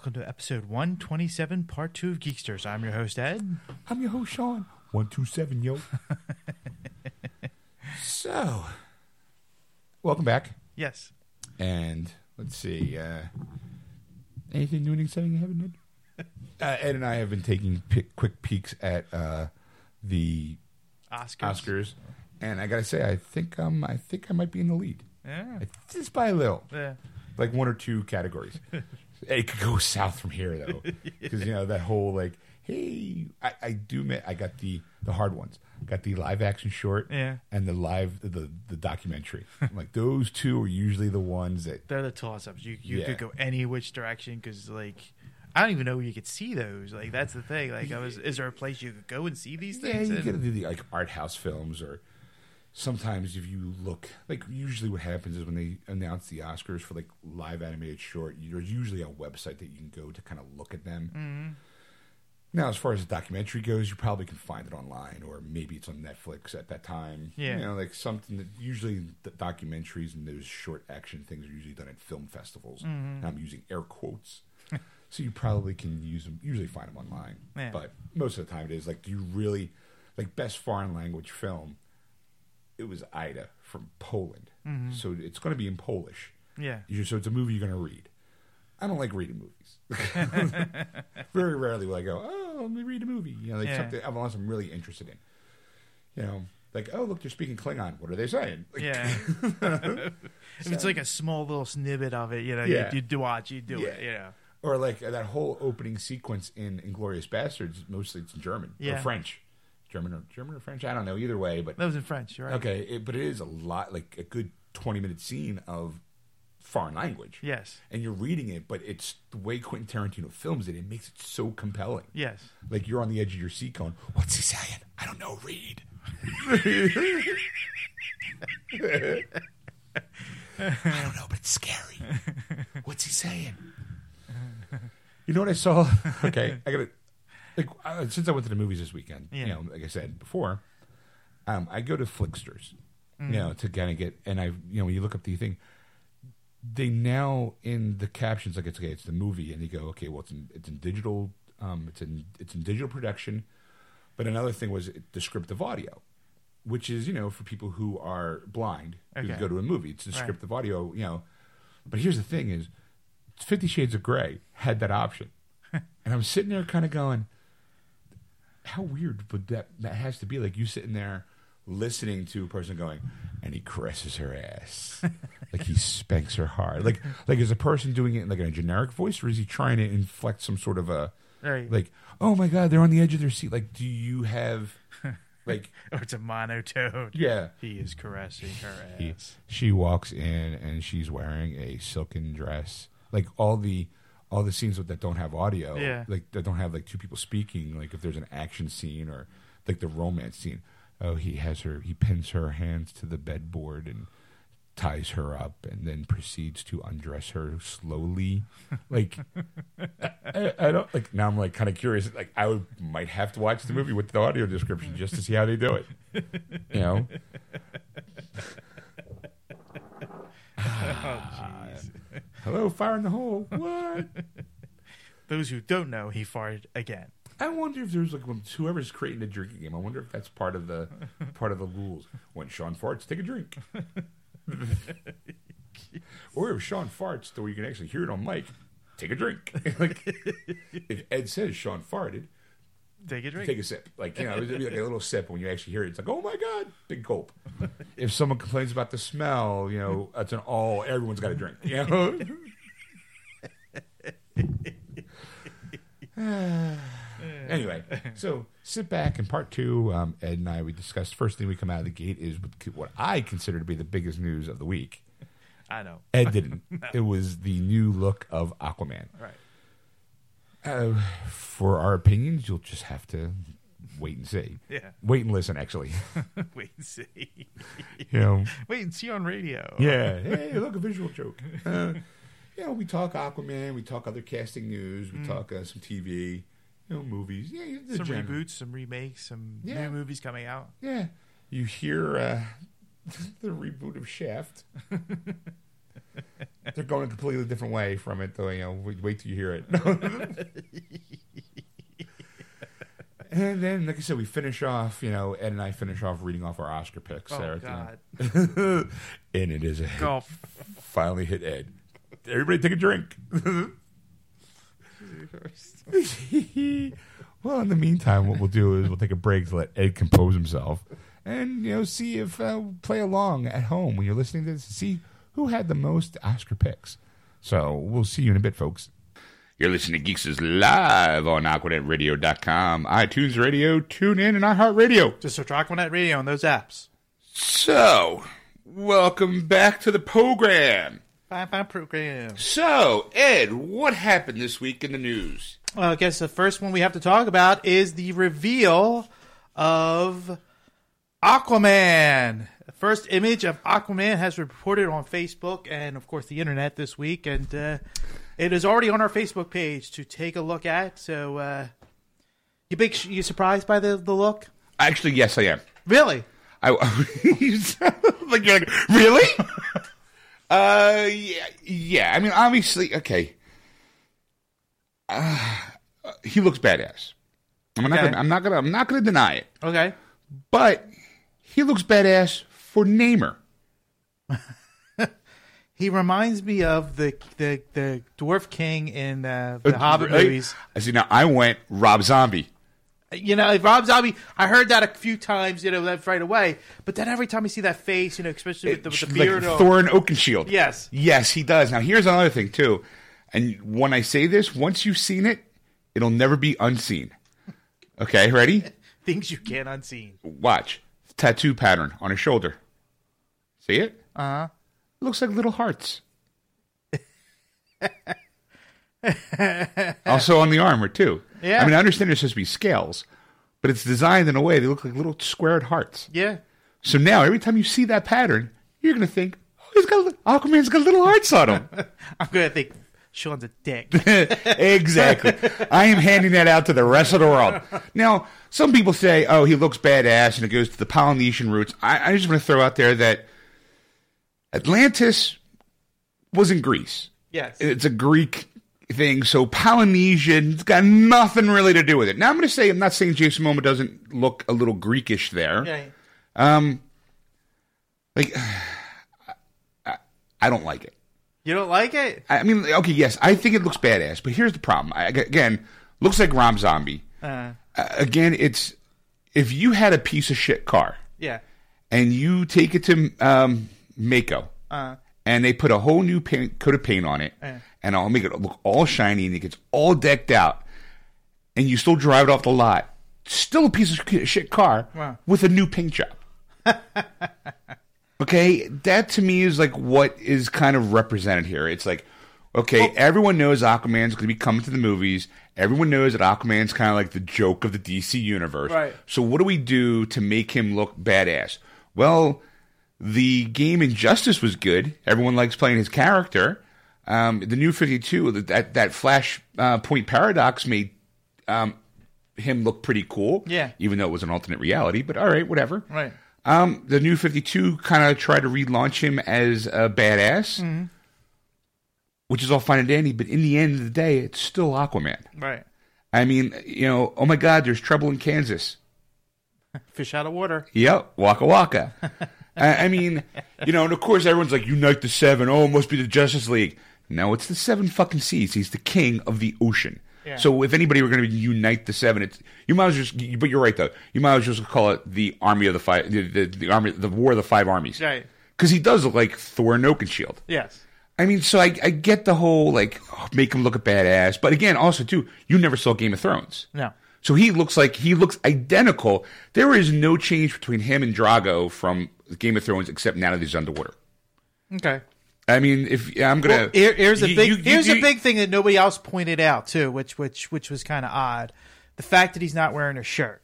Welcome to episode 127, part two of Geeksters. I'm your host, Ed. I'm your host, Sean. 127, yo. so, welcome back. Yes. And let's see. Uh, anything new and exciting you haven't done? Uh, Ed and I have been taking pic- quick peeks at uh, the Oscars. Oscars, and I gotta say, I think um, I think I might be in the lead, Yeah. Just by a little, Yeah. like one or two categories. it could go south from here though, because you know that whole like, hey, I, I do admit I got the the hard ones, got the live action short, Yeah. and the live the the documentary. I'm like those two are usually the ones that They're the toss ups. You, you Yeah. could go any which direction because, like, I don't even know where you could see those. Like, that's the thing. Like, I was, is there a place you could go and see these Yeah, things? you And- gotta do the like art house films or sometimes if you look like usually what happens is when they announce the Oscars for like live animated short, there's usually a website that you can go to kind of look at them. Mhm. Now, as far as the documentary goes, you probably can find it online, or maybe it's on Netflix at that time. Yeah. you know, like something that usually the documentaries and those short action things are usually done at film festivals. Mhm. I'm using air quotes, so you probably can use them. Usually find them online, Yeah. but most of the time it is like, do you really like best foreign language film? It was Ida from Poland, Mhm. so it's going to be in Polish. Yeah. So it's a movie you're going to read. I don't like reading movies. Very rarely will I go, oh, let me read a movie. You know, like Yeah. something unless I'm really interested in. You know, like oh look, they're speaking Klingon. What are they saying? Like, Yeah. if it's like a small little snippet of it, you know, Yeah. you, you do watch, you do it, Yeah. you know. or like that whole opening sequence in Inglourious Basterds. Mostly it's in German Yeah. or French, German or German or French. I don't know either way, but That was in French, right? okay. It, but it is a lot like a good twenty minute scene of foreign language. Yes. And you're reading it, but it's the way Quentin Tarantino films it. It makes it so compelling. Yes. Like you're on the edge of your seat going, What's he saying? I don't know, read. I don't know, but it's scary. What's he saying? You know what I saw? Okay, I gotta like uh, since I went to the movies this weekend, Yeah. you know, like I said before, um, I go to Flicksters, you know, to kind of get and I you know, when you look up the thing, they now in the captions like it's okay, it's the movie, and they go, okay, well, it's in it's in digital, um, it's in it's in digital production, but another thing was descriptive audio, which is you know for people who are blind who Okay. go to a movie, it's descriptive audio, you know. But here's the thing: is Fifty Shades of Grey had that option, and I'm sitting there kind of going, how weird would that that has to be? Like you sitting there listening to a person going, and he caresses her ass, like he spanks her hard. Like like is a person doing it in like in a generic voice, or is he trying to inflect some sort of a Right. like, oh my god, they're on the edge of their seat. Like, do you have like or it's a monotone. yeah? He is caressing her He- ass. she walks in and she's wearing a silken dress. Like all the all the scenes that don't have audio, Yeah. like that don't have like two people speaking. Like if there's an action scene or like the romance scene, oh, he has her, he pins her hands to the bedboard and ties her up, and then proceeds to undress her slowly. Like I, I, don't like now. I'm like kind of curious. Like I would might have to watch the movie with the audio description just to see how they do it. You know. Oh, jeez. Hello, fire in the hole. What? Those who don't know, he farted again. I wonder if there's like whoever's creating the drinking game. I wonder if that's part of the part of the rules. When Sean farts, take a drink. or if Sean farts, though you can actually hear it on mic, take a drink. like if Ed says Sean farted, Take a drink. take a sip. Like you know, it'd be like a little sip. When you actually hear it, it's like, oh my god, big gulp. if someone complains about the smell, you know, that's an all. Everyone's got a drink. You know. anyway, so sit back in part two. Um, Ed and I we discussed. First thing we come out of the gate is what I consider to be the biggest news of the week. I know. Ed didn't. It was the new look of Aquaman. Right. Uh, for our opinions, you'll just have to wait and see. Yeah. Wait and listen, actually. Wait and see. you know, Wait and see on radio. yeah. Hey, look, a visual joke. Uh, you know, we talk Aquaman, we talk other casting news, we talk uh, some TV, you know, movies. Yeah, Some reboots, some remakes, some Yeah. new movies coming out. Yeah, you hear uh, the reboot of Shaft. They're going a completely different way from it, though. You know, wait, wait till you hear it. and then, like I said, we finish off. You know, Ed and I finish off reading off our Oscar picks. Oh there God. and it is a hit. Oh, finally hit Ed. Everybody take a drink. well, in the meantime, what we'll do is we'll take a break to let Ed compose himself, and you know, see if uh, play along at home when you're listening to this, see who had the most Oscar picks. So we'll see you in a bit, folks. You're listening to Geeks is live on AquanetRadio.com, iTunes Radio, TuneIn, and iHeartRadio. just search Aquanet Radio on those apps. So, welcome back to the program. Fine, fine program. So, Ed, what happened this week in the news? Well, I guess the first one we have to talk about is the reveal of Aquaman. First image of Aquaman has reported on Facebook and, of course, the internet this week, and uh, it is already on our Facebook page to take a look at. So, uh, you big, you surprised by the the look? Actually, yes, I am. Really? I like you're like really. uh, yeah, yeah. I mean, obviously, okay. Uh, he looks badass. I'm not. Okay. Gonna, I'm not gonna. I'm not gonna deny it. Okay. But he looks badass for Namor. He reminds me of the the, the Dwarf King in uh, the Hobbit Right? movies. I see. Now I went Rob Zombie. You know, Rob Zombie. I heard that a few times. You know, that right away. But then every time you see that face, you know, especially with the, with the like beard. or- Thorin Oakenshield. Yes. Yes, he does. Now, here's another thing, too. And when I say this, once you've seen it, it'll never be unseen. Okay, ready? things you can't unseen. Watch. Tattoo pattern on his shoulder. See it? Uh huh. looks like little hearts. also on the armor, too. Yeah. I mean, I understand there's supposed to be scales, but it's designed in a way they look like little squared hearts. Yeah. So now, every time you see that pattern, you're going to think, oh, he's got, Aquaman's got little hearts on him. I'm gonna think Sean's a dick. exactly. I am handing that out to the rest of the world. Now, some people say, oh, he looks badass and it goes to the Polynesian roots. I, I just want to throw out there that Atlantis was in Greece. yes. It's a Greek thing, so Polynesian, it's got nothing really to do with it. Now, I'm going to say, I'm not saying Jason Momoa doesn't look a little Greekish there. Yeah. Um, like, I, I don't like it. You don't like it? I mean, okay, yes, I think it looks badass, but here's the problem. I, again, looks like Rob Zombie. Uh, Uh, again, it's if you had a piece of shit car yeah. and you take it to um, Maaco Uh, and they put a whole new paint, coat of paint on it Yeah. and I'll make it look all shiny and it gets all decked out and you still drive it off the lot, still a piece of shit car Wow. with a new paint job. okay, that to me is like what is kind of represented here. It's like, okay, everyone knows Aquaman's going to be coming to the movies. Everyone knows that Aquaman's kind of like the joke of the DC universe. Right. So what do we do to make him look badass? Well, the game Injustice was good. Everyone likes playing his character. Um, the new Fifty Two, that that Flash uh, Point paradox made um, him look pretty cool. Yeah. even though it was an alternate reality. But all right, whatever. right. Um, the new 52 kind of tried to relaunch him as a badass, which is all fine and dandy, but in the end of the day, it's still Aquaman. Right. I mean, you know, oh my God, there's trouble in Kansas. Fish out of water. Yep, Waka Waka. I, I mean, you know, and of course, everyone's like, Unite the Seven. Oh, it must be the Justice League. No, it's the seven fucking seas. He's the king of the ocean. Yeah. So if anybody were going to unite the seven, it's you might as well just. But you're right though. You might as well just call it the army of the five, the, the, the army, the war of the five armies. Right. Because he does look like Thorin Oakenshield. Yes. I mean, so I, I get the whole like oh, make him look a badass, but again, also too, you never saw Game of Thrones. No. So he looks like he looks identical. There is no change between him and Drogo from Game of Thrones, except now that he's underwater. Okay. I mean, if yeah, I'm gonna Well, here, here's a big you- you- here's you- a big thing that nobody else pointed out too, which which which was kind of odd. The fact that he's not wearing a shirt.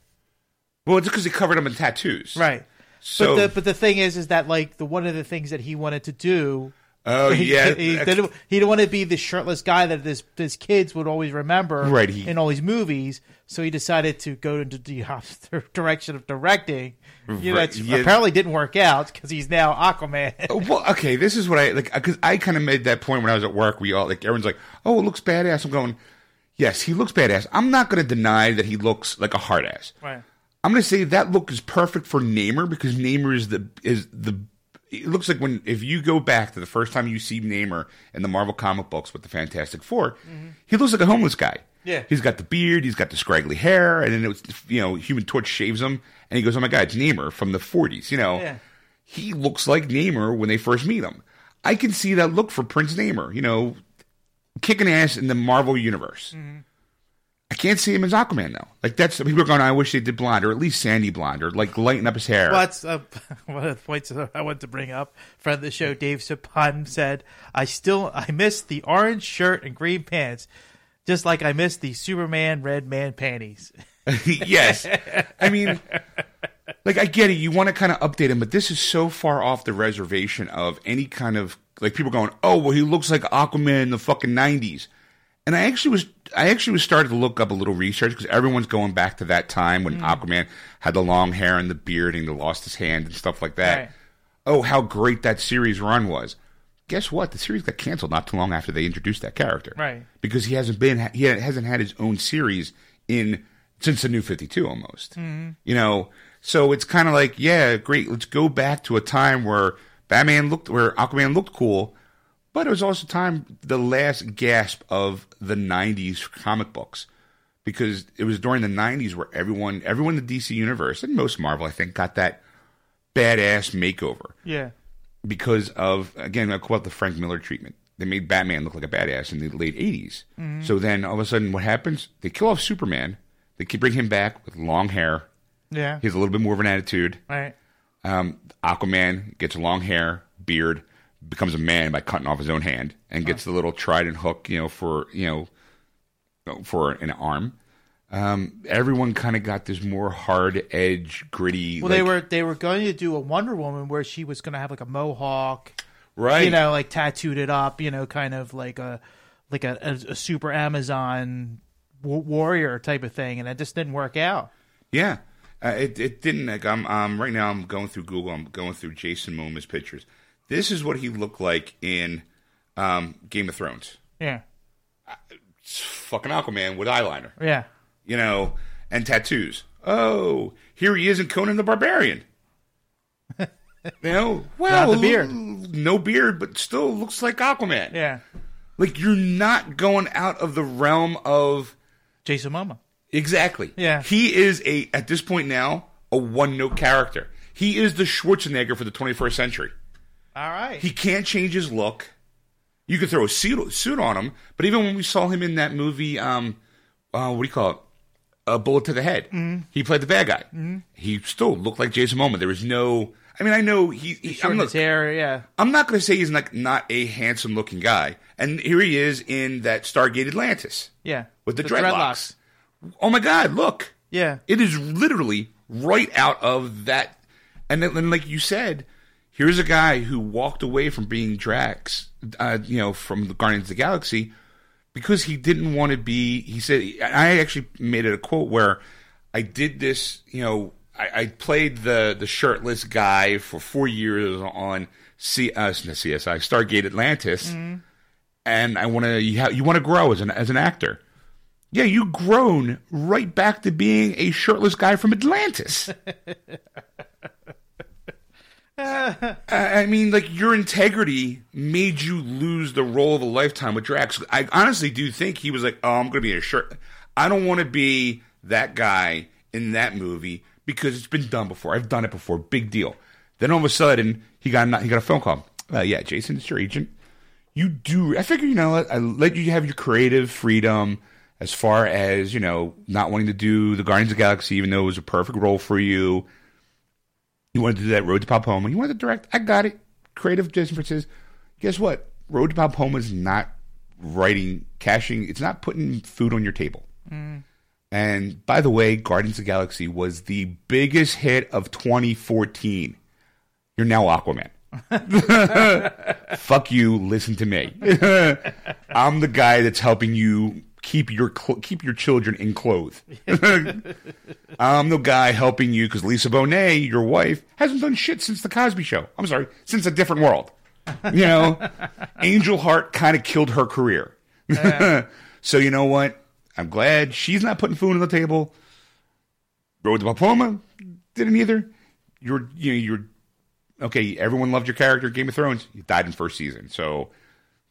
Well, it's because he covered him in tattoos, Right. So but the but the thing is is that like the one of the things that he wanted to do Oh he, yeah, he, didn't, he didn't want to be the shirtless guy that his his kids would always remember Right, he- in all these movies. So he decided to go into the opposite direction of directing. You know, that's yeah. apparently didn't work out because he's now Aquaman. Oh, well, okay, this is what I like uh, because I kind of made that point when I was at work. We all like everyone's like, "Oh, it looks badass." I'm going, "Yes, he looks badass." I'm not going to deny that he looks like a hard ass. right. I'm going to say that look is perfect for Namor because Namor is the is the. It looks like when if you go back to the first time you see Namor in the Marvel comic books with the Fantastic 4 mm-hmm. he looks like a homeless guy. Yeah. he's got the beard, he's got the scraggly hair, and then it was you know Human Torch shaves him, and he goes, "Oh my god, it's Namor from the 40s." You know, Yeah. he looks like Namor when they first meet him. I can see that look for Prince Namor. You know, kicking ass in the Marvel universe. I can't see him as Aquaman though. Like that's people are going. I wish they did blonde or at least sandy blonde or like lighten up his hair. Well, that's uh, one of the points I wanted to bring up. Friend of the show, Dave Sapon said, "I still I miss the orange shirt and green pants, just like I miss the Superman red man panties." yes, I mean, like I get it. You want to kind of update him, but this is so far off the reservation of any kind of like people going, "Oh, well, he looks like Aquaman in the fucking '90s." And I actually was, I actually was starting to look up a little research because everyone's going back to that time when mm. Aquaman had the long hair and the beard and he lost his hand and stuff like that. Right. Oh, how great that series run was! Guess what? The series got canceled not too long after they introduced that character. Right. Because he hasn't been, he hasn't had his own series in since the New Fifty Two almost. Mm-hmm. You know, so it's kind of like, yeah, great. Let's go back to a time where Batman looked, where Aquaman looked cool, but it was also time the last gasp of the '90s comic books because it was during the '90s where everyone, everyone in the DC universe and most Marvel, I think, got that badass makeover Yeah, because of again I call it the Frank Miller treatment. They made Batman look like a badass in the late 80s. So then all of a sudden, what happens? They kill off Superman. They keep bring him back with long hair. yeah, He has a little bit more of an attitude. right, Um, Aquaman gets long hair, beard, becomes a man by cutting off his own hand, and gets the little trident hook, you know, for you know, for an arm. Um, everyone kind of got this more hard edge, gritty. Well, they were they were going to do a Wonder Woman where she was going to have like a mohawk, right. you know, like tattooed it up, you know, kind of like a like a, a, a super Amazon wa- warrior type of thing, and it just didn't work out. Yeah, uh, it it didn't. Like I'm um right now I'm going through Google. I'm going through Jason Momoa's pictures. This is what he looked like in um, Game of Thrones. Yeah, It's fucking Aquaman with eyeliner, yeah, you know, and tattoos. Oh, here he is in Conan the Barbarian. you know, well, the beard. no beard, but still looks like Aquaman. yeah. Like you're not going out of the realm of Jason Momoa. Exactly. Yeah. He is a at this point now a one note character. He is the Schwarzenegger for the 21st century. All right. He can't change his look. You could throw a suit, suit on him, but even when we saw him in that movie, um, uh, what do you call it? A bullet to the head. Mm-hmm. He played the bad guy. He still looked like Jason Momoa. There was no. I mean, I know he. he I'm, look, his hair. Yeah. I'm not going to say he's like not a handsome looking guy, and here he is in that Stargate Atlantis Yeah. with the, dreadlocks. Oh my God! Look, Yeah. it is literally right out of that. And then, and like you said, here's a guy who walked away from being Drax, uh, you know, from the Guardians of the Galaxy because he didn't want to be. He said, I actually made it a quote where I did this, you know, I, I played the the shirtless guy for four years on C, uh, CSI Stargate Atlantis, and I want to you, ha- you want to grow as an as an actor. Yeah, you grown right back to being a shirtless guy from Atlantis. I mean, like your integrity made you lose the role of a lifetime with Drax. I honestly do think he was like, "Oh, I'm going to be a shirt. I don't want to be that guy in that movie because it's been done before. I've done it before. Big deal." Then all of a sudden, he got a, he got a phone call. Uh, yeah, Jason, it's your agent. You do. I figure you know. I, I let you have your creative freedom as far as you know, not wanting to do the Guardians of the Galaxy, even though it was a perfect role for you. You wanted to do that Road to Paloma. You wanted to direct. I got it. Creative differences. guess what? Road to Paloma is not writing, cashing. It's not putting food on your table. Mm. And by the way, Guardians of Galaxy was the biggest hit of 2014. You're now Aquaman. Fuck you. Listen to me. I'm the guy that's helping you keep your cl- keep your children in clothes. I'm the guy helping you because Lisa Bonet, your wife, hasn't done shit since the Cosby Show. I'm sorry, since a different world. You know, Angel Heart kind of killed her career. so you know what? I'm glad she's not putting food on the table. Road to Paloma didn't either. You're you know you're okay. Everyone loved your character, Game of Thrones. You died in first season, so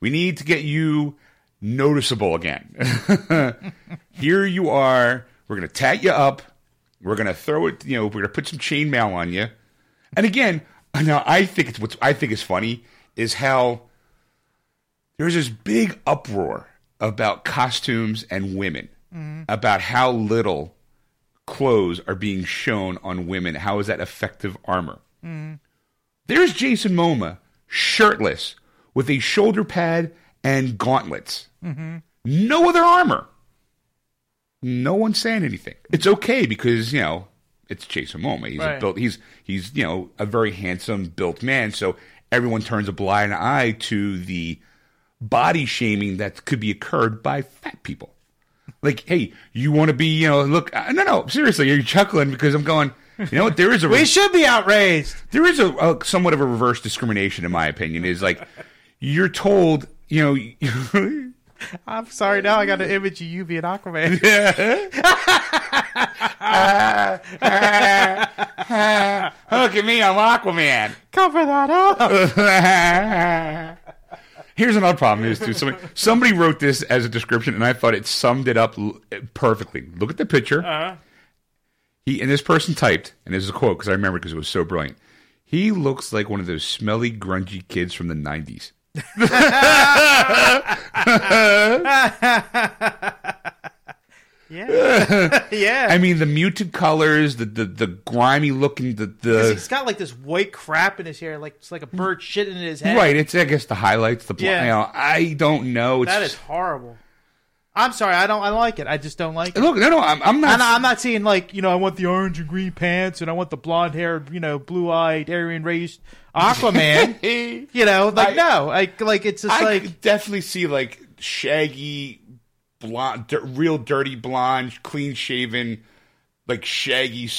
we need to get you noticeable again. Here you are. We're gonna tat you up. We're gonna throw it. You know, we're gonna put some chainmail on you. And again, now I think it's what I think is funny is how there's this big uproar about costumes and women, mm-hmm. about how little clothes are being shown on women. How is that effective armor? Mm-hmm. There's Jason Momoa shirtless with a shoulder pad and gauntlets. No other armor. No one's saying anything. It's okay because you know it's Jason Momoa. He's a Right. built. He's he's you know a very handsome built man. So everyone turns a blind eye to the body shaming that could be occurred by fat people. Like, hey, you want to be, you know, look, uh, no, no, seriously, you're chuckling because I'm going, you know what? There is a We should be outraged. there is a, a somewhat of a reverse discrimination in my opinion. Is like you're told, you know, I'm sorry. Now I got an image of you being Aquaman. look at me, I'm Aquaman. Cover that up. Here's another problem is too. Somebody, somebody wrote this as a description, and I thought it summed it up perfectly. Look at the picture. Uh-huh. He and this person typed, and this is a quote because I remember because it was so brilliant. He looks like one of those smelly, grungy kids from the '90s. Yeah. yeah. I mean, the muted colors, the the, the grimy looking, the the He's got like this white crap in his hair, like it's like a bird shitting in his head. right. It's I guess the highlights, the Yeah. you know, I don't know. It's, That is horrible. I'm sorry. I don't. I like it. I just don't like it. look. No, no, I'm, I'm not. I'm not, I'm not seeing like you know I want the orange and green pants and I want the blonde haired you know blue eyed Aryan raised Aquaman. you know like I- no like like it's just I like definitely see like shaggy, blonde, dir- real dirty blonde, clean shaven, like shaggy,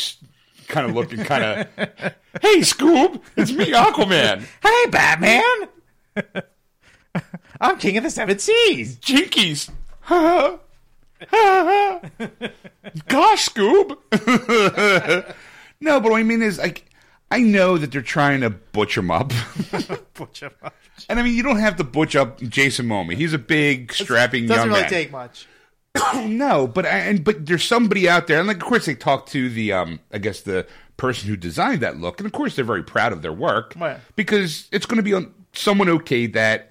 kind of looking, kind of. hey, Scoob, it's me, Aquaman. hey Batman, I'm king of the seven seas. Jinkies. Gosh, Scoob. no, but what I mean is like. I know that they're trying to butch him up. Butch him up. And I mean, you don't have to butch up Jason Momoa. He's a big, strapping Doesn't young really man. take much. no, but I, and but there's somebody out there, and like of course they talk to the um I guess the person who designed that look, and of course they're very proud of their work Right. because it's going to be on someone okay that.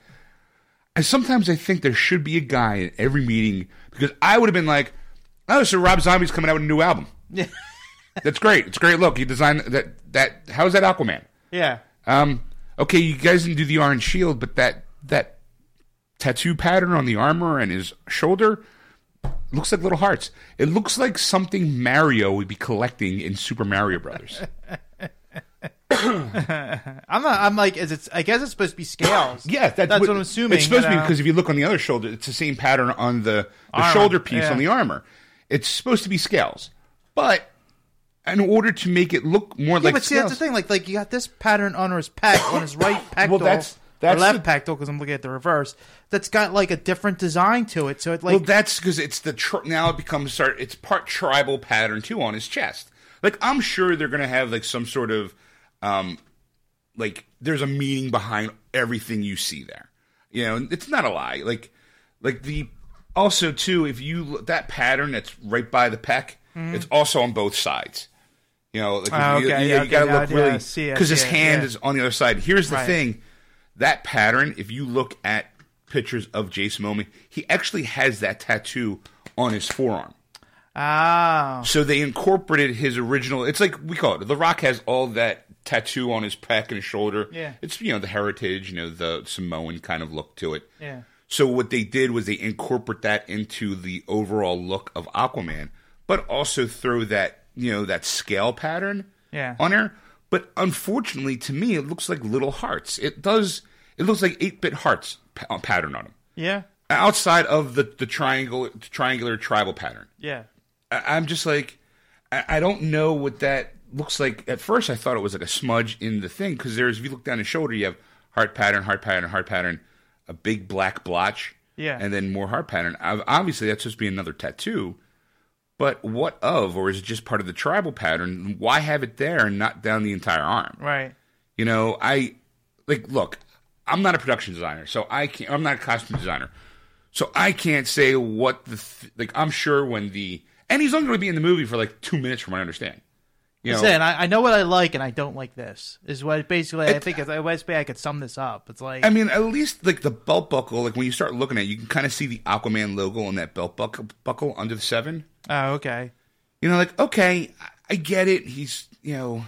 And sometimes I think there should be a guy in every meeting because I would have been like, oh, so Rob Zombie's coming out with a new album. Yeah. That's great. It's a great look. He designed that. That how's that Aquaman? Yeah. Um, okay, you guys didn't do the Oakenshield, but that that tattoo pattern on the armor and his shoulder looks like little hearts. It looks like something Mario would be collecting in Super Mario Brothers. I'm not. I'm like, is it? I guess it's supposed to be scales. yeah, that's, that's what, I'm assuming. It's supposed to be know? Uh, because if you look on the other shoulder, it's the same pattern on the, the Armor, shoulder piece yeah. on the armor. It's supposed to be scales, but in order to make it look more Yeah, like but see, scales, that's the thing. Like, like you got this pattern on his pec, on his right pectoral, that's- that's or left the- pectoral, because I'm looking at the reverse. That's got like a different design to it. So it like, well, that's because it's the tr- now it becomes start. It's part tribal pattern too on his chest. Like I'm sure they're gonna have like some sort of, um, like there's a meaning behind everything you see there. You know, it's not a lie. Like, like the also too, if you that pattern that's right by the pec, it's also on both sides. You know, like Ah, you, okay, you, yeah, you gotta okay, look yeah, really see it, because his hand is on the other side. Here's the Right. thing: that pattern. If you look at pictures of Jason Momoa, he actually has that tattoo on his forearm. ah, So they incorporated his original. It's like we call it. The Rock has all that tattoo on his pec and his shoulder. Yeah. it's you know the heritage, you know the Samoan kind of look to it. yeah. So what they did was they incorporate that into the overall look of Aquaman, but also throw that you know that scale pattern Yeah. on her. But unfortunately, to me, it looks like little hearts. It does. It looks like eight bit hearts pa- uh, pattern on them Yeah. outside of the the triangle triangular tribal pattern. Yeah. I, I'm just like, I, I don't know what that looks like. At first, I thought it was like a smudge in the thing because there's if you look down his shoulder, you have heart pattern, heart pattern, heart pattern, a big black blotch, Yeah. and then more heart pattern. Ob- Obviously, that's supposed to be another tattoo. But what of, or is it just part of the tribal pattern? Why have it there and not down the entire arm? Right. You know, I like look. I'm not a production designer, so I can't. I'm not a costume designer, so I can't say what the th- like. I'm sure when the and he's only going to be in the movie for like two minutes, from what I understand. You know, Saying I, I know what I like and I don't like this is what basically I think is the best way I could sum this up. It's like I mean, at least like the belt buckle, like when you start looking at, it, you can kind of see the Aquaman logo on that belt buckle, buckle under the seven. oh okay You know, like okay, I- get it. He's you know,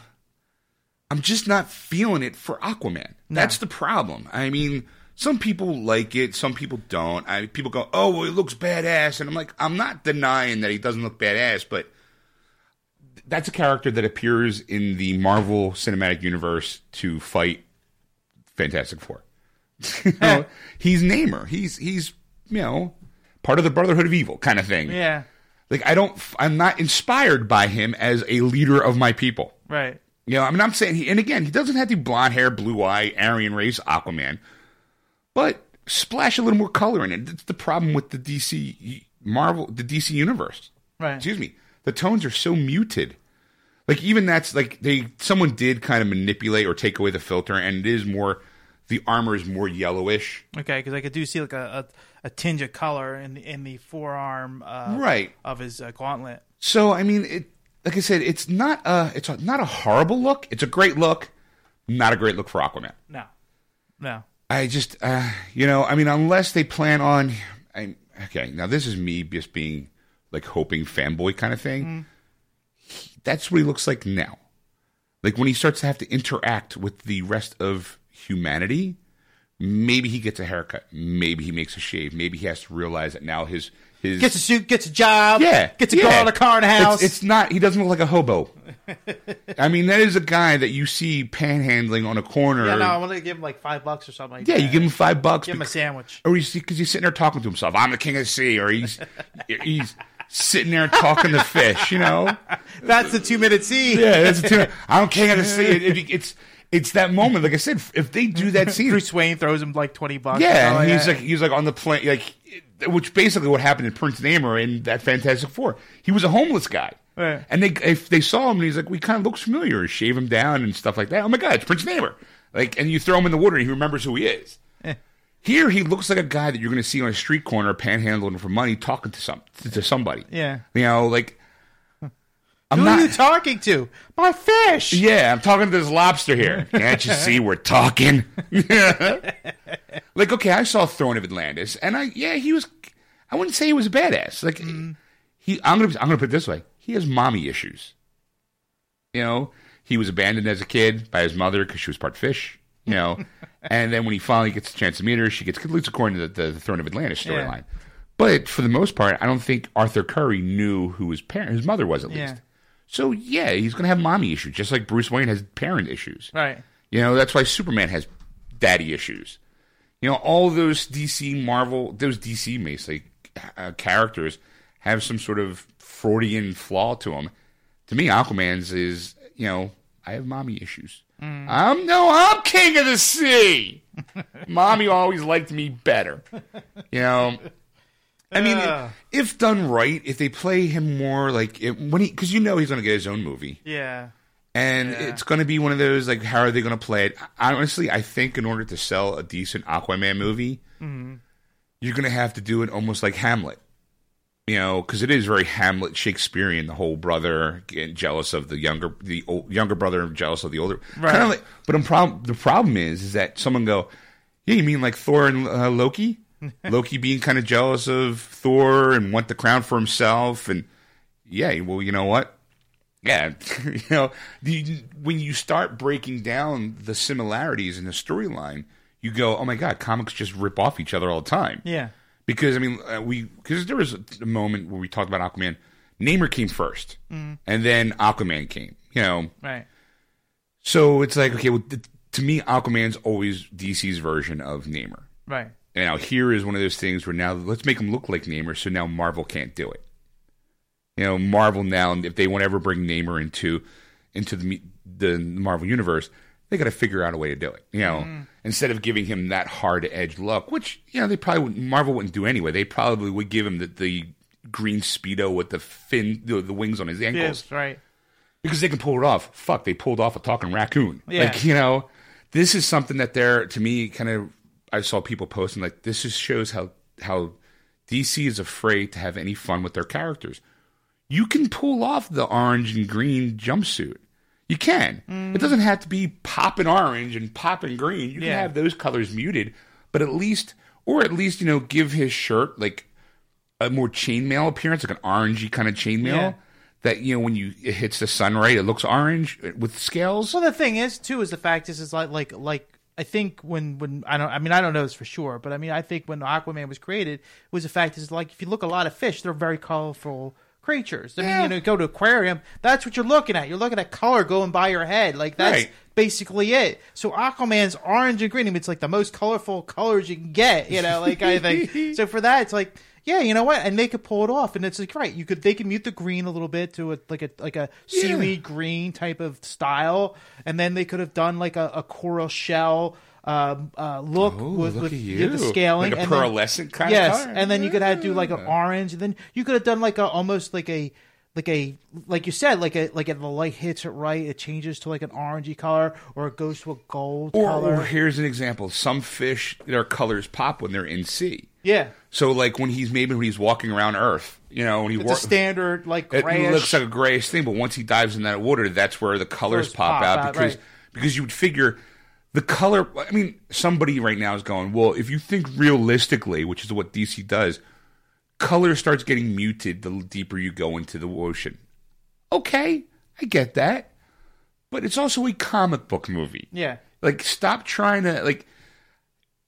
I'm just not feeling it for Aquaman. That's the problem. I mean, some people like it, some people don't. I people go, oh, well, he looks badass, and I'm like, I'm not denying that he doesn't look badass, but that's a character that appears in the Marvel Cinematic Universe to fight Fantastic Four. know, eh. he's Namor. He's he's you know part of the Brotherhood of Evil kind of thing. yeah Like I don't, I'm not inspired by him as a leader of my people. right You know, I mean, I'm saying, he, and again, he doesn't have the blonde hair, blue eye, Aryan race, Aquaman, but splash a little more color in it. That's the problem with the DC Marvel, the DC universe. right Excuse me, the tones are so muted. Like even that's like they, someone did kind of manipulate or take away the filter, and it is more, the armor is more yellowish. okay because I could do see like a, a, a tinge of color in the in the forearm uh, Right. of his uh, gauntlet So I mean, it like I said, it's not a it's a, not a horrible look. It's a great look, not a great look for Aquaman. no no I just uh, you know, I mean, unless they plan on, I, okay, now this is me just being like hoping fanboy kind of thing. He- that's what he looks like now. Like when he starts to have to interact with the rest of humanity, maybe he gets a haircut, maybe he makes a shave, maybe he has to realize that now his his gets a suit gets a job yeah, gets a yeah. car in a car in a house It's, it's not. He doesn't look like a hobo. I mean, that is a guy that you see panhandling on a corner. yeah no I want to give him like five bucks or something like that. Yeah, that. you give him five bucks, give him a sandwich or he's because he's sitting there talking to himself. I'm the king of the sea, or he's he's sitting there talking to fish. You know, that's the two minute scene yeah, that's a two. I'm king of the sea. It- it- it's it's that moment. Like I said, if they do that scene, Bruce Wayne throws him like twenty bucks Yeah, and he's like he's like on the plane, like which basically what happened in Prince Namor in that Fantastic Four. He was a homeless guy, Right. and they if they saw him, and he's like, we kind of looks familiar. Shave him down and stuff like that. Oh my god, it's Prince Namor! Like, and you throw him in the water, and he remembers who he is. Here, he looks like a guy that you're going to see on a street corner, panhandling for money, talking to some to somebody. Yeah. you know, like I'm Who not. are you talking to? My fish. Yeah, I'm talking to this lobster here. Can't you see we're talking? like, okay, I saw Throne of Atlantis, and I yeah, he was. I wouldn't say he was a badass. Like mm-hmm. he, I'm gonna I'm gonna put it this way: he has mommy issues. You know, he was abandoned as a kid by his mother because she was part fish. You know, and then when he finally gets a chance to meet her, she gets at according to the, the, Throne of Atlantis Yeah. storyline. But for the most part, I don't think Arthur Curry knew who his parent, his mother was at least. Yeah. So yeah, he's gonna have mommy issues, just like Bruce Wayne has parent issues. Right. You know, that's why Superman has daddy issues. You know, all those DC Marvel, those DC basically uh, characters have some sort of Freudian flaw to them. To me, Aquaman's is, you know, I have mommy issues. I'm no, I'm king of the sea. mommy always liked me better. You know, I mean, Ugh. if done right, if they play him more like it, when he, because you know he's going to get his own movie Yeah. and Yeah. it's going to be one of those like how are they going to play it honestly i think in order to sell a decent aquaman movie Mm-hmm. you're going to have to do it almost like hamlet you know because it is very hamlet shakespearean the whole brother getting jealous of the younger the old, younger brother jealous of the older Right. kind of like but the problem the problem is is that someone go yeah you mean like thor and uh, loki loki being kind of jealous of thor and want the crown for himself and yeah well you know what yeah, you know, the, when you start breaking down the similarities in the storyline, you go, "Oh my god, comics just rip off each other all the time." Yeah. Because I mean, uh, we because there was a, moment where we talked about Aquaman. Namor came 1st and then Aquaman came. You know, Right. So it's like okay, well, th- to me, Aquaman's always DC's version of Namor. Right. And now here is one of those things where now let's make him look like Namor, so now Marvel can't do it. You know, Marvel now, if they want to ever bring Namor into into the the Marvel universe, they got to figure out a way to do it. You know, mm-hmm. instead of giving him that hard edge look, which you know they probably wouldn't, Marvel wouldn't do anyway. They probably would give him the, the green speedo with the fin, the, the wings on his ankles Yes. Right. because they can pull it off. Fuck, they pulled off a talking raccoon. Yeah. Like you know, this is something that they're to me kind of. I saw people posting like this just shows how how DC is afraid to have any fun with their characters. You can pull off the orange and green jumpsuit. You can. It doesn't have to be popping orange and popping green. You can have those colors muted, but at least, or at least, you know, give his shirt like a more chainmail appearance, like an orangey kind of chainmail. Yeah. That you know, when you it hits the sun right, it looks orange uh, with scales. Well, the thing is, too, is the fact is, is like, like, like, I think when, when I don't, I mean, I don't know this for sure, but I mean, I think when Aquaman was created, was the fact is like, if you look a lot of fish, they're very colorful creatures. I mean, you know, go to aquarium, that's what you're looking at. You're looking at color going by your head, like that's Right. basically it. So Aquaman's orange and green. I mean, it's like the most colorful colors you can get, you know, like I think. so for that, it's like. Yeah, you know what? And they could pull it off, and it's like right. You could they could mute the green a little bit to a like a like a seaweed green type of style, and then they could have done like a, a coral shell um, uh, look Oh, with, look with yeah, the scaling, Like a and then- pearlescent kind of yes, color? and then you could have do like an orange, and then you could have done like a almost like a like a like you said like a like if the light hits it right, it changes to like an orangey color, or it goes to a gold Or, color. or here's an example: some fish, their colors pop when they're in sea. yeah, So, like when he's maybe when he's walking around Earth, you know, when he walks, standard like it looks like a grayish thing. But once he dives in that water, that's where the colors Colors pop, pop out, out, because right. because you would figure the color. I mean, somebody right now is going, well, if you think realistically, which is what DC does, color starts getting muted the deeper you go into the ocean. Okay, I get that, but it's also a comic book movie. yeah. Like, stop trying to like,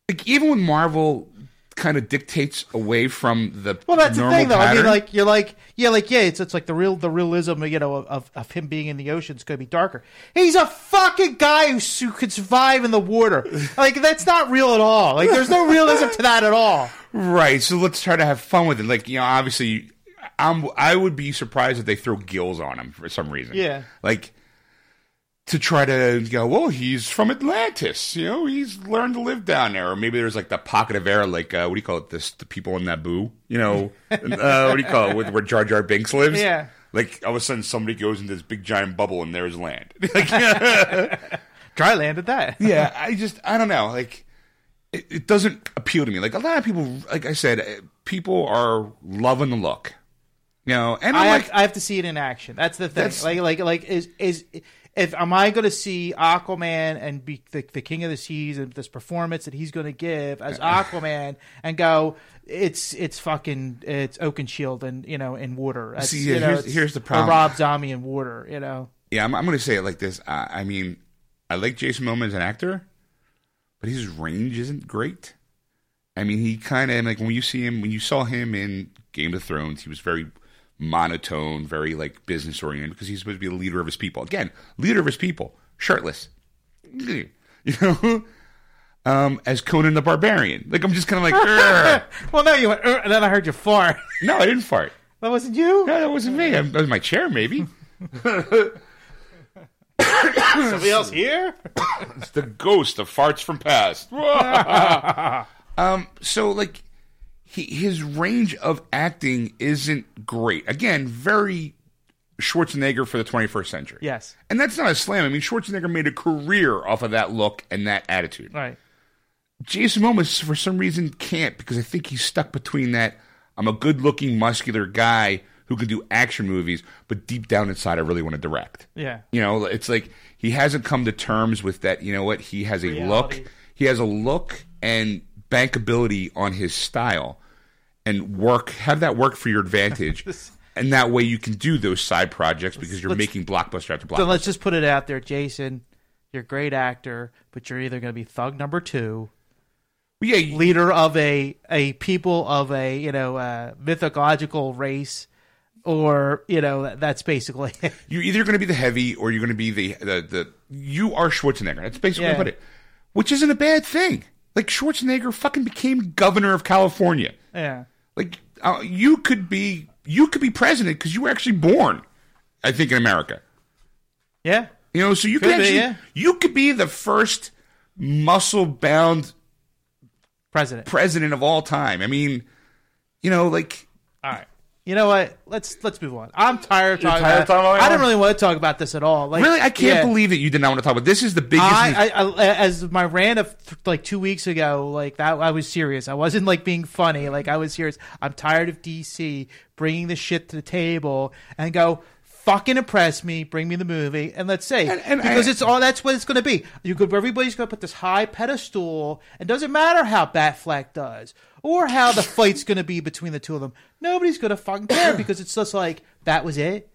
like even when Marvel kind of dictates away from the Well, that's the thing, though. I mean, like you're like, yeah, like yeah, it's it's like the real the realism, you know, of of him being in the ocean is going to be darker. He's a fucking guy who, su- could survive in the water. Like that's not real at all. Like there's no realism to that at all. right. So let's try to have fun with it. Like you know, obviously, I'm I would be surprised if they throw gills on him for some reason. Yeah. like. To try to go, well, he's from Atlantis. You know, he's learned to live down there. Or maybe there's like the pocket of air, like uh, what do you call it? This the people in Naboo. You know, uh, what do you call it? With, where Jar Jar Binks lives. Yeah. Like all of a sudden, somebody goes into this big giant bubble, and there's land. Like, Dry At that. yeah, I just I don't know. Like it, it doesn't appeal to me. Like a lot of people, like I said, eh, people are loving the look. You know, and I I'm have, like, I have to see it in action. That's the thing. That's- like like like is is if am I going to see Aquaman and be the, the king of the seas and this performance that he's going to give as Aquaman and go it's it's fucking it's Oakenshield and you know in water. That's, See, you know, here's- here's the problem. Rob Zombie in water. You know. yeah, I'm, I'm going to say it like this. I, I mean, I like Jason Momoa as an actor, but his range isn't great. I mean, he kind of like when you see him when you saw him in Game of Thrones, he was very monotone, very like business oriented because he's supposed to be the leader of his people. Again, leader of his people, shirtless. You know, um, as Conan the Barbarian. Like I'm just kind of like, Well, no, you went, and then I heard you fart. no, I didn't fart. That wasn't you. No, that wasn't me. That was my chair, maybe. Somebody else here? It's the ghost of farts from past. um, so like, he, his range of acting isn't great. Again, very Schwarzenegger for the 21st century. Yes. And that's not a slam. I mean, Schwarzenegger made a career off of that look and that attitude. Right. Jason Momoa, for some reason, can't because I think he's stuck between that. I'm a good-looking, muscular guy who can do action movies, but deep down inside, I really want to direct. Yeah. You know, it's like he hasn't come to terms with that. You know what? He has a Reality. look. He has a look and bankability on his style, and work. Have that work for your advantage, and that way you can do those side projects because you're let's- making blockbuster after blockbuster. So let's just put it out there, Jason. You're a great actor, but you're either going to be thug number two, yeah, you- leader of a a people of a you know uh, mythological race, or you know that's basically it. You're either going to be the heavy or you're going to be the the the. You are Schwarzenegger. That's basically Yeah. what I put it. Which isn't a bad thing. Like Schwarzenegger fucking became governor of California. yeah. Like uh, you could be you could be president because you were actually born. I think in America. Yeah. You know, so you could Could be, yeah. you could be the first muscle bound President. president of all time. I mean, you know, like All right. You know what? Let's let's move on. I'm tired of talking tired of talking about I didn't really want to talk about this at all. Like, really, I can't yeah. believe that you did not want to talk about. This is the biggest. I, I, I as my rant of like two weeks ago, like that, I was serious. I wasn't like being funny. Like I was serious. I'm tired of DC bringing the shit to the table and go fucking impress me, bring me the movie, and let's say And- and because I- it's all that's what it's going to be. You could everybody's going to put this high pedestal. and doesn't matter how Batfleck does or how the fight's going to be between the two of them. Nobody's going to fucking care because it's just like that was it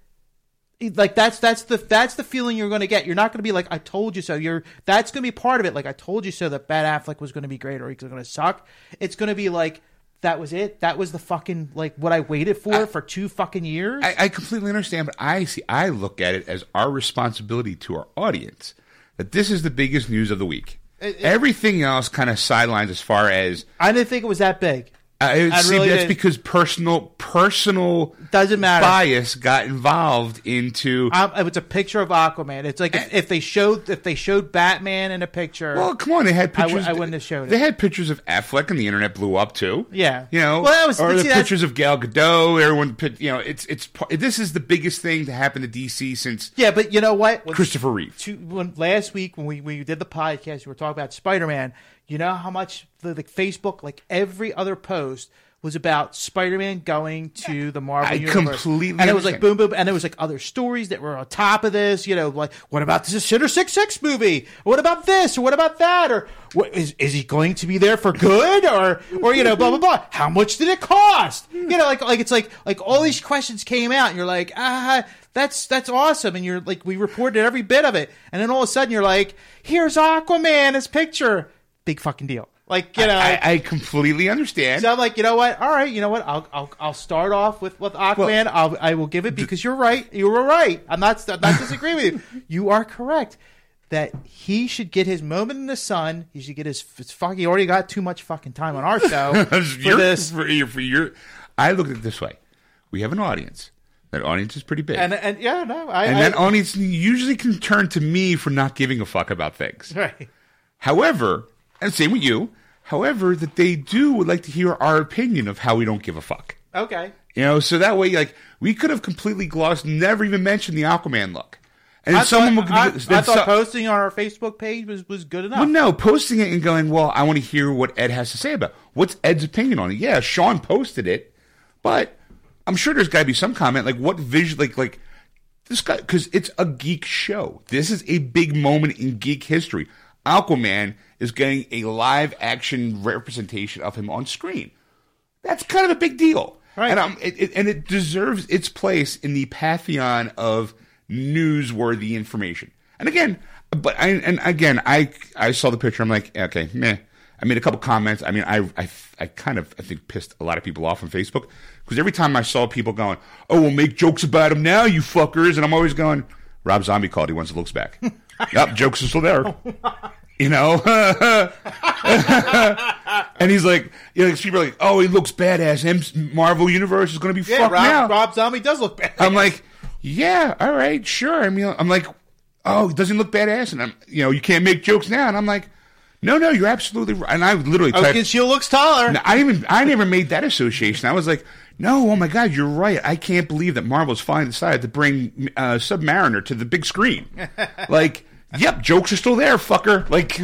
like that's that's the that's the feeling you're going to get. You're not going to be like I told you so. You're that's going to be part of it. Like I told you so that Batfleck was going to be great or he's going to suck. It's going to be like that was it. That was the fucking like what I waited for for two fucking years. I, I completely understand, but I see. I look at it as our responsibility to our audience that this is the biggest news of the week. It- it- Everything else kind of sidelines as far as I didn't think it was that big. I see, really that's didn't. because personal personal Doesn't matter. bias got involved into. Um, it was a picture of Aquaman. It's like if, if they showed if they showed Batman in a picture. well, come on, they had pictures. I wouldn't have showed it. They had pictures of Affleck, and the internet blew up too. Yeah. you know, Well, that was- or the see, pictures of Gal Gadot. Everyone, put- you know, it's it's this is the biggest thing to happen to DC since yeah, but you know what? When- Christopher Reeve. two, when last week when we, we did the podcast, we were talking about Spider Man. You know how much the, the Facebook, like every other post, was about Spider Man going to the Marvel I universe. completely and it was like boom boom, and there was like other stories that were on top of this. You know, like what about this Shitter Six Six movie? What about this or what about that? Or what is is he going to be there for good or or you know blah blah blah? How much did it cost? You know, like like it's like like all these questions came out, and you're like ah. That's that's awesome, and you're like we reported every bit of it, and then all of a sudden you're like, "Here's Aquaman, his picture, big fucking deal." Like you know, I, I completely understand. so I'm like, you know what? All right, you know what? I'll I'll, I'll start off with with Aquaman. I'll I will give it because you're right. You were right. I'm not I'm not disagreeing with you. You are correct that he should get his moment in the sun. He should get his, his fuck. He already got too much fucking time on our show for You're- this. for your, for your, I look at it this way: we have an audience. That audience is pretty big, And and yeah, no, I, and I that audience usually can turn to me for not giving a fuck about things. right. However, and same with you. However, that they do would like to hear our opinion of how we don't give a fuck. Okay. You know, so that way, like, we could have completely glossed, never even mentioned the Aquaman look. And I someone thought, would I, then I thought so- posting on our Facebook page was, was good enough. Well, no, posting it and going, well, I want to hear what Ed has to say about it. What's Ed's opinion on it? Yeah, Sean posted it, but I'm sure there's got to be some comment like what vision, like like this guy because it's a geek show. This is a big moment in geek history. Aquaman is getting a live action representation of him on screen. That's kind of a big deal, Right. And um, it, it, and it deserves its place in the pantheon of newsworthy information. And again, but I and again, I I saw the picture. I'm like, okay, meh. I made a couple comments. I mean, I I I kind of I think pissed a lot of people off on Facebook because every time I saw people going, "Oh, we'll make jokes about him now, you fuckers," and I'm always going, "Rob Zombie called. He wants to looks back." yep, jokes are still there. You know, and he's like, you know, people are like, "Oh, he looks badass. M- Marvel Universe is going to be yeah, fucked Rob, now." Rob Zombie does look bad. I'm like, yeah, all right, sure. I mean, I'm like, oh, doesn't he look badass? And I'm, you know, you can't make jokes now. And I'm like, no, no, you're absolutely right. And I literally Oh, typed, because she looks taller. I even, I never made that association. I was like, no, oh my god, you're right. I can't believe that Marvel's finally decided to bring uh, Submariner to the big screen. like, yep, jokes are still there, fucker. Like,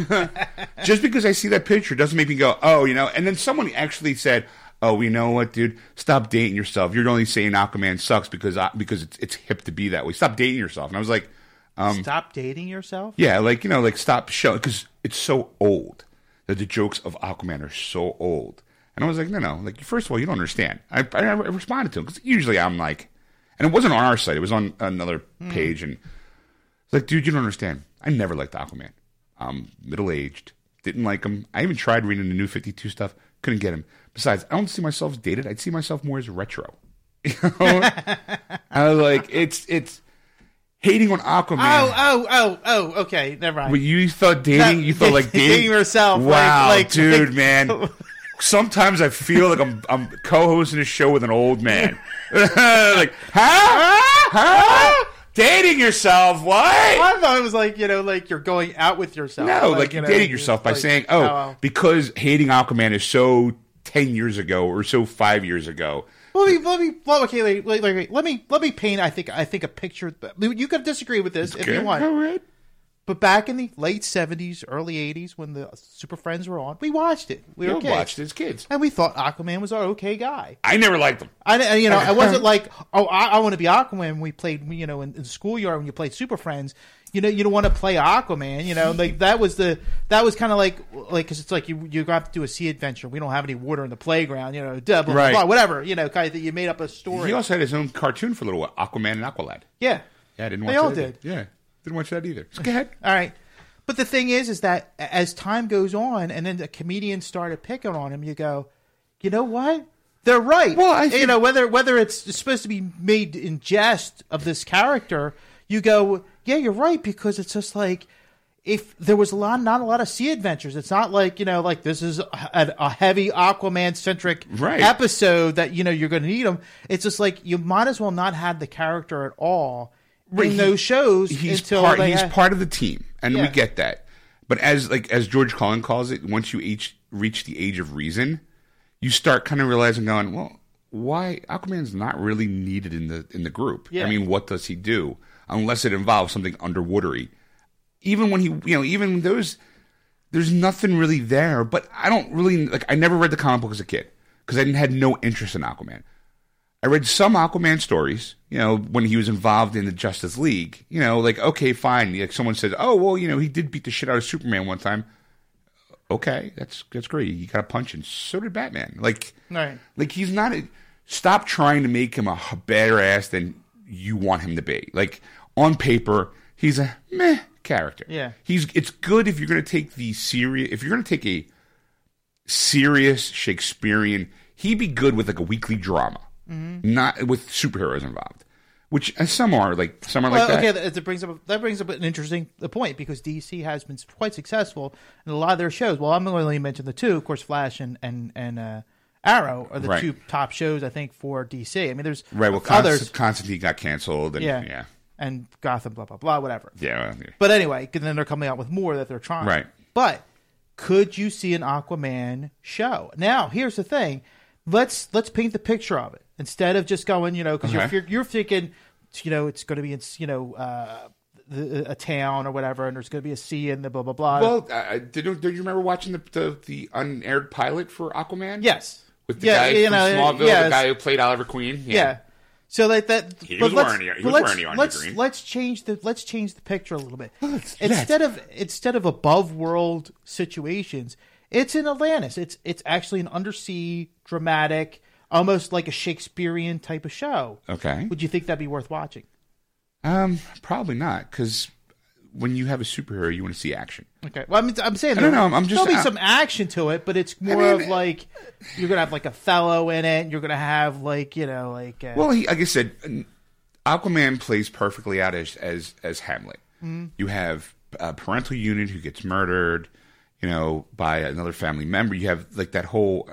just because I see that picture doesn't make me go, oh, you know. And then someone actually said. Oh, you know what, dude? Stop dating yourself. You're only saying Aquaman sucks because I, because it's it's hip to be that way. Stop dating yourself. And I was like, um, Stop dating yourself. yeah, like you know, like stop showing because it's so old that the jokes of Aquaman are so old. And I was like, no, no, like first of all, you don't understand. I, I, I responded to him because usually I'm like, and it wasn't on our site; it was on another page, and like, dude, you don't understand. I never liked Aquaman. Um, I'm middle aged, didn't like him. I even tried reading the new Fifty Two stuff, couldn't get him. Besides, I don't see myself as dated. I'd see myself more as retro. You know? I was like, it's it's hating on Aquaman. Oh, oh, oh, oh. Okay, never mind. But you thought dating, That- you thought like dating, dating yourself, like- Wow, like- dude, like- man. Sometimes I feel like I'm I'm co-hosting a show with an old man. like, huh? Huh? Dating yourself? What? I thought it was like you know, like you're going out with yourself. No, like, you you're know, dating yourself by like, saying, oh, "Oh, well. because hating Aquaman is so ten years ago or so five years ago." Let me, let me, well, okay, like, like, like, let me, let me paint. I think, I think a picture. You could disagree with this if you Okay, want, all right. But back in the late '70s, early '80s, when the Super Friends were on, we watched it. We were kids, watched it as kids. and we thought Aquaman was our okay guy. I never liked them. I, you know, I wasn't like, oh, I, I want to be Aquaman. When we played, you know, in, in the schoolyard when you played Super Friends, you know, you don't want to play Aquaman. You know, like that was the that was kind of like like because it's like you you got to do a sea adventure. We don't have any water in the playground. You know, blah, blah, Right. blah, whatever. You know, kind of you made up a story. He also had his own cartoon for a little while, Aquaman and Aqualad. yeah, Yeah, I didn't They watch all did. Yeah, didn't watch that either. So go ahead. All right. But the thing is, is that as time goes on, and then the comedians started picking on him, you go, you know what? They're right. Well, I you know whether whether it's supposed to be made in jest of this character, you go, yeah, you're right because it's just like if there was a lot, not a lot of sea adventures. It's not like you know, like this is a, a heavy Aquaman centric Right. episode that you know you're going to need them. It's just like you might as well not have the character at all in he- those shows He's until part. He's ha- part of the team, and we get that. But as like as George Carlin calls it, once you each reach the age of reason, you start kind of realizing, going, well, why Aquaman's not really needed in the in the group. Yeah. I mean, what does he do unless it involves something underwatery? Even when he, you know, even those, there's nothing really there. But I don't really like. I never read the comic book as a kid because I didn't had no interest in Aquaman. I read some Aquaman stories, you know, when he was involved in the Justice League. You know, like okay, fine. Like someone said, oh well, you know, he did beat the shit out of Superman one time. Okay, that's that's great. He got a punch, and so did Batman. Like, Right. like he's not. A, stop trying to make him a better ass than you want him to be. Like on paper, he's a meh character. Yeah. he's. It's good if you're going to take the serious. If you're going to take a serious Shakespearean, he'd be good with like a weekly drama, Mm-hmm. not with superheroes involved. Which and some are like some are Well, like that. okay, that, brings up that brings up an interesting point because DC has been quite successful in a lot of their shows. Well, I'm going to only mention the two, of course, Flash and and and uh, Arrow are the Right. two top shows I think for DC. I mean, there's Right. Well, others, Const- Constantine got canceled, and yeah, yeah, and Gotham, blah blah blah, whatever. yeah. well, But anyway, then they're coming out with more that they're trying. Right. But could you see an Aquaman show? Now, here's the thing. Let's let's paint the picture of it instead of just going, you know, because Okay. you're, you're thinking, you know, it's going to be in, you know, uh, the, a town or whatever, and there's going to be a sea and the blah blah blah. Well, uh, did you, did you remember watching the, the the unaired pilot for Aquaman? yes, with the yeah, guy you from know, Smallville, the guy who played Oliver Queen. yeah. So like that, He but was let's, wearing he was let's, wearing let's, green. let's change the let's change the picture a little bit. let's- instead of instead of above world situations, it's in Atlantis. It's it's actually an undersea dramatic, almost like a Shakespearean type of show. Okay. Would you think that'd be worth watching? Um, probably not, because when you have a superhero, you want to see action. Okay. Well, I mean, I'm saying I don't there- know, I'm just- there'll be I- some action to it, but it's more mean- of like you're gonna have like a fellow in it. And you're gonna have like you know like uh, Well, he, like I said, Aquaman plays perfectly out as as as Hamlet. Mm-hmm. You have a parental unit who gets murdered, you know, by another family member. You have like that whole,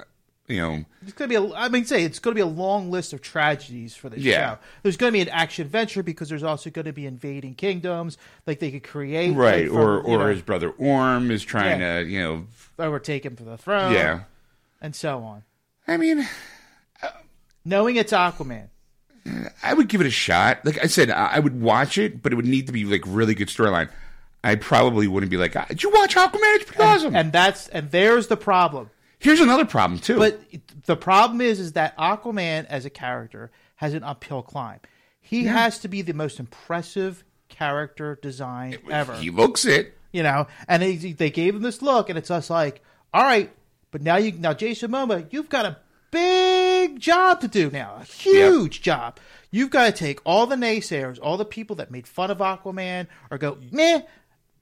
you know, It's gonna be. A, I mean, say it's gonna be a long list of tragedies for this Yeah. show. There's gonna be an action adventure because there's also gonna be invading kingdoms, like they could create, right, like, from, or or know, his brother Orm is trying Yeah. to, you know, overtake him for the throne, yeah. and so on. I mean, Knowing it's Aquaman, I would give it a shot. Like I said, I would watch it, but it would need to be like really good storyline. I probably wouldn't be like, "Ah, "Did you watch Aquaman? It's pretty awesome." and that's and there's the problem. Here's another problem too. But the problem is, is that Aquaman as a character has an uphill climb. He has to be the most impressive character design ever. he looks it. you know, and they, they gave him this look, and it's just like, all right, but now you now Jason Momoa, you've got a big job to do now, a huge job. You've got to take all the naysayers, all the people that made fun of Aquaman, or go meh,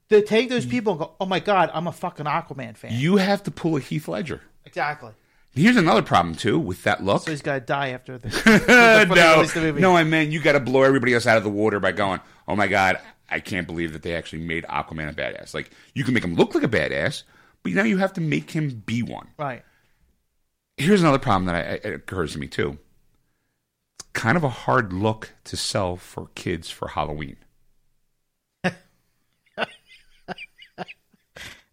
to take those mm. people and go, oh my god, I'm a fucking Aquaman fan. You have to pull a Heath Ledger. exactly. Here's another problem too with that look. So he's got to die after this. before they no, the movie. no, I mean you got to blow everybody else out of the water by going, "Oh my god, I can't believe that they actually made Aquaman a badass." Like you can make him look like a badass, but now you have to make him be one. Right. Here's another problem that I, it occurs to me too. It's kind of a hard look to sell for kids for Halloween.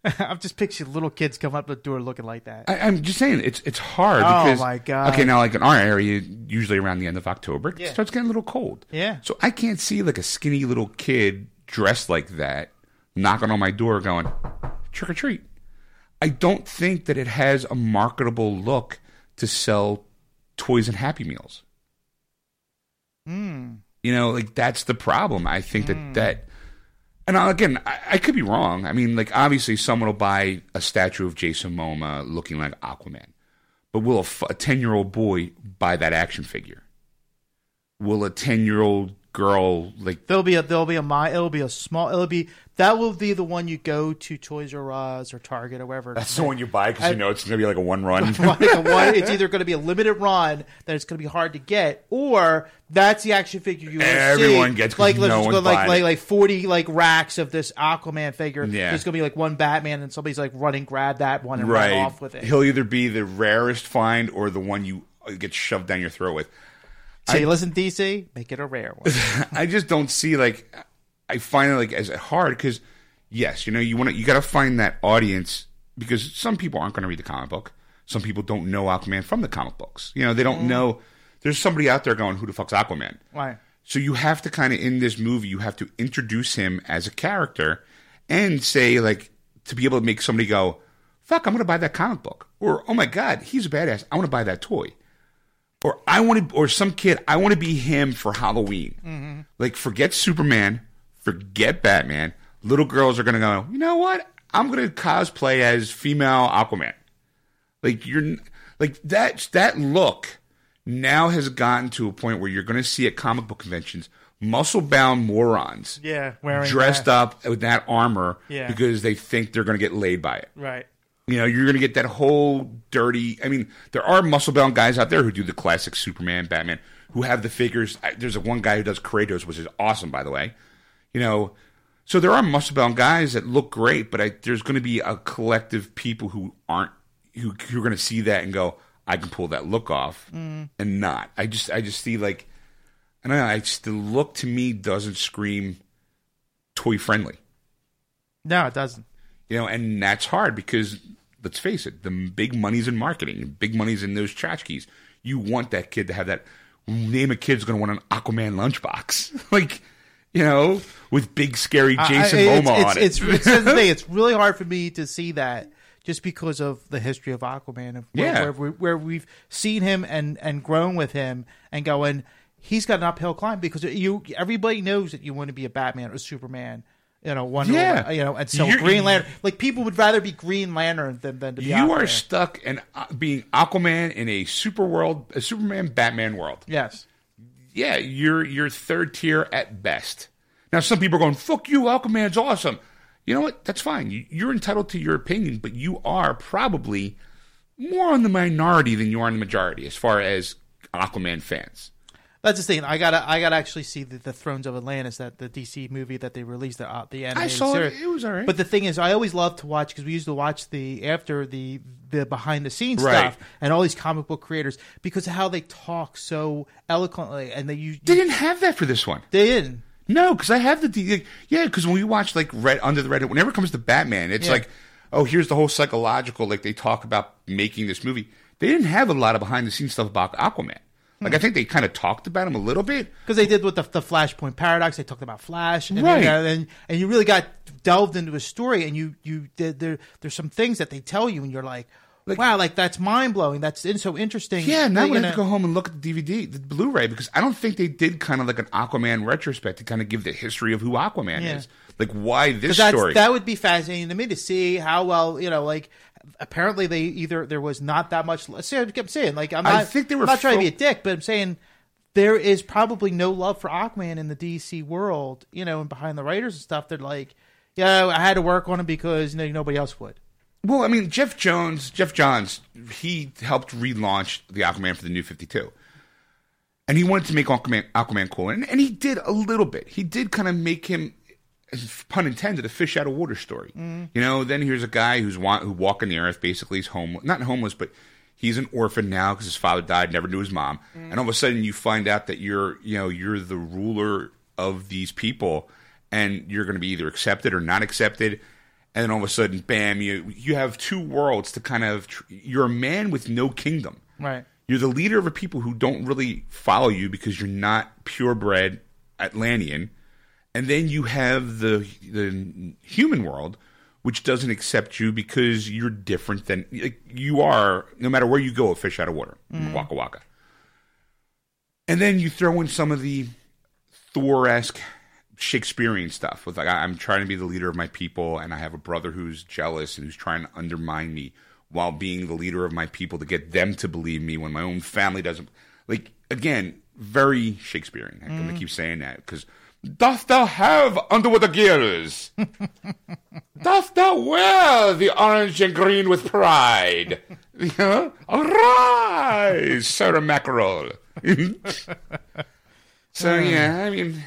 I'm just picturing little kids come up the door looking like that. I, I'm just saying it's it's hard. Oh, because, my God. Okay, now like in our area, usually around the end of October, it Yeah. starts getting a little cold. Yeah. So I can't see like a skinny little kid dressed like that knocking on my door going trick or treat. I don't think that it has a marketable look to sell toys and Happy Meals. Hmm. You know, like that's the problem. I think that that, and again, I, I could be wrong. I mean, like obviously, someone will buy a statue of Jason Momoa looking like Aquaman, but will a ten year old boy buy that action figure? Will a ten year old girl like? There'll be a there'll be a my it'll be a small it'll be that will be the one you go to Toys R Us or Target or wherever. That's the one you buy because you know it's gonna be like a one run. Like a one, it's either going to be a limited run that it's going to be hard to get, or that's the action figure you want to Everyone see. gets 'cause like no let's just go like like like forty like racks of this Aquaman figure. Yeah. There's going to be like one Batman, and somebody's like running, grab that one and run off with it. He'll either be the rarest find or the one you uh, get shoved down your throat with. So you listen, DC, make it a rare one. I just don't see like I find it like as hard because yes, you know you want to you got to find that audience because some people aren't going to read the comic book. Some people don't know Aquaman from the comic books. You know they don't mm. know. There's somebody out there going, "Who the fuck's Aquaman?" right. So you have to kind of in this movie you have to introduce him as a character and say like to be able to make somebody go, "Fuck, I'm going to buy that comic book," or "Oh my god, he's a badass. I want to buy that toy." Or I want to, or some kid, I want to be him for Halloween. Mm-hmm. Like, forget Superman, forget Batman. Little girls are gonna go. You know what? I'm gonna cosplay as female Aquaman. Like you're, like that. That look now has gotten to a point where you're gonna see at comic book conventions muscle bound morons Yeah, wearing dressed that. up with that armor Yeah. because they think they're gonna get laid by it. Right. You know, you're going to get that whole dirty. I mean, there are muscle bound guys out there who do the classic Superman, Batman, who have the figures. There's a one guy who does Kratos, which is awesome, by the way. You know, so there are muscle bound guys that look great, but I, there's going to be a collective people who aren't who who are going to see that and go, I can pull that look off, mm. and not. I just I just see like, I don't know. I just, the look to me doesn't scream toy friendly. No, it doesn't. You know, and that's hard because let's face it, the big money's in marketing, big money's in those tchotchkes. You want that kid to have that. Name a kid's going to want an Aquaman lunchbox, like you know, with big scary Jason I- I- Momoa it's, on it. It's, it's, it's, thing, it's really hard for me to see that just because of the history of Aquaman, of where, Yeah. where, we- where we've seen him and, and grown with him and going, he's got an uphill climb because you everybody knows that you want to be a Batman or Superman. You know, Wonder Yeah. Woman, you know, and so You're- Green Lantern. Like people would rather be Green Lantern than, than to be. you Aquaman. are stuck in uh, being Aquaman in a super world, a Superman Batman world. yes, yeah, you're you're third tier at best. Now, some people are going, "Fuck you, Aquaman's awesome." You know what? That's fine. You, you're entitled to your opinion, but you are probably more on the minority than you are in the majority as far as Aquaman fans. That's the thing. I gotta I gotta actually see the, the Thrones of Atlantis, that the DC movie that they released the uh, the animated I saw it. series. It was all right. But the thing is, I always love to watch because we used to watch the after the the behind the scenes Right. stuff and all these comic book creators because of how they talk so eloquently and they use They didn't have that for this one. they didn't. No, because I have the D- yeah. Because when we watch like Red Under the Red, Hood, whenever it comes to Batman, it's Yeah. like, oh, here's the whole psychological. Like they talk about making this movie. They didn't have a lot of behind the scenes stuff about Aquaman. Like. I think they kind of talked about him a little bit, Because they did with the, the Flashpoint paradox, they talked about Flash, and Right. then, and, and you really got delved into a story, and you you did there. There's some things that they tell you, and you're like, wow, like that's mind blowing. That's in, so interesting. Yeah, now You gonna have to go home and look at the DVD, the Blu-ray, because I don't think they did kind of like an Aquaman retrospect to kind of give the history of who Aquaman Yeah. is, like why this story. that would be fascinating to me to see how well you know like. Apparently, they either there was not that much. Let's I kept saying like I'm not. I think they were I'm not trying to be a dick, but I'm saying there is probably no love for Aquaman in the DC world. You know, and behind the writers and stuff, they're like, yeah, I had to work on him because you know nobody else would. Well, I mean, Jeff Jones, Jeff Johns, he helped relaunch the Aquaman for the New Fifty Two, and he wanted to make Aquaman, Aquaman cool, and, and he did a little bit. He did kind of make him, pun intended, a fish out of water story. You know, then here's a guy who's wa- who walking the earth, basically he's homeless, not homeless, but he's an orphan now because his father died, never knew his mom, mm. and all of a sudden you find out that you're, you know, you're the ruler of these people, and you're going to be either accepted or not accepted and then all of a sudden, bam! You you have two worlds to kind of. Tr- you're a man with no kingdom. Right. You're the leader of a people who don't really follow you because you're not purebred Atlantean, and then you have the the human world, which doesn't accept you because you're different than like, you are. No matter where you go, a fish out of water, mm-hmm. waka waka. And then you throw in some of the Thor esque Shakespearean stuff with like I'm trying to be the leader of my people, and I have a brother who's jealous and who's trying to undermine me while being the leader of my people to get them to believe me when my own family doesn't. Like again, very Shakespearean. I'm gonna mm-hmm. keep saying that because doth thou have underwater gears? Dost thou wear the orange and green with pride? Arise, Sarah Mackerel. So hmm. yeah, I mean,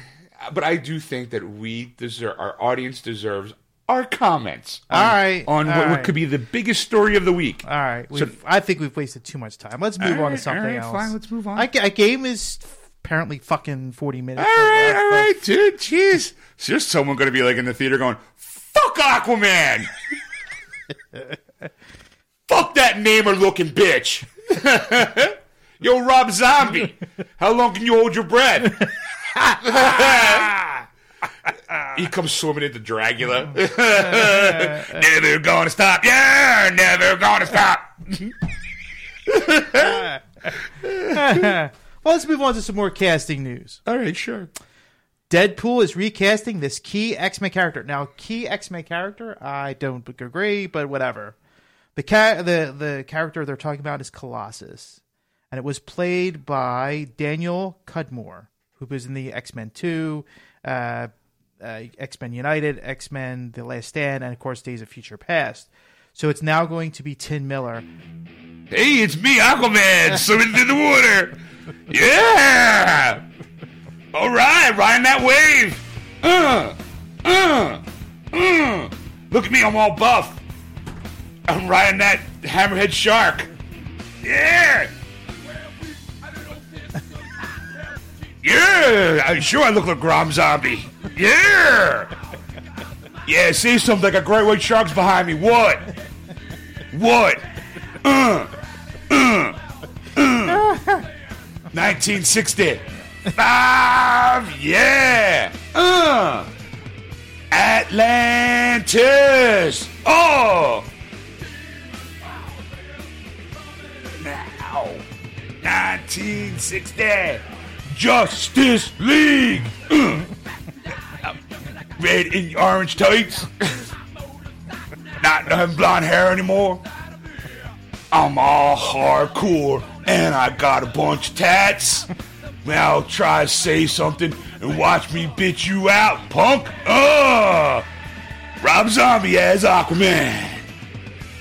but I do think that we deserve our audience deserves our comments. On, All right, on all what, what could be the biggest story of the week. All right. We've, I think we've wasted too much time. Let's move on right, to something all right, else. fine, let's move on. I, a game is apparently fucking 40 minutes. all so right, all right, uh, dude. Jeez, is there someone going to be like in the theater going, "Fuck Aquaman"? Fuck that Namor looking bitch. Yo, Rob Zombie, how long can you hold your breath? he comes swimming into Dracula. never gonna stop. Yeah, never gonna stop. Let's move on to some more casting news. All right, sure. Deadpool is recasting this key X Men character. Now, key X Men character, I don't agree, but whatever. The ca- the the character they're talking about is Colossus, and it was played by Daniel Cudmore, who was in the X Men Two, uh, uh, X Men United, X Men: The Last Stand, and of course Days of Future Past. So it's now going to be Tim Miller. Hey, it's me, Aquaman, swimming through the water. Yeah. All right, riding that wave. Uh, uh, uh. Look at me, I'm all buff. I'm riding that hammerhead shark. Yeah. Yeah, I'm sure I look like Rob Zombie. Yeah. Yeah, see something like a great white shark's behind me. What? What? Uh, uh, uh. 1960. Five, yeah. Uh. Atlantis. Oh. Now. 1960. Justice League. Uh. Red and orange tights. Not having blonde hair anymore. I'm all hardcore and I got a bunch of tats. Now try to say something and watch me bitch you out, punk. Uh, Rob Zombie as Aquaman.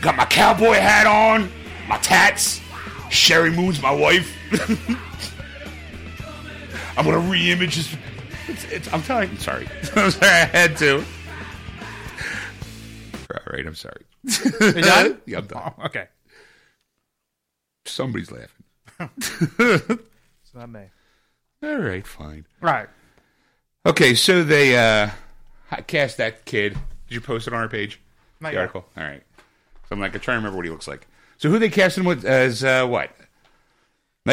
Got my cowboy hat on, my tats. Sheri Moon's my wife. I'm gonna re-image this. It's, it's, I'm telling. I'm sorry. I'm sorry. I had to. All right. I'm sorry. You done? Yeah, I'm done. Oh, okay, Somebody's laughing. it's not me. All right, fine. Right. Okay, so they uh cast that kid. Did you post it on our page? Not the yet. article. All right. So I'm like, I'm trying to remember what he looks like. So who they cast him with as uh, what?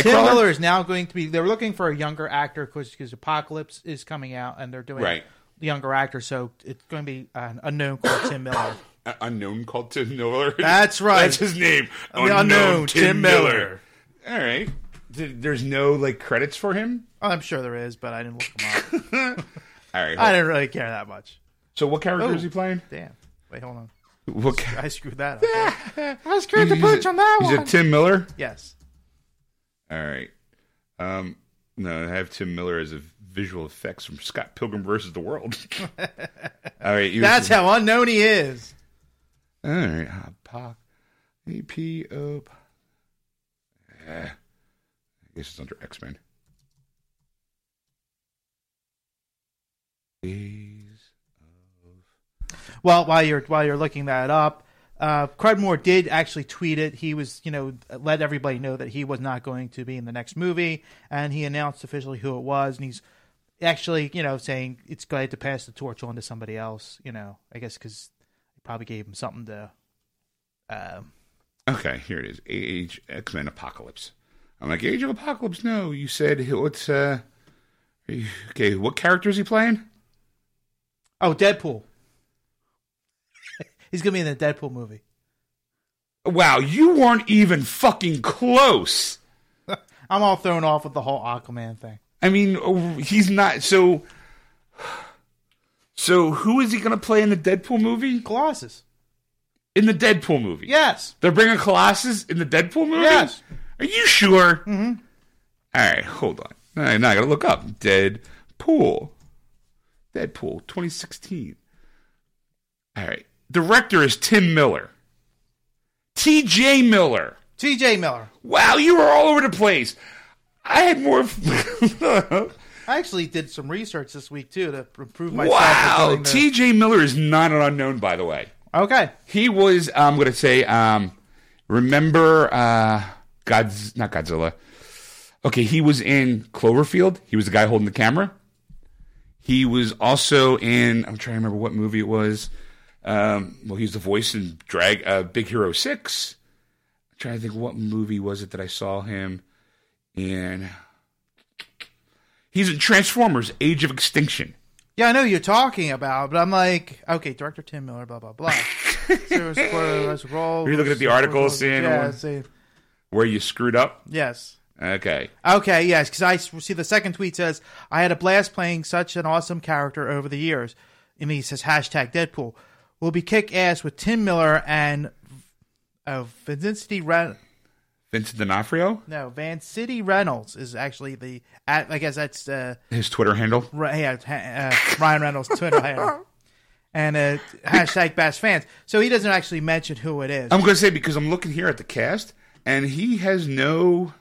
Tim Nightcrawler? Miller is now going to be. They're looking for a younger actor because Apocalypse is coming out, and they're doing Right. the younger actor. So it's going to be an unknown called Tim Miller. Unknown called Tim Miller. That's right. That's his name. The unknown Tim Miller. All right. Th- There's no like credits for him. Oh, I'm sure there is, but I didn't look him up. All right. I didn't really care that much. so what character Oh. is he playing? Damn. Wait, hold on. What? Ca- I screwed that up. I screwed the he's punch on that He's one. a Tim Miller. yes. All right. Um, no, I have Tim Miller as a visual effects from Scott Pilgrim versus the World. All right, That's how unknown he is. All right, Apoc. APO. Eh, I guess it's under X Men. Days of. Well, while you're while you're looking that up, uh, Cudmore did actually tweet it. He was, you know, let everybody know that he was not going to be in the next movie, and he announced officially who it was, and he's actually, you know, saying it's glad to pass the torch on to somebody else. You know, I guess because probably gave him something to. Uh, Okay, here it is. Age X Men Apocalypse. I'm like, Age of Apocalypse? No, you said what's uh okay, what character is he playing? oh, Deadpool. He's gonna be in the Deadpool movie. Wow, you weren't even fucking close. I'm all thrown off with the whole Aquaman thing. I mean, he's not so So who is he gonna play in the Deadpool movie? Colossus. In the Deadpool movie. Yes. They're bringing Colossus in the Deadpool movie? Yes. Are you sure? Mm-hmm. All right, hold on. All right, now I gotta look up Deadpool. Deadpool 2016. All right. Director is Tim Miller. T.J. Miller. T.J. Miller. Wow, you were all over the place. I had more. I actually did some research this week too to prove myself. wow, T.J. Miller is not an unknown, by the way. Okay. He was. I'm going to say. Um, remember, uh, God's not Godzilla. Okay, he was in Cloverfield. He was the guy holding the camera. He was also in. I'm trying to remember what movie it was. Um, well, he's the voice in Drag uh, Big Hero Six. I'm trying to think what movie was it that I saw him in. He's in Transformers: Age of Extinction. Yeah, I know you're talking about, but I'm like, okay, director Tim Miller, blah blah blah. so it's for this role. You're looking at the article, seeing Yeah. Where you screwed up. yes. Okay. Okay, yes, because I see the second tweet says I had a blast playing such an awesome character over the years. And he says hashtag Deadpool will be kick ass with Tim Miller and uh, Vincent Ren- Vincent D'Onofrio. no Van City Reynolds is actually the I guess that's uh, His Twitter handle. Ri- yeah, uh, Ryan Reynolds Twitter handle and uh, hashtag Bass fans. So he doesn't actually mention who it is. I'm going to say because I'm looking here at the cast, and he has no,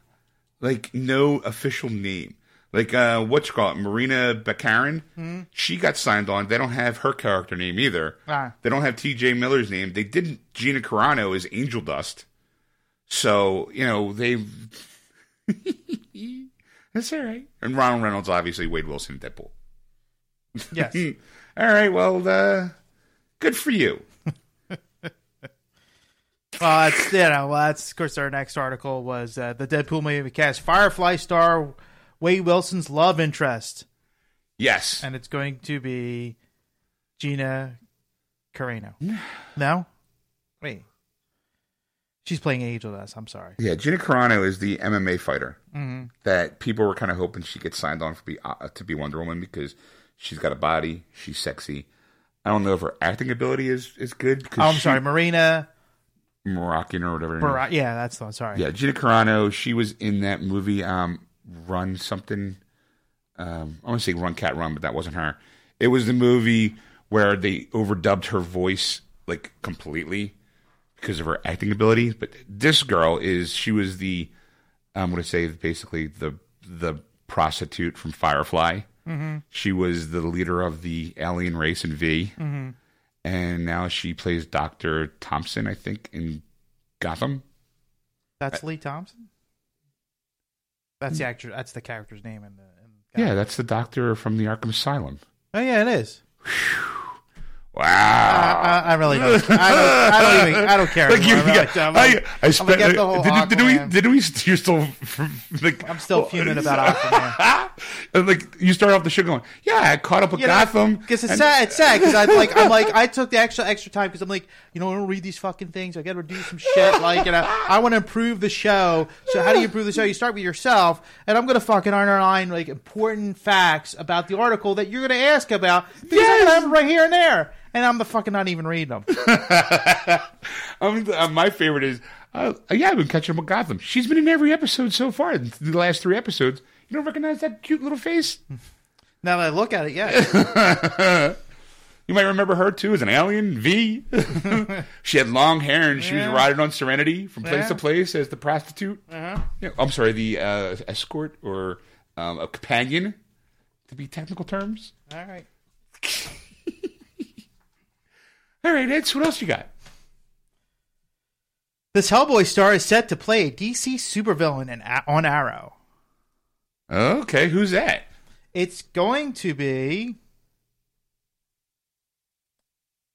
like, no official name. Like, uh, what's called Morena Baccarin. She got signed on. They don't have her character name either. Ah. They don't have T.J. Miller's name. They didn't. Gina Carano is Angel Dust. So you know they. That's all right. And Ronald Reynolds, obviously Wade Wilson, Deadpool. yes. All right. Well, uh, good for you. Well, that's you know, well, that's of course our next article was uh, the Deadpool movie cast Firefly star Wade Wilson's love interest, Yes. and it's going to be Gina Carano. no, wait, she's playing Angel Dust. I'm sorry. Yeah, Gina Carano is the MMA fighter Mm-hmm. that people were kind of hoping she gets signed on for be, uh, to be Wonder Woman because she's got a body, she's sexy. I don't know if her acting ability is, is good. Because Oh, I'm she- sorry, Morena. Moroccan or whatever. her name is. Bar- yeah, that's the one. Sorry. Yeah, Gina Carano. She was in that movie, um, Run something. Um, I want to say Run Cat Run, but that wasn't her. It was the movie where they overdubbed her voice like completely because of her acting ability. But this girl is she was the I'm going to say basically the the prostitute from Firefly. Mm-hmm. She was the leader of the alien race in V, mm-hmm. and now she plays Doctor Thompson, I think, in Gotham. That's Lee Thompson. That's the actor. That's the character's name in the. In Yeah, that's the doctor from the Arkham Asylum. Oh yeah, it is. Wow. I, I really don't. I don't. I don't even. I don't care. like you. I really got- don't. I, I spent. the whole did, did we? Aquaman. Did we? You're still. Like, I'm still fuming about Aquaman. and like you start off the show going, yeah, I caught up with You Gotham because it's and- sad. It's sad because I like. I'm like. I took the extra extra time because I'm like, you know, I don't read these fucking things. I got to do some shit. Like, you know, I want to improve the show. So how do you improve the show? You start with yourself, and I'm gonna fucking underline like important facts about the article that you're gonna ask about because I'm gonna have right here and there, and I'm the fucking not even reading them. Um, uh, my favorite is, uh, yeah, I've been catching up with Gotham. She's been in every episode so far. The last three episodes. You don't recognize that cute little face? Now that I look at it, yeah. You might remember her too as an alien, V. she had long hair and she Yeah. was riding on Serenity from place Yeah. to place as the prostitute. Uh-huh. Yeah, I'm sorry, the uh, escort or um, a companion, to be technical terms. All right. All right, Ed, what else you got? This Hellboy star is set to play a DC supervillain in, on Arrow. Okay, who's that? It's going to be.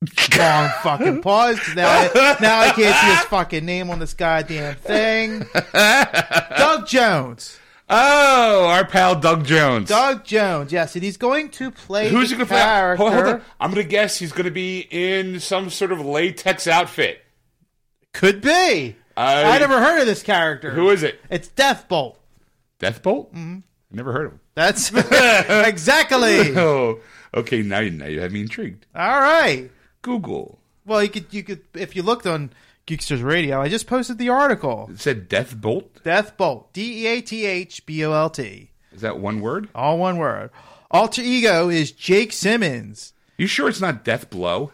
Long fucking pause 'cause now I, now I can't see his fucking name on this goddamn thing. Doug Jones. Oh, our pal Doug Jones. Doug Jones, yes, and he's going to play Who's he going to play? character. Hold, hold on. I'm going to guess he's going to be in some sort of latex outfit. Could be. I- I never heard of this character. Who is it? It's Deathbolt. Deathbolt? Mm-hmm. Never heard of him. That's exactly. Oh, okay. Now you, now you have me intrigued. All right. Google. Well, you could you could if you looked on Geeksters Radio, I just posted the article. It said Deathbolt. Deathbolt. D E A T H B O L T. Is that one word? All one word. Alter ego is Jake Simmons. You sure it's not Death Blow?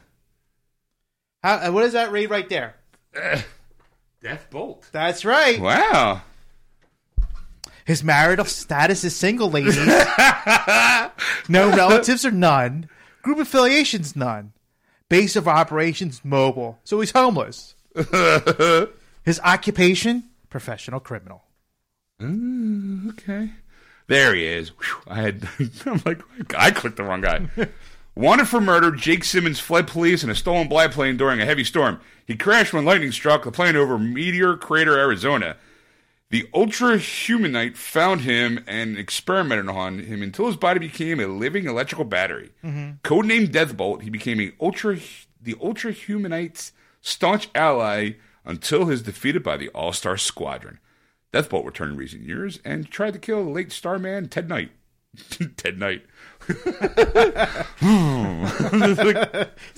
How, uh, what does that read right there? Deathbolt. That's right. Wow. His marital status is single, ladies. no relatives or none. Group affiliations, none. Base of operations, mobile. So he's homeless. His occupation, professional criminal. Mm, okay. There he is. Whew, I had. I'm like, I clicked the wrong guy. Wanted for murder, Jake Simmons fled police in a stolen biplane during a heavy storm. He crashed when lightning struck the plane over Meteor Crater, Arizona. The ultra humanite found him and experimented on him until his body became a living electrical battery. Mm-hmm. Codenamed Deathbolt, he became a ultra the ultra humanite's staunch ally until his defeated by the All Star Squadron. Deathbolt returned in recent years and tried to kill the late Starman Ted Knight. Ted Knight. He's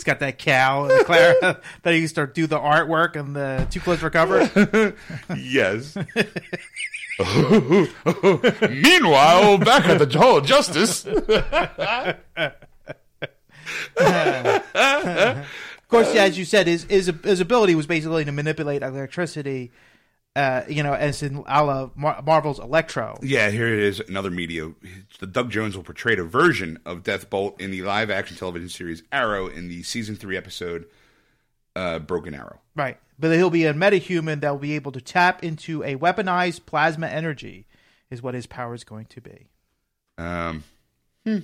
got that cow Clara that he used to do the artwork and the Too Close for Comfort. Yes. Meanwhile, back at the Hall of Justice. Of course, yeah, as you said, his, his his ability was basically to manipulate electricity. Uh, you know, as in a la Mar- Marvel's Electro. Yeah, here it is. Another media. The Doug Jones will portray a version of Deathbolt in the live-action television series Arrow in the season three episode uh, Broken Arrow. Right. But he'll be a metahuman that will be able to tap into a weaponized plasma energy, is what his power is going to be. Um, hmm.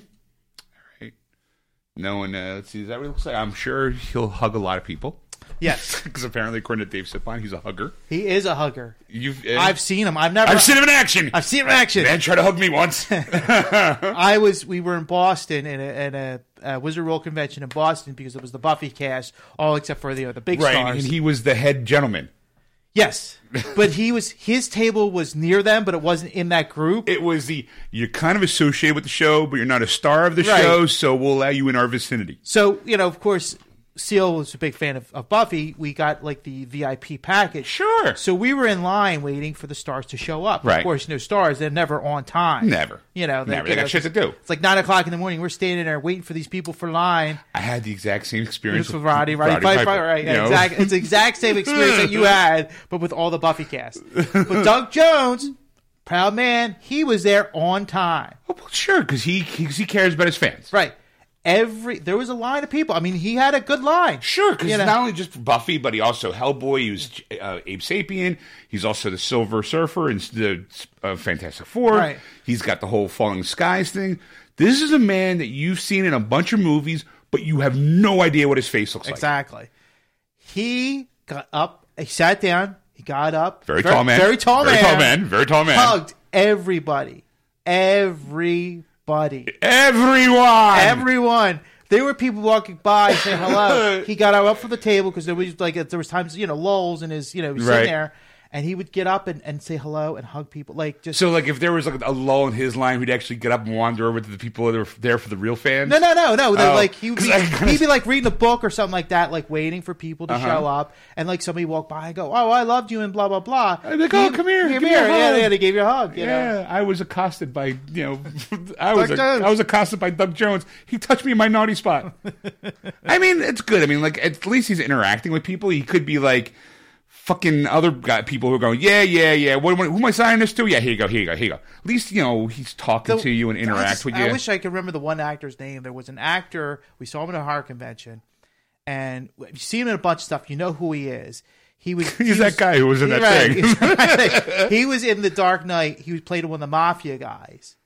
No one. Uh, let's see. Is that what it looks like? I'm sure he'll hug a lot of people Yes, because apparently, according to Dave Sipon, he's a hugger. he is a hugger. You've. Uh, I've seen him. I've never. I've seen him in action. I've seen him in action. Man tried to hug me once. I was. We were in Boston in a, in a, uh Wizard World convention in Boston because it was the Buffy cast, all except for the the big right, stars. and he was the head gentleman. Yes, but he was. His table was near them, but it wasn't in that group. It was the you're kind of associated with the show, but you're not a star of the Right. show, so we'll allow you in our vicinity. So you know, of course, Seal was a big fan of, of Buffy. We got like the VIP package. Sure. So we were in line waiting for the stars to show up. Right. Of course, no stars. They're never on time. Never. You know, Never. They got shit to do. It's like nine o'clock in the morning. We're standing there waiting for these people for line. I had the exact same experience with Roddy, Roddy, Piper, right? you know? Exactly. It's the exact same experience that you had, but with all the Buffy cast. But Doug Jones, proud man, he was there on time. Oh, well, sure, because he, he 'cause he cares about his fans. Right. Every there was a line of people. I mean, he had a good line. Sure, because You know? not only just Buffy, but he also Hellboy. He was uh, Abe Sapien. He's also the Silver Surfer and the uh, Fantastic Four. Right. He's got the whole Falling Skies thing. This is a man that you've seen in a bunch of movies, but you have no idea what his face looks like. Exactly. He got up. He sat down. He got up. Very, tall man. Very tall Very man. Very tall man. Very tall man. Hugged everybody. Everybody. Everyone. Everyone. There were people walking by saying hello. he got up from the table because there was like there was times you know lulls in his you know he was Right. sitting there, and he would get up and, and say hello and hug people, like just So, like, if there was like a lull in his line, he'd actually get up and wander over to the people that are there for the real fans. No, no, no, no. Oh, like he would 'cause be, I kinda- he'd be like reading a book or something like that, like waiting for people to Uh-huh. show up, and like somebody walk by and go, "Oh, I loved you," and blah blah blah. I'd be like, "Oh, come here, come give me here." a Yeah, hug. yeah, they gave you a hug. You know? Yeah, I was accosted by you know, I was Doug Jones. I was accosted by Doug Jones. He touched me in my naughty spot. I mean, it's good. I mean, like at least he's interacting with people. He could be like fucking other guy, people who are going, yeah, yeah, yeah. What, what, who am I signing this to? Yeah, here you go, here you go, here you go. At least you know he's talking So, to you and I interact just- with you. I wish I could remember the one actor's name. There was an actor we saw him at a horror convention, and you see him in a bunch of stuff. You know who he is. He was He's he that was- guy who was in that right. thing. he was in the Dark Knight. He was played one of the mafia guys,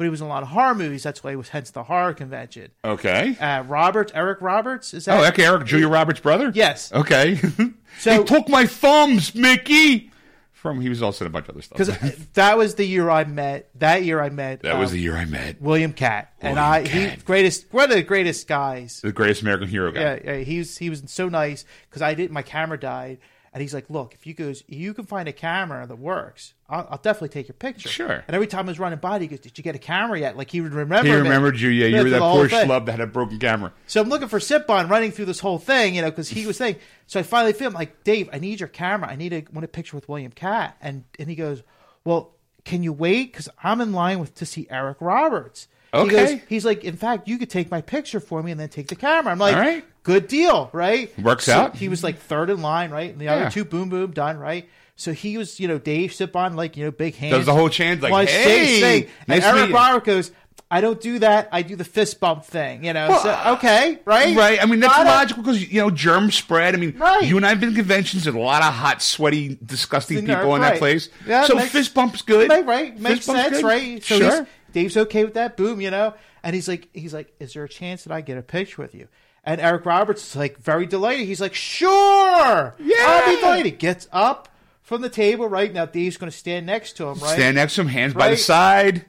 but he was in a lot of horror movies. That's why he was hence the horror convention. okay. Uh, Roberts, Eric Roberts, is that? Oh, okay, Eric Julia Roberts' brother. Yes. Okay. So- he took my thumbs, Mickey. From he was also in a bunch of other stuff. because that was the year I met. That year I met. that was uh, the year I met William Katt, and I he greatest one of the greatest guys. the greatest American hero guy. Yeah, yeah, he was he was so nice because I did my camera died, and he's like, "Look, if you goes, you can find a camera that works, I'll, I'll definitely take your picture." Sure. And every time I was running by, he goes, "Did you get a camera yet?" Like he would remember. He me. remembered you. Yeah, you were that poor schlub that had a broken camera. So I'm looking for Sipon running through this whole thing, you know, because he was saying. So I finally filmed like, Dave, I need your camera. I need a want a picture with William Katt, and and he goes, well, can you wait? Because I'm in line with to see Eric Roberts. He Okay. goes, he's like, in fact, you could take my picture for me and then take the camera. I'm like, All right. Good deal, right? Works So out. He was like third in line, right? And the Yeah. other two, boom, boom, done, right? So he was, you know, Dave Sipon, like, you know, big hand. Does the whole chant like, hey, say- nice and Eric meet goes, I don't do that. I do the fist bump thing, you know. Well, so, okay, right? Right. I mean, that's Got it. Uh, logical because you know germ spread. I mean, Right. you and I have been to conventions. There's a lot of hot, sweaty, disgusting In people there, in that right. place. Yeah, so makes- fist bump's good. Right, right. Fist Makes sense, good. right? So sure. Dave's okay with that. Boom, you know. And he's like, he's like, is there a chance that I get a picture with you? And Eric Roberts is like very delighted. He's like, sure, Yeah. I'll be delighted. Gets up from the table. Right now, Dave's going to stand next to him. Right. Stand next to him, hands by the side.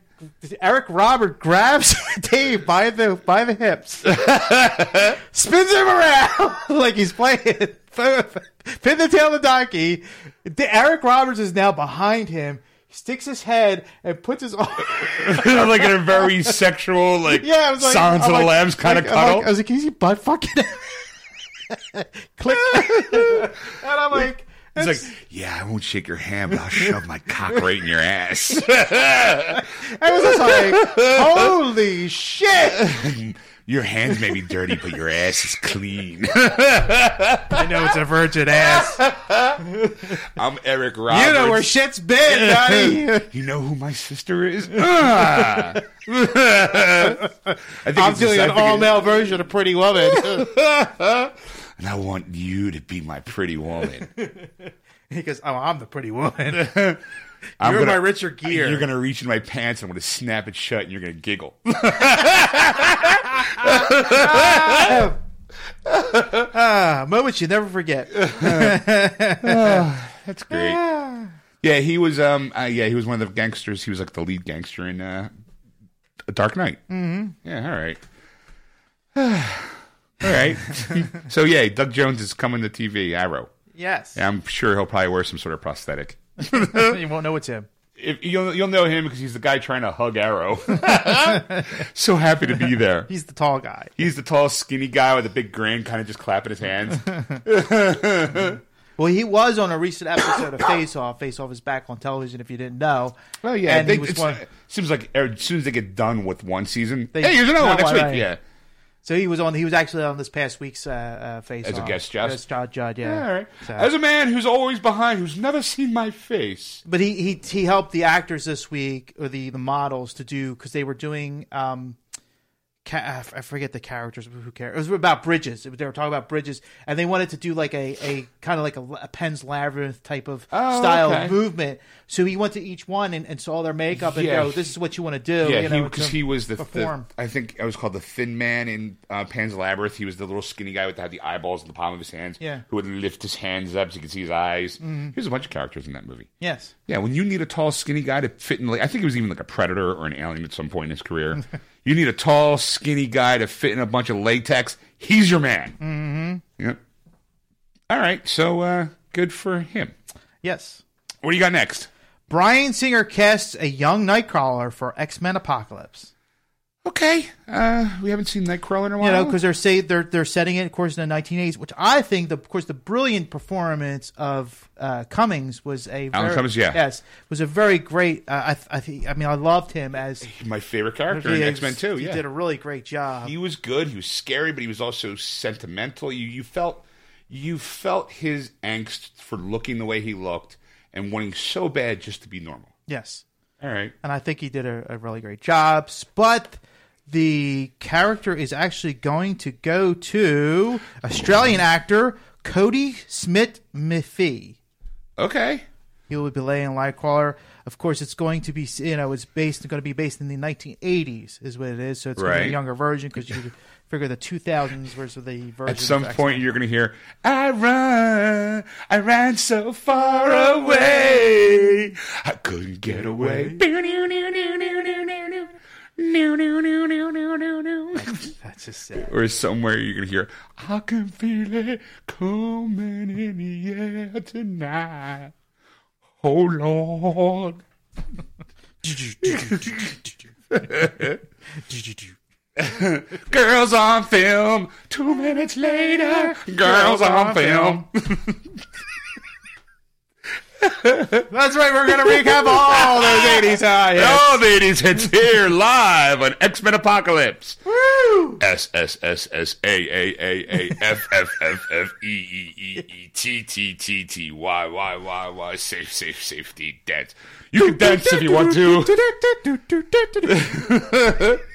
Eric Robert grabs Dave by the by the hips, spins him around like he's playing pin the tail of the donkey. Eric Roberts is now behind him. Sticks his head and puts his arm. like in a very sexual, like yeah, was like, Silence of the like- Lambs kind of like- like- cuddle. I was like, is he butt fucking? Click. and I'm like, He's it's- like, yeah, I won't shake your hand, but I'll shove my cock right in your ass. I was just like, holy shit! Your hands may be dirty, but your ass is clean. I know it's a virgin ass. I'm Eric Roberts. You know where shit's been, buddy. You know who my sister is? I think I'm it's doing an all male version of Pretty Woman. and I want you to be my pretty woman. he goes, "Oh, I'm the pretty woman. I'm You're gonna- my Richard Gere." You're gonna reach in my pants and I'm gonna snap it shut and you're gonna giggle. ah, moments you never forget. That's great. Yeah, he was. Um, uh, yeah, he was one of the gangsters. He was like the lead gangster in uh, Dark Knight. Mm-hmm. Yeah. All right. all right. so yeah, Doug Jones is coming to TV. Arrow. yes, Yeah, I'm sure he'll probably wear some sort of prosthetic. you won't know it's him. If, you'll you'll know him because he's the guy trying to hug Arrow. so happy to be there. He's the tall guy. He's the tall, skinny guy with a big grin, kind of just clapping his hands. Well, he was on a recent episode of Face Off. Face Off is back on television. If you didn't know, Oh yeah, and they, he was one. seems like er, as soon as they get done with one season, They- hey, here's another one next week. right. Yeah, So he was on. He was actually on this past week's uh, uh, Face As a guest just? As Judd, Judd, yeah. all right. So- As a man who's always behind, who's never seen my face. But he, he he helped the actors this week or the the models to do because they were doing um, ca- I forget the characters. Who cares? It was about bridges. They were talking about bridges, and they wanted to do like a, a kind of like a, a Pan's Labyrinth type of Oh, style okay. movement. So he went to each one and, and saw their makeup and Yeah. go, "This is what you want to do." Yeah, because to he, was the, the. I think I was called the thin man in uh, Pan's Labyrinth. He was the little skinny guy with the, had the eyeballs in the palm of his hands. Yeah. Mm-hmm. who would lift his hands up so you could see his eyes. There's a bunch of characters in that movie. yes. Yeah, when you need a tall, skinny guy to fit in, like I think it was even like a predator or an alien at some point in his career. you need a tall, skinny guy to fit in a bunch of latex. He's your man. Mm-hmm. Yep. All right, so uh, good for him. Yes. What do you got next? Bryan Singer casts a young Nightcrawler for X Men Apocalypse. Okay, uh, we haven't seen Nightcrawler in a while. You know, because they're say they're they're setting it, of course, in the 1980s, which I think, the, of course, the brilliant performance of uh, Cummings was a Alan very, Cummings, yeah. yes, was a very great. Uh, I I think I mean I loved him as my favorite character in X Men too. He Yeah, did a really great job. he was good. He was scary, but he was also sentimental. You you felt you felt his angst for looking the way he looked and wanting so bad just to be normal. yes, All right. and I think he did a, a really great job. But the character is actually going to go to Australian actor Cody Smith Miffy. Okay. He will be playing Nightcrawler. Of course, it's going to be you know it's based going to be based in the 1980s is what it is. So it's going to be Right. a younger version because you figure the 2000s versus the version. At some point, you're going to hear, I run, I ran so far away, I couldn't get away. That's just sad. Or somewhere you're going to hear, I can feel it coming in the air tonight. Oh, Lord. Girls on film, two minutes later, girls on film. That's right. We're gonna recap all those 80s high hits. All the 80s hits here live on X Men Apocalypse. Woo! S S S S A A A A F F F F E E E E T T T T Y Y Y Y safe safe safety dance. You can dance if you want to.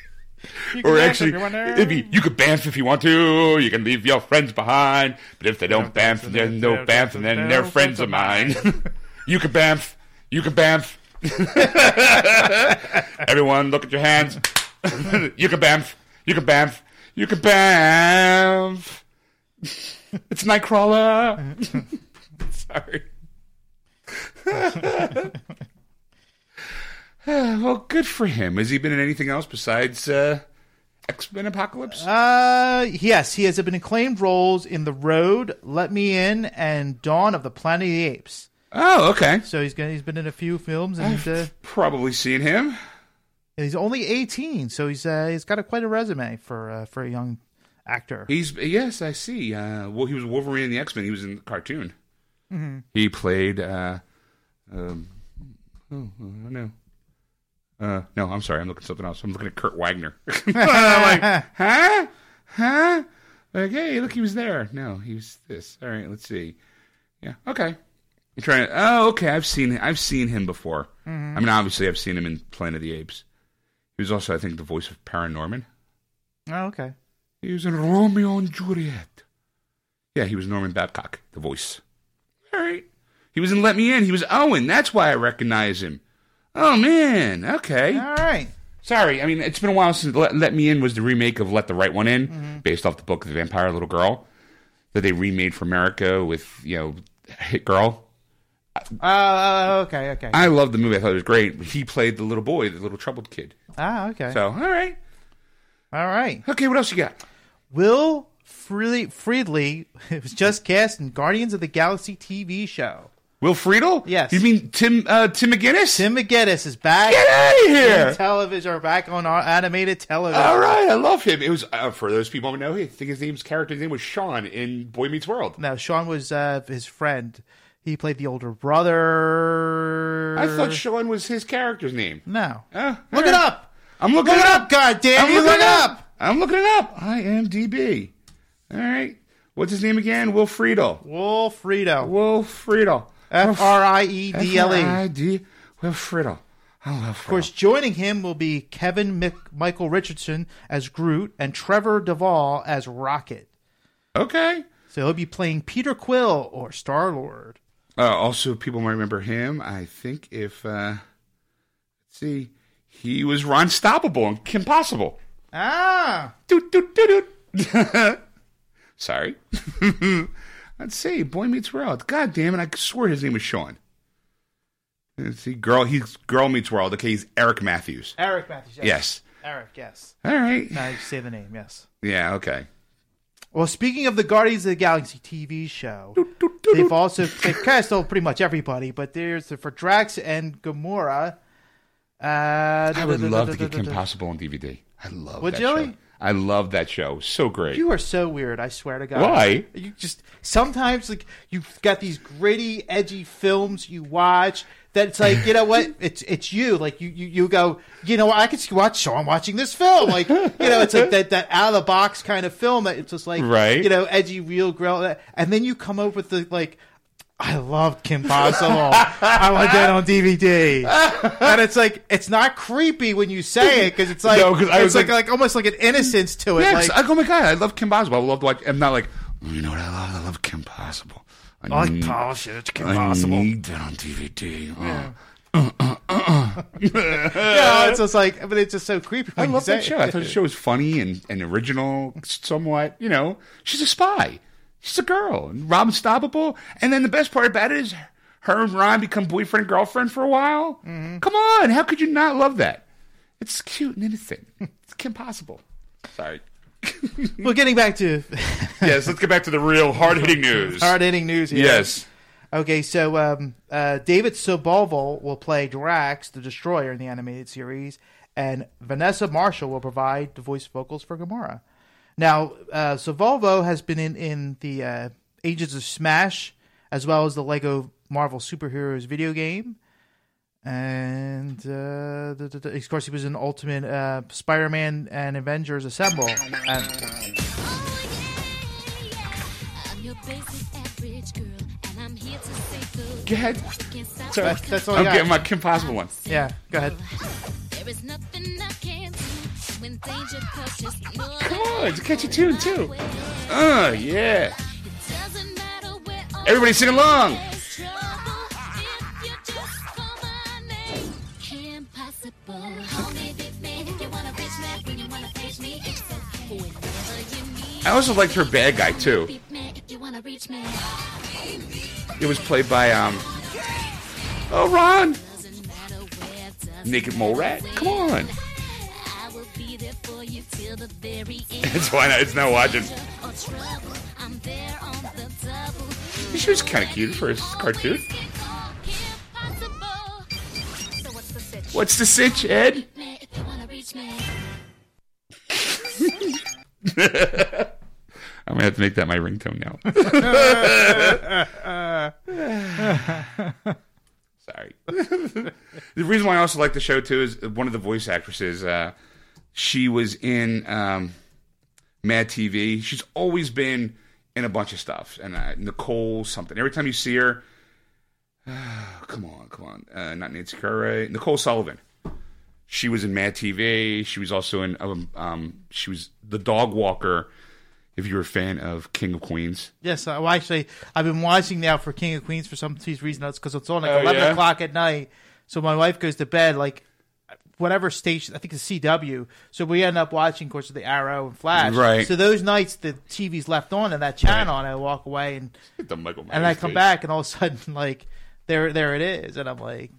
You Or actually, if you want to. it'd be, you could bamf if you want to. You can leave your friends behind. But if they don't bamf, then no bamf, and then they're friends of mine. you can bamf. You can bamf. Everyone, look at your hands. you can bamf. You can bamf. You can bamf. It's Nightcrawler. Sorry. well, good for him. Has he been in anything else besides uh, X Men Apocalypse? Uh, yes, he has been acclaimed roles in The Road, Let Me In, and Dawn of the Planet of the Apes. oh, okay. So he's gonna, he's been in a few films, and uh, Probably seen him. And he's only 18, so he's uh, he's got a, quite a resume for uh, for a young actor. He's yes, I see. Uh, well, he was Wolverine in the X Men. He was in the cartoon. He played. Uh, um, oh, I don't know. Uh, no, I'm sorry. I'm looking at something else. I'm looking at Kurt Wagner. I'm like, huh, huh? Like, hey, look, he was there. No, he was this. All right, let's see. Yeah, okay. I'm trying to. Oh, okay. I've seen. I've seen him before. I mean, obviously, I've seen him in Planet of the Apes. He was also, I think, the voice of Paranorman. Oh, okay. He was in Romeo and Juliet. Yeah, he was Norman Babcock, the voice. All right. He was in Let Me In. He was Owen. That's why I recognize him. Oh, man. Okay. All right. Sorry. I mean, it's been a while since Let, Let Me In was the remake of Let the Right One In, based off the book The Vampire Little Girl, that they remade for America with, you know, Hit Girl. Uh, okay, okay. I loved the movie. I thought it was great. He played the little boy, the little troubled kid. ah, okay. So, all right. All right. Okay, what else you got? Will Freely, Friedley was just cast in Guardians of the Galaxy TV show. Will Friedle? Yes. You mean Tim uh, Tim McGinnis? Tim McGinnis is back. Get out of on here! television or back on our animated television. All right, I love him. It was uh, for those people who know. I think his name's character's name was Sean in Boy Meets World. Now Sean was uh, his friend. He played the older brother. I thought Sean was his character's name. no. Uh, Look all it up. I'm looking Look it up. up. God damn I'm you! Look it up. I'm looking it up. IMDb. All right. What's his name again? Will Friedle. Will Friedle. Will Friedle. F R I E D L E. Of F-R-I-D. Will Friedle. I love Friedle. course, joining him will be Kevin Mc- Michael Richardson as Groot and Trevor Devall as Rocket. Okay. So he'll be playing Peter Quill or Star Lord. Uh, also, people might remember him. I think if uh, let's see, he was Ron Stoppable and Kim Possible. Ah, Doot, doot, doot, doot. Sorry. let's see. Boy Meets World. God damn it! I swear his name was Sean. Let's see. Girl. He's Girl Meets World. Okay, he's Eric Matthews. Eric Matthews. Yes. Eric. Yes. All right. Now you say the name. Yes. Yeah. Okay. Well, speaking of the Guardians of the Galaxy TV show, they've also they've cast pretty much everybody, but there's the, for Drax and Gamora. Uh, I would love to get Kim Possible on DVD. I love Would that you? show. I love that show. So great. You are so weird. I swear to God. Why? You just sometimes like you've got these gritty, edgy films you watch. That it's like you know what? It's it's you. Like you you, you go. You know I could watch. So I'm watching this film. Like you know it's like that that out of the box kind of film that it's just like Right. You know edgy, real grill. And then you come up with the like. I love Kim Possible. I want that on DVD. And it's like it's not creepy when you say it because it's like No, I it's like, like- like almost like an innocence to it. yeah, like, I, oh my god, I love Kim Possible. I love watch. I'm not like, "Oh, you know what I love? I love Kim Possible. I, I like need, polish it. It's Kim I Possible. need that on DVD. Oh. Uh, uh, uh, yeah, it's just like, but it's just so creepy. I love say that show. it. I thought the show was funny and, and original, somewhat. You know, she's a spy. She's a girl. And Robin Stoppable. And then the best part about it is her and Ron become boyfriend and girlfriend for a while. Mm-hmm. Come on. How could you not love that? It's cute and innocent. It's Kim Possible. Sorry. Well, getting back to yes, let's get back to the real hard hitting news. hard hitting news here. Yes. Okay, so um, uh, David Sobolov will play Drax, the Destroyer, in the animated series, and Vanessa Marshall will provide the voice vocals for Gamora. Now, uh, Sobolov has been in in the uh, Agents of Smash, as well as the Lego Marvel Superheroes video game. And uh, the, the, the- of course, he was in Ultimate uh, Spider-Man and Avengers Assemble. And, I'm your basic average girl, and I'm here to say good. Go ahead. Sorry. That's- that's all I I'm got. getting my Kim Possible one. yeah, go ahead. Come on, it's a catchy tune, too. Uh, yeah. Everybody sing along. I also liked her bad guy, too. It was played by, um, oh, Ron. Naked Mole Rat. Come on. That's why not, it's not watching. Or trouble, I'm there on the double. She was kind of cute for a cartoon. What's the sitch? What's the sitch, Ed? Me if you wanna reach me. I'm gonna have to make that my ringtone now. Sorry. the reason why I also like the show too is one of the voice actresses. Uh, she was in um, Mad TV. She's always been in a bunch of stuff. And uh, Nicole something. Every time you see her, come on, come on. Uh, not Nancy Curry. Nicole Sullivan. She was in Mad TV. She was also in. Um, um, she was the dog walker. If you're a fan of King of Queens, Yes, I, well, actually, I've been watching now for King of Queens for some reason. That's because it's on like Oh, eleven yeah? o'clock at night. So my wife goes to bed like whatever station. I think it's CW. So we end up watching, of course, the Arrow and Flash. Right. So those nights the TV's left on and that channel, and I walk away and the Michael and I come face. back and all of a sudden like there there it is, and I'm like,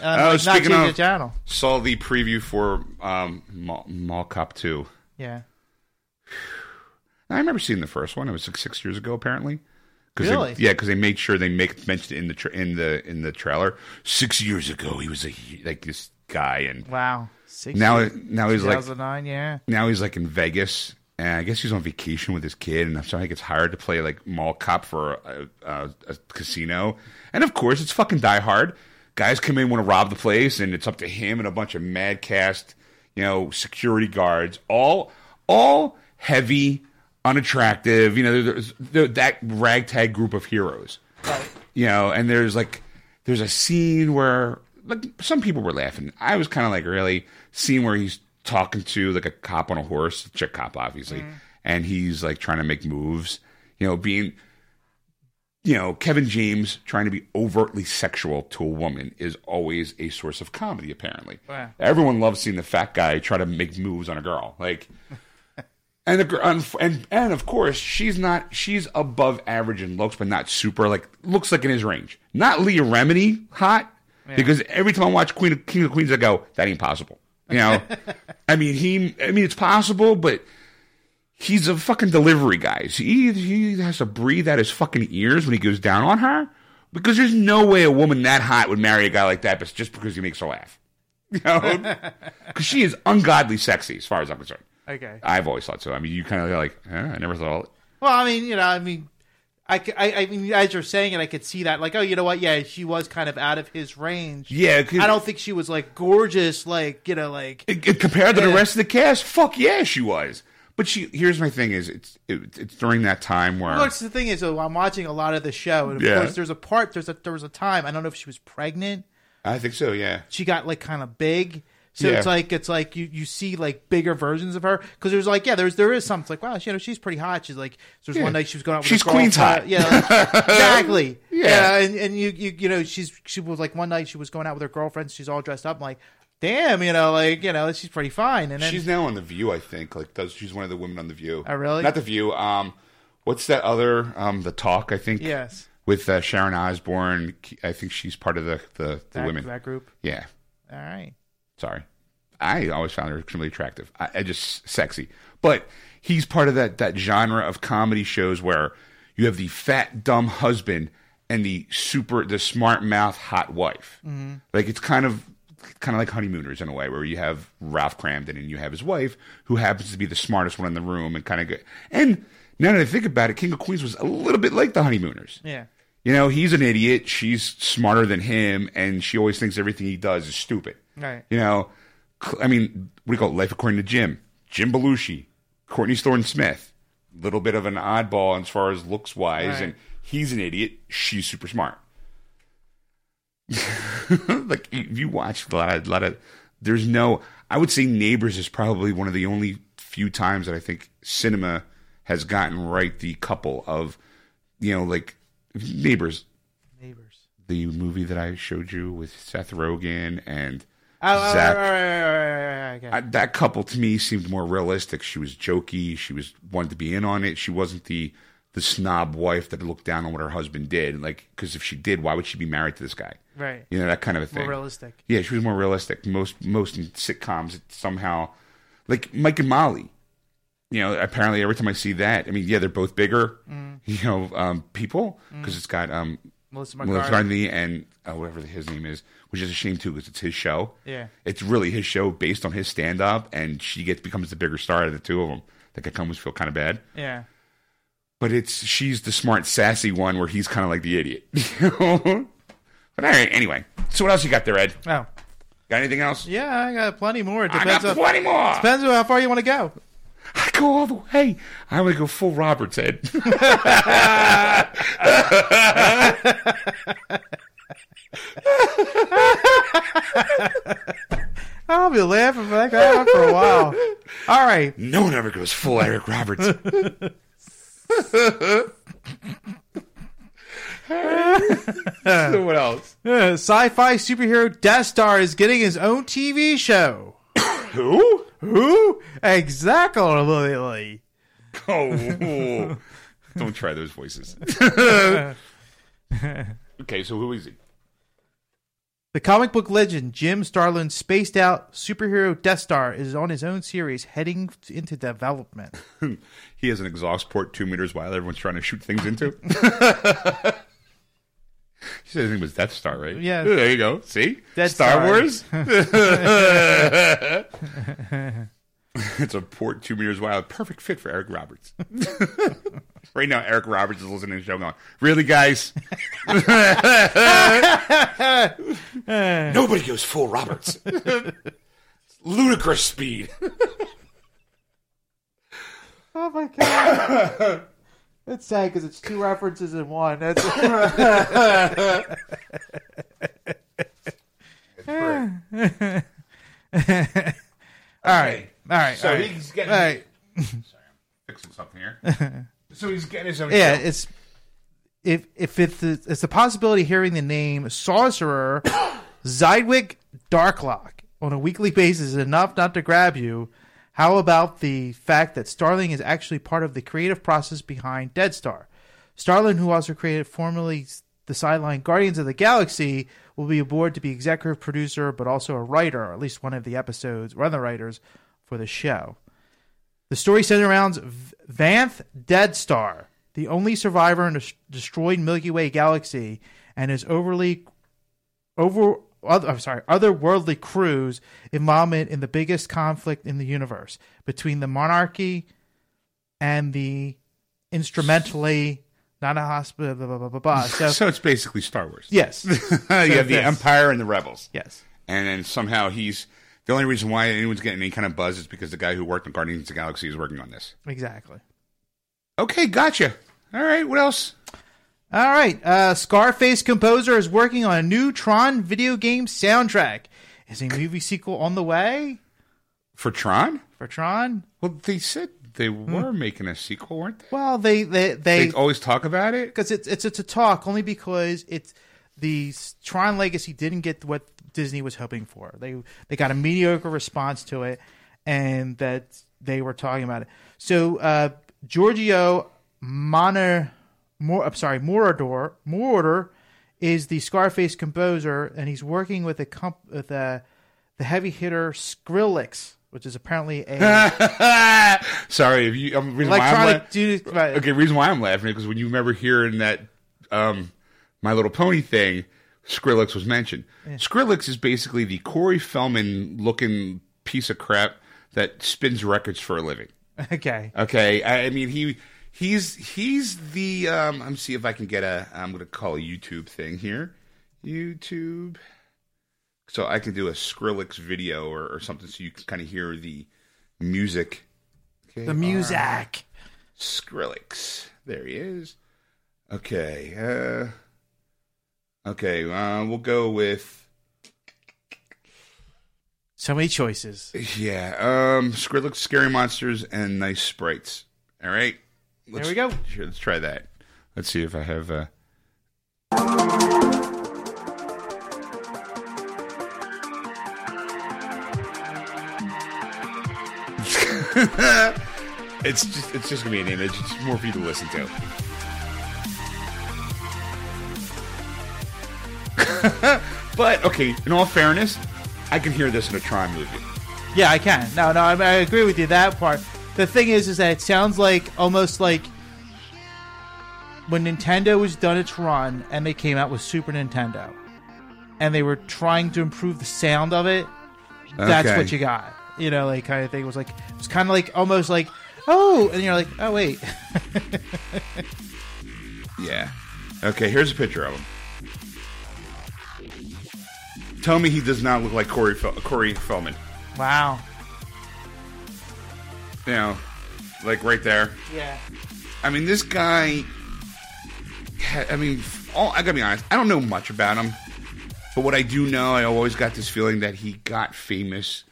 and I'm Oh, like not speaking changing the channel. Saw the preview for um, Mall, Mall Cop Two. Yeah. I remember seeing the first one. It was like six years ago, apparently. Cause Really? They, yeah, because they made sure they make mentioned it in the tra- in the in the trailer. Six years ago, he was a, like this guy, and Wow. Six now years. now he's like Yeah. now he's like in Vegas, and I guess he's on vacation with his kid, and so he gets hired to play like mall cop for a, a, a casino, and of course it's fucking Die Hard. Guys come in want to rob the place, and it's up to him and a bunch of mad cast, you know, security guards, all all heavy, unattractive. You know, there's, there's that ragtag group of heroes you know, and there's like there's a scene where like some people were laughing. I was kind of like really seeing where he's talking to like a cop on a horse, chick cop obviously, mm. and he's like trying to make moves, you know, being you know, Kevin James trying to be overtly sexual to a woman is always a source of comedy apparently. Wow. Everyone loves seeing the fat guy try to make moves on a girl. Like and the and and and of course she's not she's above average in looks, but not super like looks like in his range. Not Leah Remini hot because every time I watch Queen of, King of Queens, I go that ain't possible. You know, I mean he I mean it's possible, but he's a fucking delivery guy. So he he has to breathe out his fucking ears when he goes down on her because there's no way a woman that hot would marry a guy like that, but just because he makes her laugh. You know, because she is ungodly sexy as far as I'm concerned. Okay. I've always thought so. I mean, you kind of like, huh, I never thought. Well, I mean, you know, I mean, I, I- I mean, as you're saying it, I could see that. Like, oh, you know what? Yeah, she was kind of out of his range. Yeah, I don't think she was like gorgeous, like you know, like It- it- compared to the rest of the cast, fuck yeah, she was. But she here's my thing: is it's it, it's during that time where Look, the thing is, though, I'm watching a lot of the show, and of Yeah. course, there's a part, there's a there was a time. I don't know if she was pregnant. I think so, yeah. She got like kind of big, so Yeah. it's like it's like you, you see like bigger versions of her because there's like yeah, there's there is some. It's like wow, you know, she's pretty hot. She's like there's Yeah. one night she was going out. with She's her Queen's hot. Yeah, like, exactly. Yeah. and and you you you know she's she was like one night she was going out with her girlfriend. She's all dressed up. I'm like damn, you know, like you know, she's pretty fine. And then She's now on the View, I think. Like, does she's one of the women on the View? Oh, really? Not the View. Um, what's that other? Um, the Talk, I think. yes, With uh, Sharon Osbourne, I think she's part of the the, the that, women. that group. Yeah. All right. Sorry. I always found her extremely attractive. I, I just sexy. But he's part of that that genre of comedy shows where you have the fat dumb husband and the super the smart mouth hot wife. Mm-hmm. Like it's kind of kind of like honeymooners in a way where you have Ralph Kramden and you have his wife who happens to be the smartest one in the room and kind of good. And now that I think about it, King of Queens was a little bit like the honeymooners. Yeah. You know, he's an idiot. She's smarter than him, and she always thinks everything he does is stupid. Right. You know, I mean, what do you call it? Life according to Jim, Jim Belushi, Courtney Thorne Smith, little bit of an oddball as far as looks wise, Right. and he's an idiot. She's super smart. like if you watch a lot of, lot of, there's no. I would say Neighbors is probably one of the only few times that I think cinema has gotten right the couple of, you know, like Neighbors, Neighbors. the movie that I showed you with Seth Rogen and Oh, oh, Zach. Oh, oh, oh, okay. That couple to me seemed more realistic. She was jokey. She was wanted to be in on it. She wasn't the the snob wife that looked down on what her husband did. Like, because if she did, why would she be married to this guy? right. You know that kind of a thing. More realistic. Yeah, she was more realistic. Most most in sitcoms, somehow like Mike and Molly. You know, apparently every time I see that, I mean, yeah, they're both bigger, Mm. you know, um, people because it's got um, Melissa Melissa McCarthy. McCarthy and uh, whatever his name is, which is a shame too because it's his show. Yeah. it's really his show based on his stand up, and she gets becomes the bigger star of the two of them. Like I almost feel kind of bad, Yeah. but it's she's the smart, sassy one where he's kind of like the idiot. But all right, anyway. So what else you got there, Ed? Oh. Got anything else? Yeah, I got plenty more. It I depends got on plenty more. depends on how far you want to go. I go all the way. I want to go full Roberts, Ed. I'll be laughing for that guy for a while. All right. no one ever goes full Eric Roberts. so what else? Uh, sci-fi superhero Death Star is getting his own TV show. Who? Who? Exactly. Oh, don't try those voices. okay, so who is he? The comic book legend Jim Starlin's spaced out superhero Death Star is on his own series heading into development. He has an exhaust port two meters wide. Everyone's trying to shoot things into. He said his name was Death Star, right? Yeah. There you go. See? Death Star Star. Wars. it's a port two meters wide. Perfect fit for Eric Roberts. right now, Eric Roberts is listening to the show going, Really, guys? Nobody goes full Roberts. Ludicrous speed. Oh my god. It's sad because it's two references in one. That's all right, all right, So all right. he's getting- all right. Fixing something here. so he's getting his own Yeah, show. it's if if it's the, it's the possibility of hearing the name sorcerer Zydwick Darklock on a weekly basis is enough not to grab you. How about the fact that Starlin is actually part of the creative process behind Dead Star? Starlin, who also created formerly the sideline Guardians of the Galaxy, will be aboard to be executive producer, but also a writer, or at least one of the episodes, one of the writers for the show. The story centers around Vanth Dreadstar, the only survivor in a destroyed Milky Way galaxy, and his overly over other, I'm sorry, otherworldly crew's involvement in the biggest conflict in the universe between the monarchy and the instrumentally not a hospital. Blah, blah, blah, blah, blah. So So it's basically Star Wars. yes, you have the Yes. Empire and the Rebels. yes, And then somehow he's the only reason why anyone's getting any kind of buzz is because the guy who worked on Guardians of the Galaxy is working on this. exactly. Okay, gotcha. All right, what else? All right. Uh, Scarface composer is working on a new Tron video game soundtrack. Is a movie sequel on the way For Tron? for Tron? Well, they said they were making a sequel, weren't they? Well, they they They they always talk about it. because it's it's it's a talk only because it's the Tron Legacy didn't get what Disney was hoping for. They they got a mediocre response to it, and that they were talking about it. So uh, Giorgio Moner, Mor, I'm sorry, Morador Moroder is the Scarface composer, and he's working with a comp with a the heavy hitter Skrillex, which is apparently a Sorry, if you. Um, reason why I'm electronic la- dude. okay, reason why I'm laughing is because when you remember hearing that um, My Little Pony thing, Skrillex was mentioned. Skrillex is basically the Corey Feldman looking piece of crap that spins records for a living. Okay. Okay, I, I mean he he's he's the um. I'm see if I can get a. I'm gonna call a YouTube thing here. YouTube. So I can do a Skrillex video or, or something, so you can kind of hear the music. Okay, The music. Skrillex. There he is. Okay. Uh, okay. Uh, we'll go with So many choices. yeah. Um, Skrillex, scary monsters, and nice sprites. All right. Let's, we go. Sure, let's try that. Let's see if I have. Uh... it's just it's just gonna be an image. It's more for you to listen to. but okay, in all fairness, I can hear this in a Tron movie. Yeah, I can. No, no, I, I agree with you that part. The thing is, is that it sounds like almost like when Nintendo was done its run and they came out with Super Nintendo, and they were trying to improve the sound of it. That's Okay. what you got. You know, like kind of thing. It was like it was kind of like almost like oh, and you're like oh wait, Yeah. Okay, here's a picture of him. Tell me he does not look like Corey Fel- Corey Feldman. wow, You know, like right there. yeah, I mean, this guy. I mean, all, I gotta be honest. I don't know much about him, but what I do know, I always got this feeling that he got famous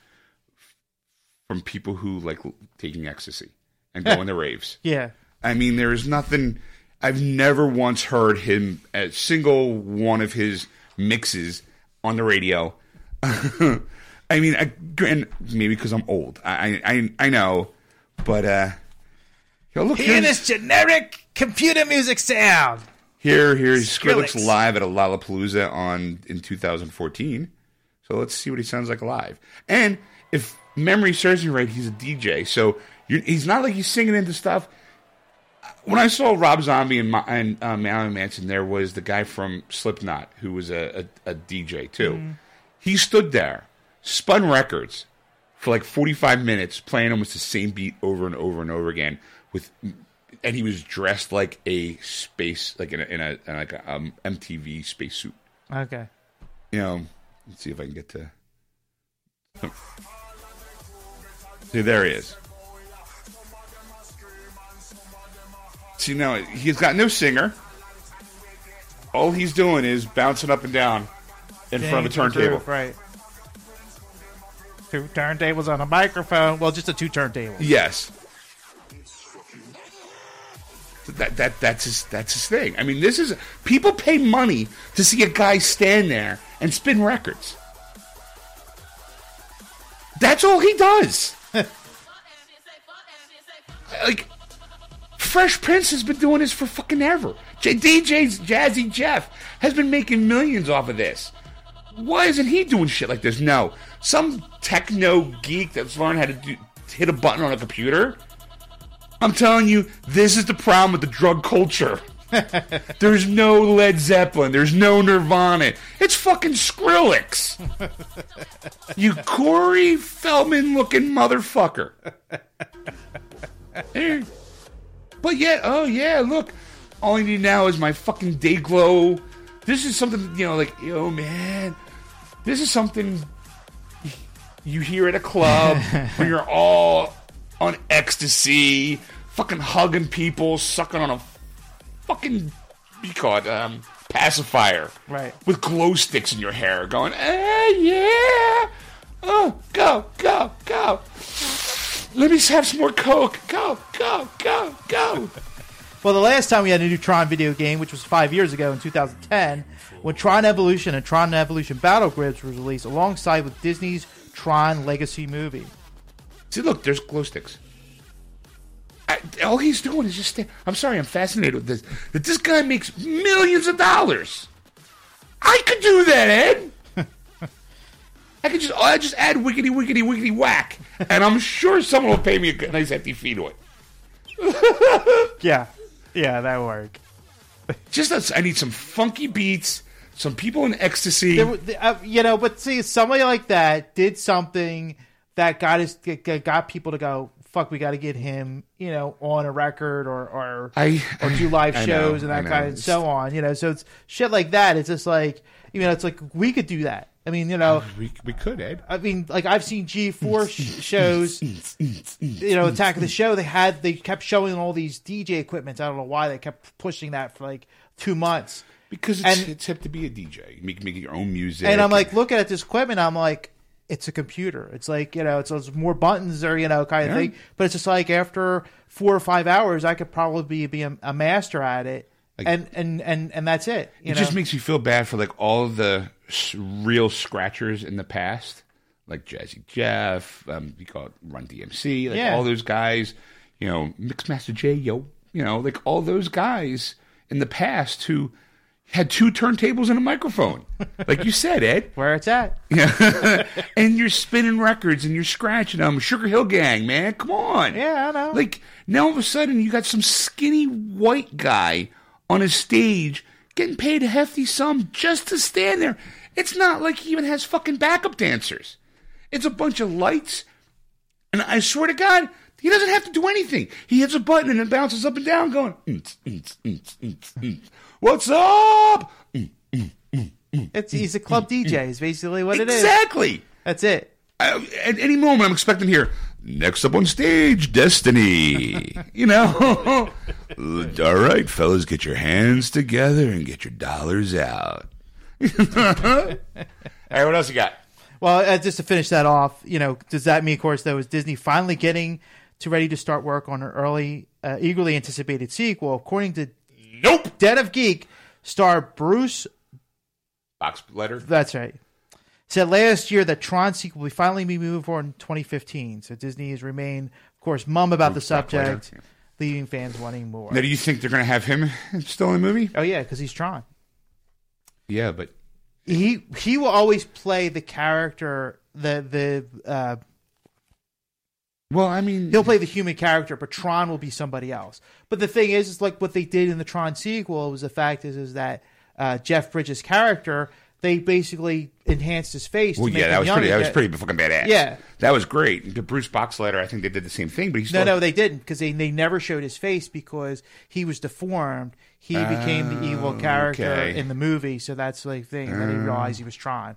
from people who like taking ecstasy and going to raves. yeah. I mean, there is nothing. I've never once heard him a single one of his mixes on the radio. I mean, I, and maybe because I'm old. I, I I know, but uh, yo, look Hear here, this generic computer music sound. here, here's Skrillex Skrillex. live at a Lollapalooza on in 2014. So let's see what he sounds like live. And if memory serves me right, he's a DJ. So he's not like he's singing into stuff. When I saw Rob Zombie and, Ma- and uh, Marilyn Manson, there was the guy from Slipknot who was a, a, a DJ too. He stood there, spun records for like 45 minutes, playing almost the same beat over and over and over again. With, and he was dressed like a space, like in a, in a in like a um, MTV spacesuit. Okay. You know, let's see if I can get to. See, there he is. See, now he's got no singer. All he's doing is bouncing up and down in front of a turntable. true, Right. Two turntables on a microphone. Well, just a two turntables. Yes. That that that's his that's his thing. I mean, this is people pay money to see a guy stand there and spin records. That's all he does. like Fresh Prince has been doing this for fucking ever. J- DJ's Jazzy Jeff has been making millions off of this. Why isn't he doing shit like this? No, some techno geek that's learned how to do, hit a button on a computer I'm telling you, this is the problem with the drug culture. There's no Led Zeppelin. There's no Nirvana. It's fucking Skrillex. you Corey Feldman looking motherfucker. Eh. But yet, oh yeah, look. All I need now is my fucking day glow. This is something, you know, like, yo, man. This is something you hear at a club when you're all on ecstasy, fucking hugging people, sucking on a fucking what do you call it, um, pacifier, Right. With glow sticks in your hair, going, eh, yeah, oh, go, go, go. Let me have some more coke. Go, go, go, go. Well, the last time we had a new Tron video game, which was five years ago in 2010, when Tron Evolution and Tron Evolution Battle Grids was released alongside with Disney's Tron Legacy movie. See, look, there's glow sticks. I, all he's doing is just. Stand, I'm sorry, I'm fascinated with this. That this guy makes millions of dollars. I could do that, Ed. I could just. I just add wiggity wiggity wiggity whack, and I'm sure someone will pay me a nice hefty fee to it. Yeah, yeah, that work. Just that's, I need some funky beats, some people in ecstasy. There, uh, you know, but see, somebody like that did something that got us got got people to go. Fuck, we got to get him, you know, on a record or or I- or do live I know, shows and that kind and so on. You know, so it's shit like that. It's just like you know, it's like we could do that. I mean, you know, We, we could, Ed. I mean, like I've seen G four shows. You know, Attack of the Show. They had they kept showing all these DJ equipment. I don't know why they kept pushing that for like two months. Because it's, and- it's hip to be a DJ. Make, make your own music. And I'm like looking at this equipment. I'm like, it's a computer. It's like you know, it's, it's more buttons or you know, kind of Yeah. thing. But it's just like after four or five hours, I could probably be be a, a master at it. and, and and and that's it. You it know? just makes me feel bad for like all the real scratchers in the past, like Jazzy Jeff, um, you call it Run DMC, like Yeah. all those guys, you know, Mixmaster J, yo, you know, like all those guys in the past who had two turntables and a microphone, like you said, Ed. where it's at. and you're spinning records and you're scratching them. Sugar Hill Gang, man, come on. Yeah, I know. Like now, all of a sudden, you got some skinny white guy on a stage getting paid a hefty sum just to stand there. It's not like he even has fucking backup dancers. It's a bunch of lights, and I swear to God, he doesn't have to do anything. He hits a button and it bounces up and down, going, "Mm, mm, mm, mm, mm. "What's up?" It's he's a club DJ. Is basically what it is. exactly. That's it. I- at any moment, I'm expecting to hear next up on stage, Destiny. you know, all right, fellas, get your hands together and get your dollars out. all right, what else you got? Well, uh, just to finish that off, you know, does that mean, of course, though, is Disney finally getting to ready to start work on an early, uh, eagerly anticipated sequel? According to Nope. Den of Geek star Bruce, Box letter. that's right, said last year that Tron sequel will finally be moving forward in 2015. So Disney has remained, of course, mum about the Bruce Boxleitner, subject, leaving fans wanting more. Now, do you think they're going to have him still in the movie? Oh yeah, because he's Tron. Yeah, but He he will always play the character the the uh, well, I mean, He'll play the human character, but Tron will be somebody else. But the thing is, it's like what they did in the Tron sequel. Was the fact is, is that uh, Jeff Bridges' character they basically enhanced his face. well, to make yeah, that him was pretty. That was pretty fucking badass. Yeah. that was great. The Bruce Boxleitner, I think they did the same thing, but he's No, still no, they didn't because they, they never showed his face because he was deformed. He became the evil character Oh, okay. in the movie, so that's the thing. Then he realized he was Tron.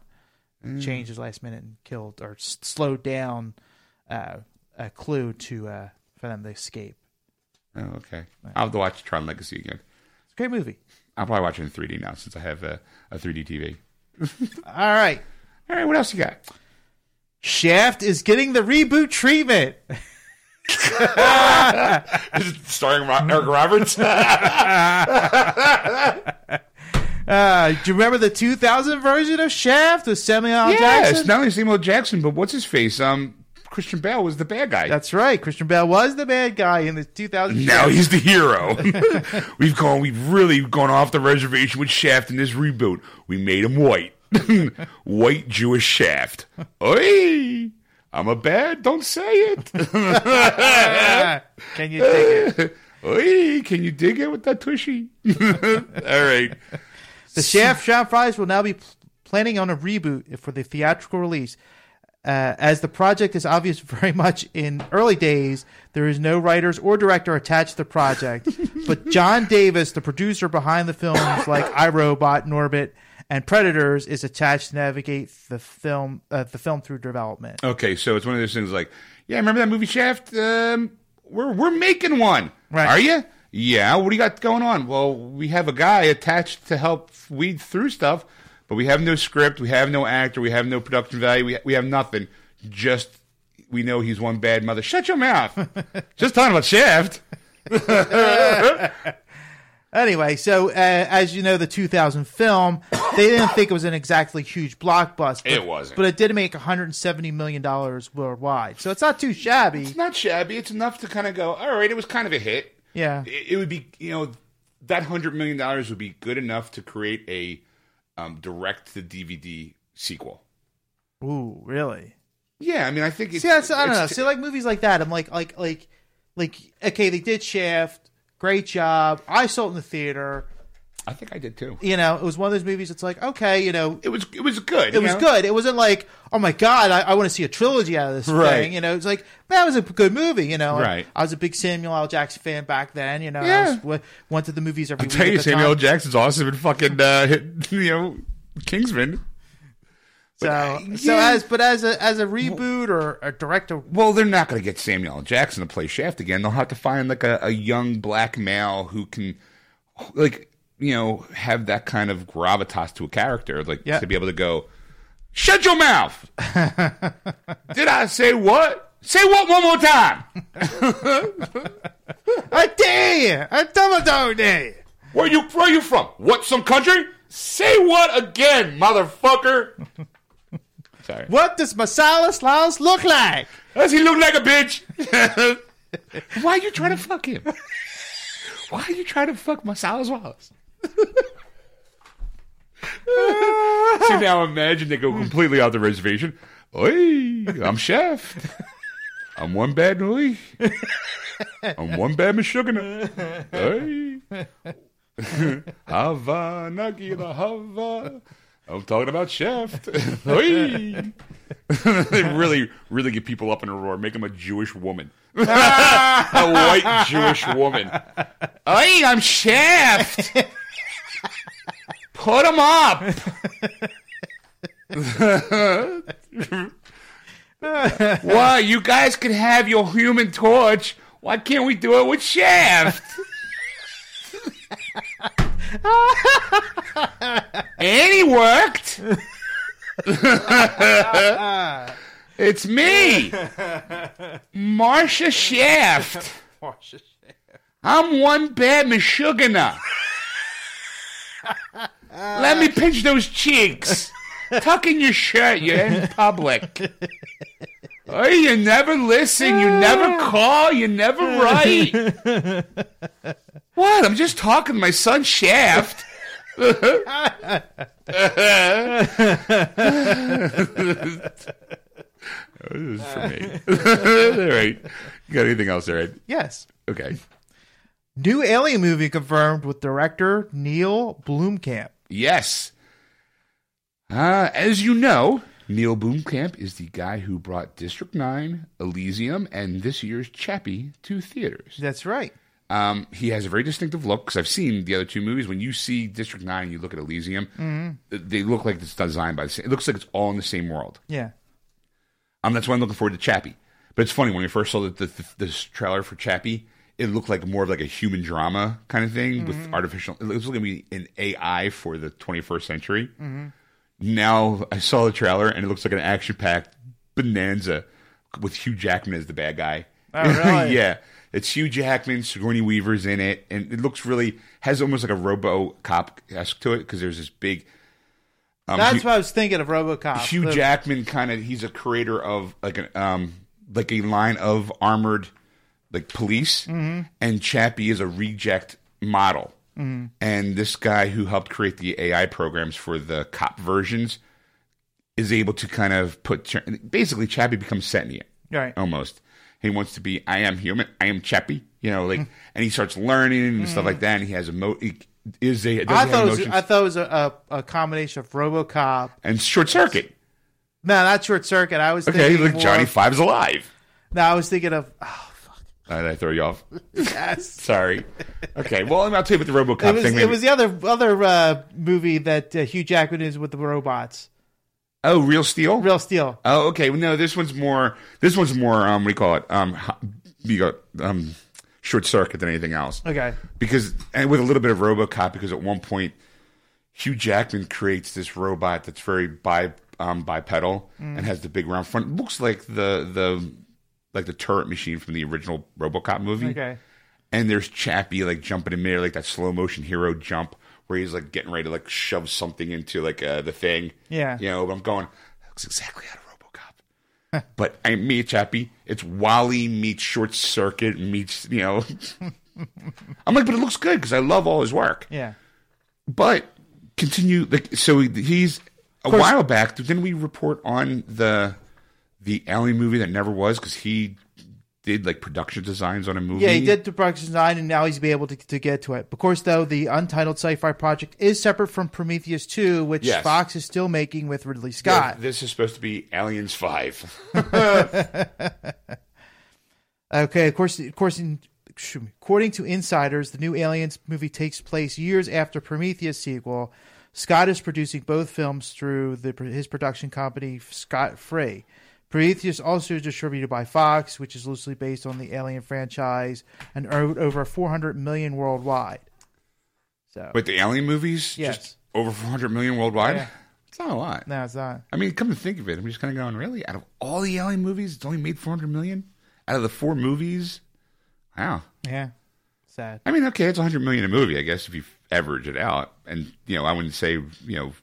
Changed his last minute and killed or s- slowed down uh, a clue to uh, for them to escape. Oh, okay. I'll have to watch Tron Legacy again. It's a great movie. I'll probably watch it in 3D now since I have a, a 3D TV. All right. All right, what else you got? Shaft is getting the reboot treatment. Starring Ro- Eric Roberts. Uh, do you remember the 2000 version of Shaft with Samuel L. yes, Jackson? not only Samuel Jackson, but what's his face? Um, Christian Bale was the bad guy. That's right. Christian Bale was the bad guy in the 2000. now he's the hero. we've gone, we've really gone off the reservation with Shaft in this reboot. We made him white, white Jewish Shaft. Oi! I'm a bad. Don't say it. Can you dig it? Oy, can you dig it with that tushy? All right. The Shaft Shaft Fries will now be planning on a reboot for the theatrical release. Uh, as the project is obvious very much in early days, there is no writers or director attached to the project. but John Davis, the producer behind the films like iRobot, Norbit, and Predators, is attached to navigate the film uh, the film through development. Okay, so it's one of those things like, yeah, remember that movie Shaft? Um, we're we're making one. Right. Are you? Yeah. What do you got going on? Well, we have a guy attached to help weed through stuff, but we have no script, we have no actor, we have no production value, we we have nothing. Just we know he's one bad mother. Shut your mouth. Just talking about Shaft. Anyway, so uh, as you know, the 2000 film, they didn't think it was an exactly huge blockbuster. It wasn't. but it did make 170 million dollars worldwide, so it's not too shabby. It's not shabby. It's enough to kind of go. All right, it was kind of a hit. Yeah, it, it would be you know that hundred million dollars would be good enough to create a um, direct to DVD sequel. ooh, really? Yeah, I mean, I think it's, See, that's, I don't know. it's- See, like movies like that, I'm like, like, like, like. Okay, they did Shaft. Great job. I saw it in the theater. I think I did too. You know, it was one of those movies. It's like, okay, you know, It was it was good. it was good. It wasn't like, oh my god, I, I want to see a trilogy out of this Right. thing. You know, it's like that was a good movie. You know, Right. I was a big Samuel L. Jackson fan back then. You know, I Yeah. was, w- went to the movies every I tell you, Samuel L. Jackson's awesome and fucking uh, hit, you know Kingsman. So, uh, so yeah. as but as a as a reboot or a director, Well, they're not going to get Samuel L. Jackson to play Shaft again. They'll have to find like a, a young black male who can, like, you know, have that kind of gravitas to a character, like Yeah. to be able to go, "Shut your mouth." Did I say what? Say what one more time? I dare you, I double down dare you. Where you where you from? What some country? Say what again, motherfucker? Sorry. What does Marcellus Wallace look like? Does he look like a bitch? Why are you trying to fuck him? Why are you trying to fuck Marcellus Wallace? See now, imagine they go completely off the reservation. Oi, I'm chef. I'm one bad oi. I'm one bad Michigan. Oi. Hava Nagila Hava. I'm talking about chef. Oi. they really, really get people up in a roar. Make them a Jewish woman, a white Jewish woman. Hey, I'm Shaft. Put him up. Why you guys can have your Human Torch? Why can't we do it with Shaft? and he worked. it's me, Marsha Shaft. I'm one bad Meshuggah. Let me pinch those cheeks. Tuck in your shirt. You're in public. Oh, you never listen. You never call. You never write. What? I'm just talking to my son Shaft. this is for me. All right. You got anything else there, Ed? Yes. Okay. New Alien movie confirmed with director Neil Blomkamp. Yes. Uh, as you know, Neil Blomkamp is the guy who brought District 9, Elysium, and this year's Chappie to theaters. That's right. Um, he has a very distinctive look because I've seen the other two movies. When you see District 9 and you look at Elysium, they look like it's designed by the same. It looks like it's all in the same world. Yeah. Um, that's why I'm looking forward to Chappie. But it's funny when we first saw the, the, the, this trailer for Chappie, it looked like more of like a human drama kind of thing with artificial. It was going to be an AI for the 21st century. Now I saw the trailer and it looks like an action packed bonanza with Hugh Jackman as the bad guy. Oh, really? yeah, it's Hugh Jackman, Sigourney Weaver's in it, and it looks really has almost like a Robo Cop esque to it because there's this big. Um, That's Hugh- what I was thinking of RoboCop. Hugh The- Jackman kind of he's a creator of like an um like a line of armored like police mm-hmm. and Chappie is a reject model. Mm-hmm. And this guy who helped create the AI programs for the cop versions is able to kind of put basically Chappie becomes sentient, Right. Almost, he wants to be. I am human. I am Chappie. You know, like, mm. and he starts learning and stuff like mm. that. And he has emo. He is a. I thought it was. I thought it was a, a, a combination of RoboCop. and short circuit. No, not Short Circuit. I was thinking. Okay, thinking look, more Johnny Five's alive. no, I was thinking of. Oh, Did I throw you off? yes. Sorry. Okay, well, I'll tell you about the RoboCop It was, thing. it was the other other uh, movie that uh, Hugh Jackman is with the robots. oh, Real Steel. Real Steel. Oh, okay. Well, no, this one's more. This one's more. Um, what do you call it? Um, you got um, short circuit than anything else. Okay. Because and with a little bit of RoboCop, because at one point, Hugh Jackman creates this robot that's very bi um, bipedal Mm. and has the big round front. Looks like the the like the turret machine from the original RoboCop movie. Okay. And there's Chappie like jumping in there, like that slow motion hero jump where he's like getting ready to like shove something into like uh, the thing. Yeah. You know, but I'm going, looks exactly out of RoboCop. but I meet Chappie. It's WALL-E meets Short Circuit meets you know. I'm like, but it looks good because I love all his work. Yeah. But continue like so he's a course- while back. Didn't we report on the the Alien movie that never was because he did like production designs on a movie? Yeah, he did the production design, and now he's be able to, to get to it. Of course, though, the untitled sci-fi project is separate from Prometheus 2, which Yes. Fox is still making with Ridley Yeah, Scott. this is supposed to be Aliens Five. Okay, of course, of course, in, excuse me, according to insiders, the new Aliens movie takes place years after Prometheus sequel. Scott is producing both films through the, his production company Scott Free. Prometheus also is distributed by Fox, which is loosely based on the Alien franchise and earned over 400 million worldwide. So, But the Alien movies, Yes. just over 400 million worldwide. Yeah. It's not a lot. no, it's not. I mean, come to think of it, I'm just kind of going, really? Out of all the Alien movies, it's only made 400 million? Out of the four movies? Wow. Yeah, sad. I mean, okay, it's 100 million a movie, I guess, if you average it out. And, you know, I wouldn't say, you know,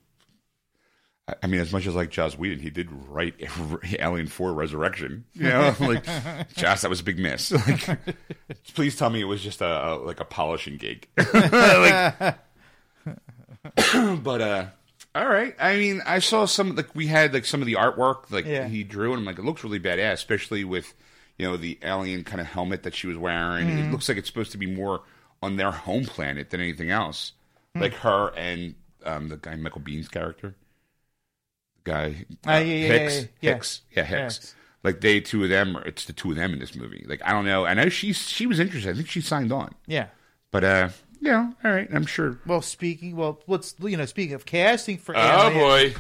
I- mean, as much as like Joss Whedon, he did write Alien 4 Resurrection. You know, like, Joss, that was a big miss. Like, please tell me it was just a, a like a polishing gig. Like- but, uh, all right. I mean, I saw some, like, we had like some of the artwork, like, Yeah. he drew, and I'm like, it looks really badass, especially with, you know, the alien kind of helmet that she was wearing. Mm-hmm. It looks like it's supposed to be more on their home planet than anything else. Hmm. Like her and um, the guy Michael Biehn's character, guy uh, Ah, yeah, yeah, Hicks, yeah, yeah. Hicks, yeah, Hicks. Hicks. Like they two of them, or it's the two of them in this movie. Like I don't know. I know she she was interested. I think she signed on. Yeah. But uh, you know, all right. I'm sure. Well, speaking, well, let's you know, speaking of casting for Oh Alien, boy.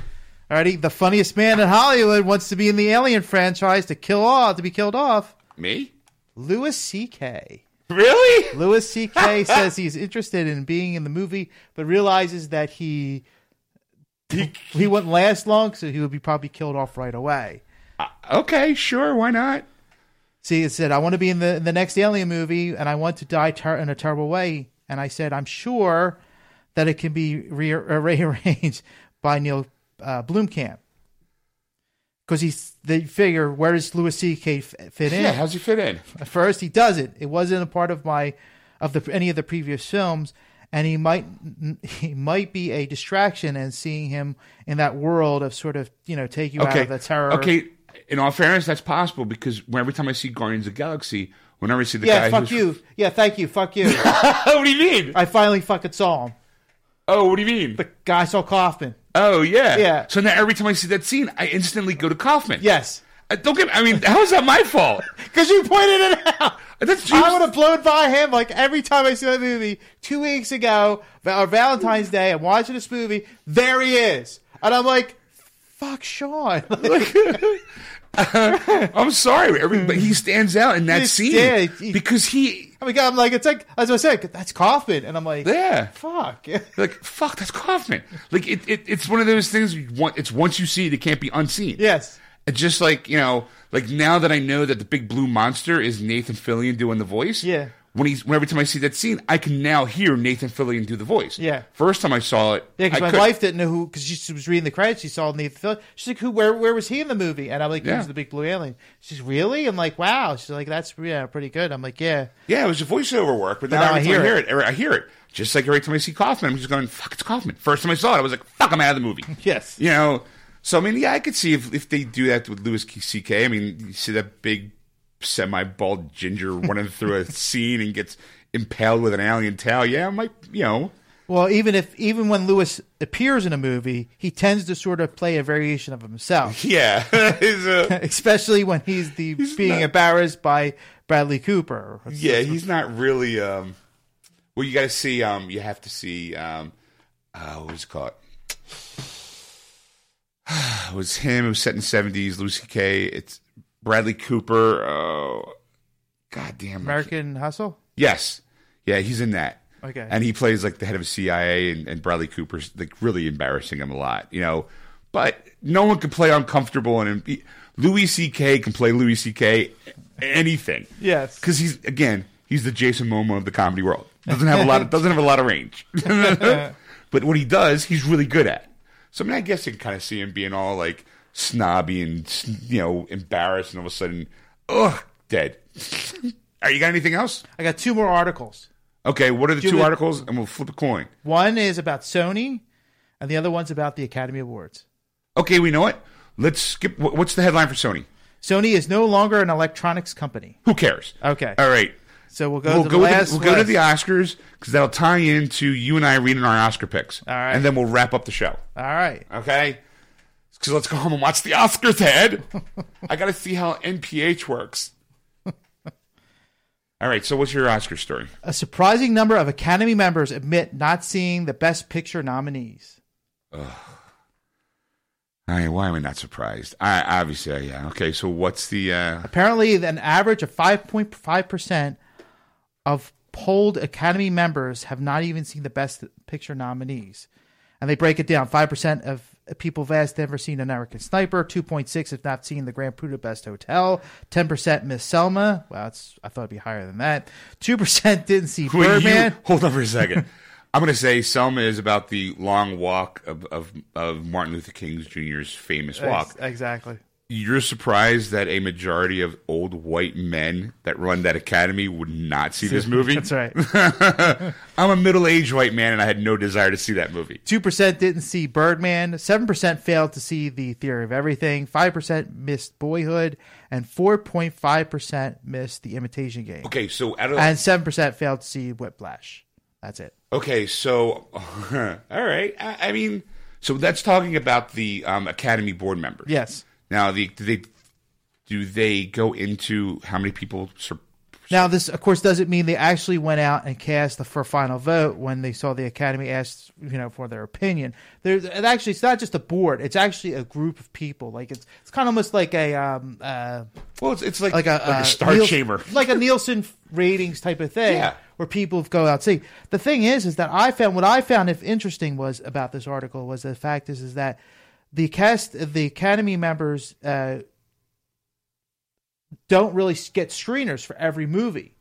Alrighty, the funniest man in Hollywood wants to be in the Alien franchise to kill off to be killed off. Me? Louis C.K. Really? Louis C.K. says he's interested in being in the movie, but realizes that he he wouldn't last long, so he would be probably killed off right away. Okay, sure. Why not? See, it said, "I want to be in the in the next Alien movie, and I want to die ter- in a terrible way." And I said, "I'm sure that it can be re- rearranged by Neil uh, Blomkamp." Because he's they figure where does Louis C.K. f- fit in? Yeah. How's he fit in? At first, he doesn't. It wasn't a part of my of the any of the previous films, and he might he might be a distraction. And seeing him in that world of sort of you know take you out of the terror. Okay. In all fairness, that's possible because every time I see Guardians of the Galaxy, whenever I see the Yeah, guy, fuck who's- you. Yeah, thank you. Fuck you. what do you mean? I finally fucking saw him. Oh, what do you mean? The guy saw Kaufman. Oh yeah, Yeah. So now every time I see that scene, I instantly go to Kaufman. Yes, Uh, don't get. I mean, how is that my fault? because you pointed it out. That's I would have blown by him like every time I see that movie. Two weeks ago, or Valentine's Day, I'm watching this movie. There he is, and I'm like, "Fuck, Sean." I'm sorry, but he stands out in that scene did. He- because he. Oh I mean, I'm like, it's like as I said, that's Kaufman, and I'm like, Yeah. fuck. Like fuck, that's Kaufman. Like it, it, it's one of those things. You want, it's once you see it, it can't be unseen. yes, just like you know, like now that I know that the big blue monster is Nathan Fillion doing the voice. Yeah. When he's, when every time I see that scene, I can now hear Nathan Fillion do the voice. Yeah. First time I saw it, yeah. I Because my could- wife didn't know who, because she was reading the credits. She saw Nathan Fillion. She's like, "Who? Where? Where was he in the movie?" And I'm like, Yeah. "He's the big blue alien." She's really? I'm like, "Wow." She's like, "That's yeah, pretty good." I'm like, "Yeah." Yeah, it was a voiceover work, but now, now I hear I hear it. it, I hear it. Just like every time I see Kaufman, I'm just going, "Fuck, it's Kaufman." First time I saw it, I was like, "Fuck, I'm out of the movie." Yes. You know, So I mean, yeah, I could see if if they do that with Louis C.K. I mean, you see that big semi-bald ginger running through a scene and gets impaled with an alien tail. Yeah, I might you know. Well, even if even when Louis appears in a movie, he tends to sort of play a variation of himself, Yeah, He's, uh, especially when he's the being not- embarrassed by Bradley Cooper. yeah, he's not really. Um, well, you got to see. Um, you have to see. Um, uh, what was it called? It was him. It was set in the seventies. Louis C.K. It's Bradley Cooper. Oh, God damn. American Hustle. Yes. Yeah, he's in that. Okay. And he plays like the head of CIA, and, and Bradley Cooper's like really embarrassing him a lot, you know. But no one can play uncomfortable, and he- Louis C.K. can play Louis C.K. anything. Yes. because he's again he's the Jason Momoa of the comedy world. Doesn't have a lot of doesn't have a lot of range, but what he does, he's really good at. So I mean, I guess you can kind of see him being all like snobby and you know embarrassed, and all of a sudden, ugh, dead. Are you got anything else? I got two more articles. Okay, what are the you two articles? And we'll flip a coin. One is about Sony, and the other one's about the Academy Awards. Okay, we know it. Let's skip. wh- What's the headline for Sony? Sony is no longer an electronics company. Who cares? Okay. All right. So we'll go We'll to go, the with last. the, we'll go to the Oscars because that'll tie into you and I reading our Oscar picks. All right. And then we'll wrap up the show. All right. Okay? So let's go home and watch the Oscars, Ed. I got to see how NPH works. All right, so what's your Oscar story? A surprising number of Academy members admit not seeing the Best Picture nominees. I mean, why am I not surprised? I obviously, yeah. Okay, so what's the? Uh, Apparently, an average of 5.5% of polled Academy members have not even seen the Best Picture nominees. And they break it down 5% of people have asked never seen American Sniper, 2.6 have not seen the Grand Budapest Hotel, 10% Miss Selma. Well, it's, I thought it'd be higher than that. 2% didn't see Wait, you- Birdman. hold on for a second. I'm going to say Selma is about the long walk of, of, of Martin Luther King Jr.'s famous walk. Ex- Exactly. You're surprised that a majority of old white men that run that academy would not see this movie? That's right. I'm a middle aged white man and I had no desire to see that movie. Two percent didn't see Birdman. Seven percent failed to see The Theory of Everything. Five percent missed Boyhood, and four point five percent missed The Imitation Game. Okay, so out of And seven percent failed to see Whiplash. That's it. okay, so all right. I, I mean, so that's talking about the um, academy board members. Yes. Now, the do they do they go into how many people? Sur- Now, this of course doesn't mean they actually went out and cast the for final vote when they saw the Academy asked, you know, for their opinion. There's it actually it's not just a board; it's actually a group of people. Like it's it's kind of almost like a um uh well, it's, it's like like a, like uh, a star Niels- chamber. like a Nielsen ratings type of thing, Yeah. where people go out and see. The thing is, is that I found what I found if interesting was about this article was the fact is is that the cast, the Academy members, uh, don't really get screeners for every movie.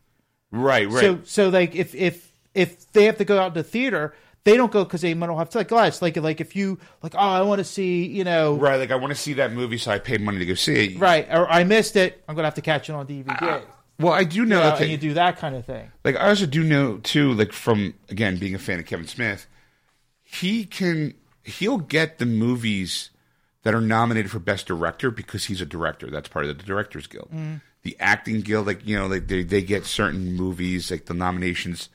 right, right. So, so like if if if they have to go out to theater. They don't go because they don't have to. Like, guys, like, like if you like, oh, I want to see, you know, right, like I want to see that movie, so I paid money to go see it. right, or I missed it. I'm gonna have to catch it on DVD. Well, I do know. You know, okay, and you do that kind of thing. like I also do know too, like from again being a fan of Kevin Smith, he can he'll get the movies that are nominated for best director because he's a director. That's part of the Directors Guild. Mm. The acting guild, like you know, like they they get certain movies, like the nominations,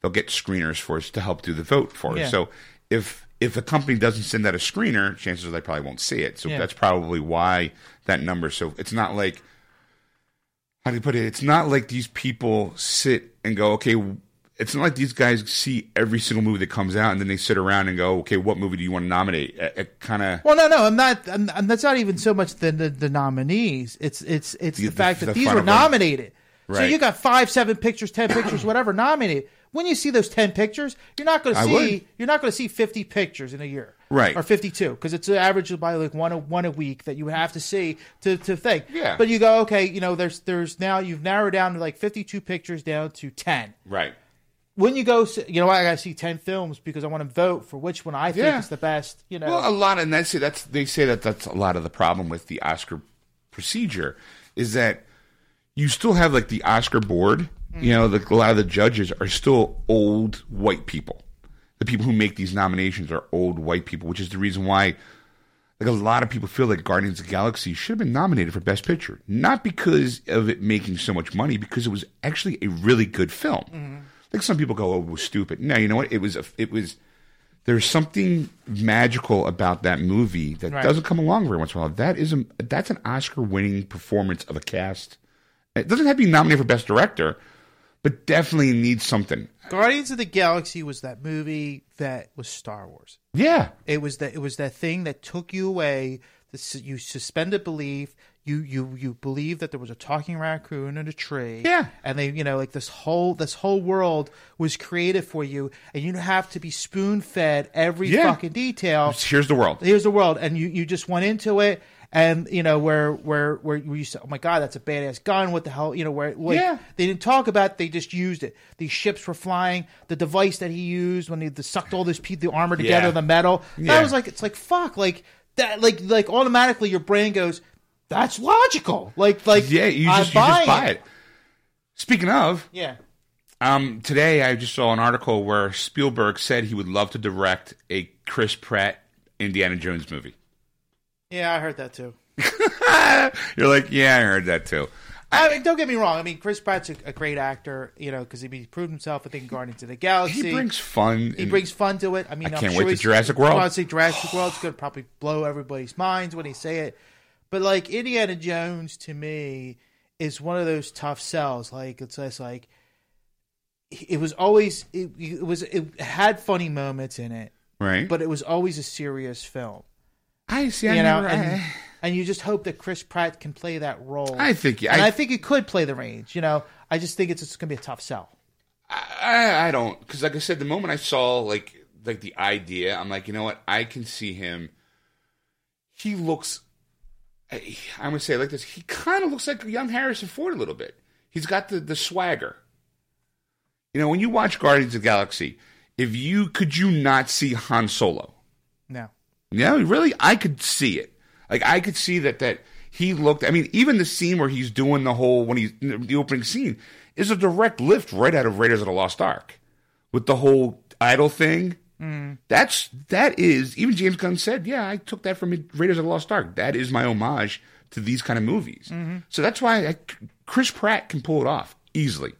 they'll get screeners for us to help do the vote for Yeah. us. So if if a company doesn't send out a screener, chances are they probably won't see it. So Yeah. that's probably why that number. So it's not like how do you put it? It's not like these people sit and go, okay. It's not like these guys see every single movie that comes out and then they sit around and go, okay, what movie do you want to nominate? It, it kind of Well, no, no, I'm not. I'm, and that's not even so much the the, the nominees. It's it's it's the, The- fact that these were nominated. So you got five, seven pictures, ten pictures, whatever nominated. When you see those ten pictures, you're not going to see you're not going to see fifty pictures in a year, Right. Or fifty two because it's averaged by like one a, one a week that you have to see to to think. Yeah. But you go okay, you know, there's there's now you've narrowed down to like fifty two pictures down to ten. right. When you go, you know, I got to see ten films because I want to vote for which one I think Yeah. is the best. You know, Well, a lot, and that's that's they say that that's a lot of the problem with the Oscar procedure is that you still have like the Oscar board. You know, the, a lot of the judges are still old white people. The people who make these nominations are old white people, which is the reason why like a lot of people feel like Guardians of the Galaxy should have been nominated for Best Picture, not because of it making so much money, because it was actually a really good film. Mm-hmm. Like some people go, "Oh, it was stupid." No, you know what? It was. A, it was. There's something magical about that movie that Right. doesn't come along very once in a while. That is a that's an Oscar-winning performance of a cast. It doesn't have to be nominated for Best Director, but definitely needs something. Guardians of the Galaxy was that movie that was Star Wars. Yeah, It was that it was that thing that took you away. This, you suspended belief. You you you believe that there was a talking raccoon in a tree. Yeah. and they you know like this whole this whole world was created for you, and you have to be spoon fed every Yeah. fucking detail. here's the world. Here's the world, and you you just went into it. And you know where where where you said, "Oh my god, that's a badass gun!" What the hell? You know where? Like, Yeah. They didn't talk about. it, They just used it. These ships were flying. The device that he used when he the, sucked all this pe- the armor together, Yeah. the metal. Yeah. That was like it's like fuck, like that, like like automatically your brain goes, "That's logical." Like like Yeah, you I'm just you just buy it. Speaking of, Yeah. um, today I just saw an article where Spielberg said he would love to direct a Chris Pratt Indiana Jones movie. Yeah, I heard that too. You're like, yeah, I heard that too. I mean, don't get me wrong. I mean, Chris Pratt's a, a great actor, you know, because he, proved himself. I think in Guardians of the Galaxy. He brings fun. He brings fun to it. I mean, I I'm can't sure wait to he's- Jurassic World. I want to say Jurassic World's going to probably blow everybody's minds when he say it. But like Indiana Jones to me is one of those tough sells. Like it's just like it was always it, it was it had funny moments in it, right? but it was always a serious film. I see. I You know, never- and, I, and you just hope that Chris Pratt can play that role. I think. and I, I think he could play the range. You know, I just think it's, it's going to be a tough sell. I, I don't because, like I said, the moment I saw like like the idea, I'm like, you know what? I can see him. He looks. I- I'm gonna say it like this. He kind of looks like young Harrison Ford a little bit. He's got the the swagger. You know, when you watch Guardians of the Galaxy, if you could you not see Han Solo? No. Yeah, really, I could see it. Like I could see that that he looked. I mean, even the scene where he's doing the whole when he's the opening scene is a direct lift right out of Raiders of the Lost Ark with the whole idol thing. That's that is even James Gunn said, yeah, I took that from Raiders of the Lost Ark. That is my homage to these kind of movies. So that's why I, Chris Pratt can pull it off easily.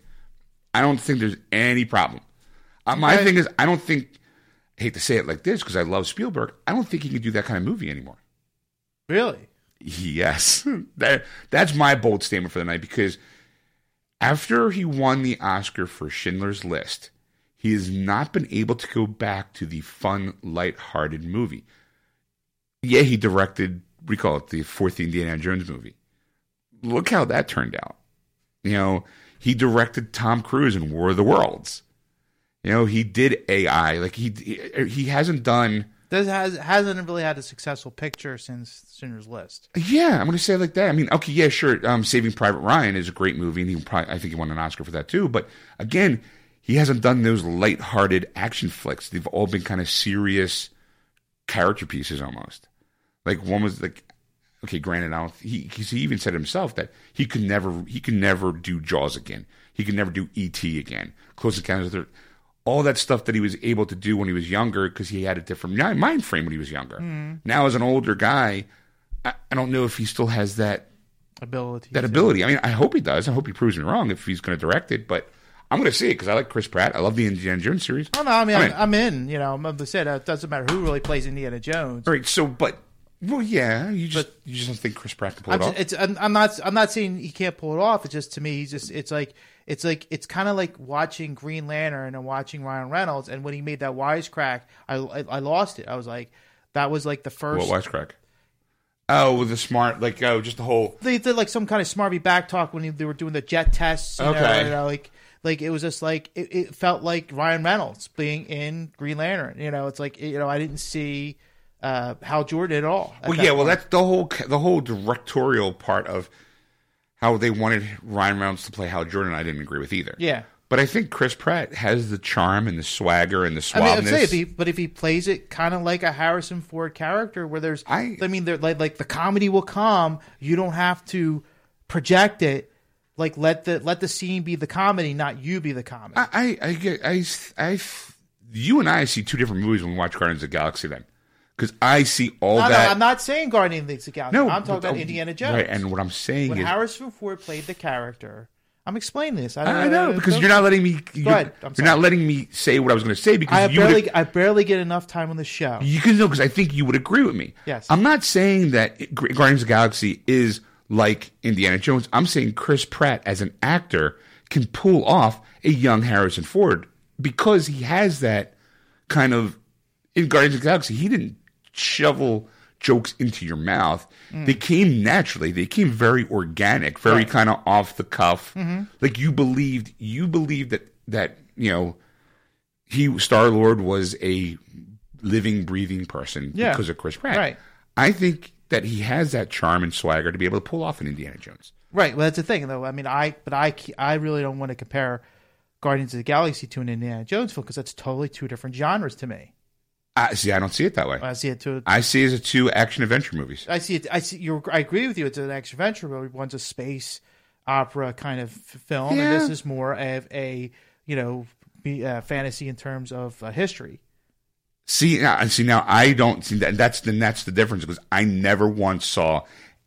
I don't think there's any problem. Uh, my thing is, I don't think. I hate to say it like this because I love Spielberg. I don't think he can do that kind of movie anymore. Really? Yes, that that's my bold statement for the night because after he won the Oscar for Schindler's List, he has not been able to go back to the fun, light-hearted movie. Yeah, he directed, we call it the fourth Indiana Jones movie. Look how that turned out. You know, he directed Tom Cruise in War of the Worlds. You know, he did AI. Like he he, he hasn't done. This has hasn't really had a successful picture since Schindler's List. Yeah, I'm going to say it like that. I mean, okay, yeah, sure. Um, Saving Private Ryan is a great movie, and he probably, I think he won an Oscar for that too. But again, he hasn't done those light-hearted action flicks. They've all been kind of serious character pieces almost. Like one was like, okay, granted, I he he even said himself that he could never he could never do Jaws again. He could never do E.T. again. Close Encounters of the all that stuff that he was able to do when he was younger because he had a different mind frame when he was younger. Hmm. Now, as an older guy, I, I don't know if he still has that Ability. that ability. I mean, I hope he does. I hope he proves me wrong if he's going to direct it. But I'm going to see it because I like Chris Pratt. I love the Indiana Jones series. Oh no, I mean, I'm I'm, in. I'm in. You know, I'm said it doesn't matter who really plays Indiana Jones. All right, so but well, yeah, you just you just don't think Chris Pratt can pull I'm, it just, off. it's, I'm, I'm not. I'm not saying he can't pull it off. It's just to me, he's just. It's like. It's like it's kind of like watching Green Lantern and watching Ryan Reynolds. And when he made that wisecrack, I, I I lost it. I was like, that was like the first. What wisecrack? Oh, with the smart, like oh, just the whole. they did like some kind of smarmy back talk when they were doing the jet tests. You know, Okay. you know, like like it was just like it, it felt like Ryan Reynolds being in Green Lantern. You know, it's like you know I didn't see uh, Hal Jordan at all. at Well, yeah, well, point. that's the whole the whole directorial part of how they wanted Ryan Reynolds to play Hal Jordan. I didn't agree with either. yeah. but I think Chris Pratt has the charm and the swagger and the I mean, I'd say if he, but if he plays it kind of like a Harrison Ford character, where there's, I- I, mean, like like the comedy will come. You don't have to project it. Like let the let the scene be the comedy, not you be the comedy. I, I, I get, I, I, you and I see two different movies when we watch Guardians of the Galaxy then. because I see all No, no, that. I'm not saying Guardians of the Galaxy. No, I'm talking but- about oh, Indiana Jones. Right, and what I'm saying when is, When Harrison Ford played the character, I'm explaining this. I know because you're not letting me. You're, you're not letting me say what I was going to say because I you barely. I barely get enough time on the show. You can know because I think you would agree with me. Yes. I'm not saying that Guardians of the Galaxy is like Indiana Jones. I'm saying Chris Pratt as an actor can pull off a young Harrison Ford because he has that kind of in Guardians of the Galaxy. He didn't shovel jokes into your mouth. Mm. They came naturally. They came very organic, very kind of off the cuff. Mm-hmm. Like you believed, you believed that that you know he Star Lord was a living, breathing person Yeah. because of Chris Pratt. Right. I think that he has that charm and swagger to be able to pull off an Indiana Jones. Right. Well, that's the thing, though. I mean, I but I I really don't want to compare Guardians of the Galaxy to an Indiana Jones film because that's totally two different genres to me. I see. I don't see it that way. I see it to. I see it as a two action adventure movies. I see it. I see. You're. I agree with you. It's an action adventure movie. One's a space opera kind of film, Yeah. and this is more of a you know be, uh, fantasy in terms of uh, history. See, now, see now, I don't see that. That's the that's the difference because I never once saw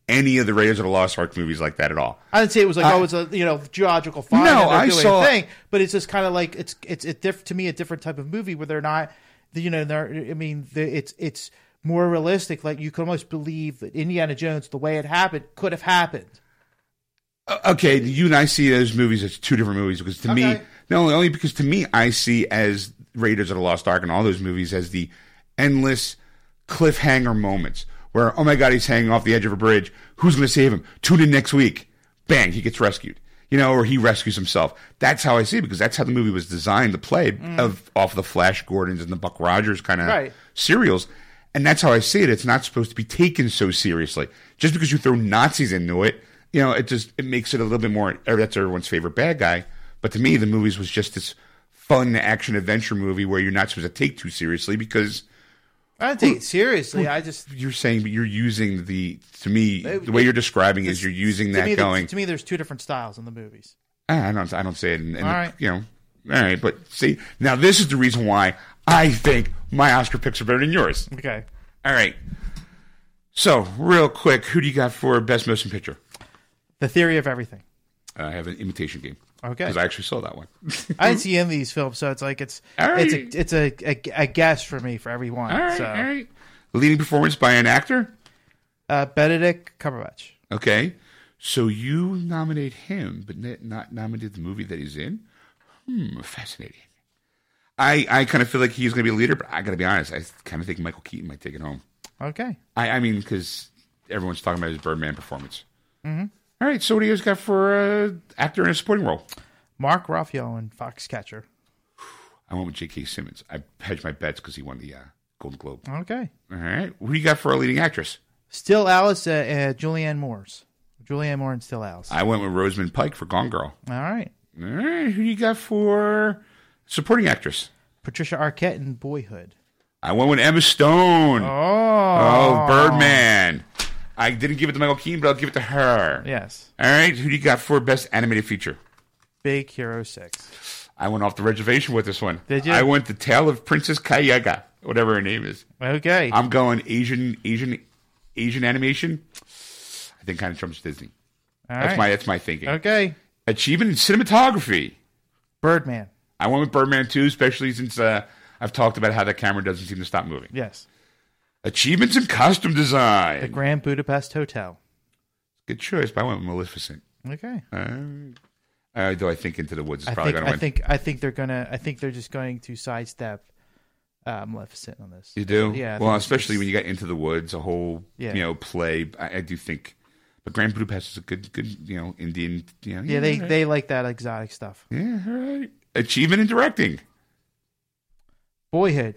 any of the Raiders of the Lost Ark movies like that at all. I didn't say it was like I- oh, it's a you know geological find. No, I saw- thing, but it's just kind of like it's it's a diff, to me a different type of movie where they're not, you know, they're I mean, it's it's more realistic. Like you can almost believe that Indiana Jones, the way it happened, could have happened. Okay, you and I see those movies as two different movies because to me, Okay. no, only because to me, I see as Raiders of the Lost Ark and all those movies as the endless cliffhanger moments where, oh my God, he's hanging off the edge of a bridge. Who's going to save him? Tune in next week. Bang, he gets rescued. You know, or he rescues himself. That's how I see it because that's how the movie was designed to play of off the Flash Gordons and the Buck Rogers kind of Mm. Right. serials. And that's how I see it. It's not supposed to be taken so seriously. Just because you throw Nazis into it, you know, it just it makes it a little bit more. That's everyone's favorite bad guy. But to me, the movies was just this fun action adventure movie where you're not supposed to take too seriously because I don't take it seriously. I just you're saying but you're using the to me the way you're describing is you're using to that me, going. To me, there's two different styles in the movies. "Ah, I don't I don't say it. In, in All the- You know, all right. But see, now this is the reason why I think my Oscar picks are better than yours. Okay. All right. So, real quick, who do you got for best motion picture? The theory of everything. I have an imitation game. Okay. Because I actually saw that one. I didn't see any of these films, so it's like it's right. it's a it's a, a, a guess for me for everyone. all right, so all right. Leading performance by an actor. uh, Benedict Cumberbatch. Okay. So you nominate him, but not nominate the movie that he's in. Hmm, fascinating. I I kind of feel like he's going to be a leader, but I got to be honest. I kind of think Michael Keaton might take it home. Okay. I, I mean, because everyone's talking about his Birdman performance. Mm-hmm. Right. So what do you guys got for uh, actor in a supporting role? Mark Ruffalo and Foxcatcher. I went with J.K. Simmons. I hedged my bets because he won the uh, Golden Globe. Okay. All right. What do you got for a leading actress? Still Alice, uh, uh, Julianne Moore's. Julianne Moore and Still Alice. I went with Rosamund Pike for Gone Girl. All right. All right. Who do you got for supporting actress? Patricia Arquette in Boyhood. I went with Emma Stone. Oh. Oh, Birdman. I didn't give it to Michael Keaton, but I'll give it to her. Yes. All right. Who do you got for best animated feature? Big Hero 6. I went off the reservation with this one. Did you? I went the Tale of Princess Kayaga, whatever her name is. Okay. I'm going Asian, Asian, Asian animation. I think kind of trumps Disney. All That's right. my that's my thinking. Okay. Achievement in cinematography. Birdman. I went with Birdman too, especially since uh, I've talked about how the camera doesn't seem to stop moving. Yes. Achievements in costume design. The. Grand Budapest Hotel. Good choice, but I went with Maleficent. Okay. Uh, uh, though I think Into the Woods is I probably going to win. I think I think they're gonna I think they're just going to sidestep uh, Maleficent on this. you do? Yeah. I Well, especially when you get Into the Woods, a whole Yeah. you know play. I, I do think, but Grand Budapest is a good, good you know Indian. You know, Yeah, they all right. they like that exotic stuff. yeah, all right. Achievement in directing. Boyhood.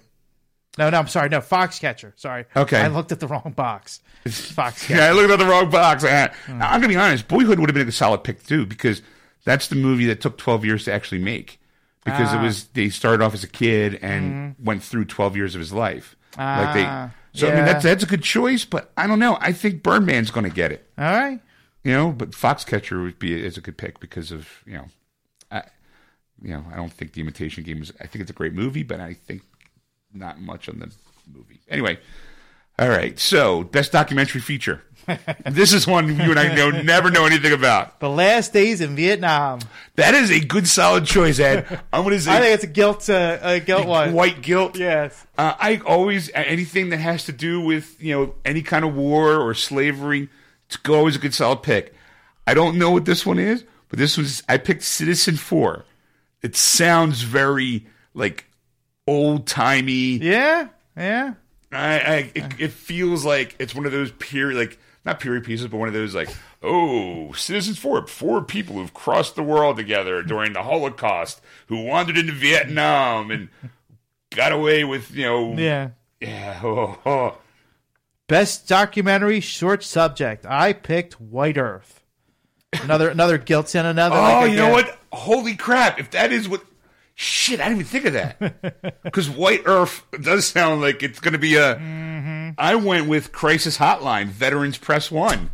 No, no, I'm sorry. No, Foxcatcher. Sorry. Okay. I looked at the wrong box. Foxcatcher. Yeah, I looked at the wrong box. Uh, Hmm. I'm gonna be honest. Boyhood would have been a solid pick too because that's the movie that took 12 years to actually make because it Ah. was they started off as a kid and went through 12 years of his life. like they, Ah, so I mean that's that's a good choice, but I don't know. I think Birdman's going to get it. All right. You know, but Foxcatcher would be is a good pick because of you know, I, you know, I don't think the Imitation Game is. I think it's a great movie, but I think not much on the movie. Anyway, All right. So, best documentary feature. this is one you and I know never know anything about. The last days in Vietnam. That is a good, solid choice, Ed. I'm going to say I think it's a guilt, uh, a guilt one. white guilt. Yes. Uh, I always anything that has to do with you know any kind of war or slavery. It's always a good solid pick. I don't know what this one is, but this was I picked Citizen Four. It sounds very like old timey. Yeah. Yeah. I, I it, it feels like it's one of those period like not period pieces, but one of those like oh Citizens Four, four people who've crossed the world together during the Holocaust, who wandered into Vietnam and got away with you know Yeah. yeah. Oh, oh. Best documentary short subject. I picked White Earth. Another another guilt and another. Oh, like, you know what? Holy crap! If that is what, shit, I didn't even think of that. Because White Earth does sound like it's going to be a. Mm-hmm. I went with Crisis Hotline, Veterans Press One.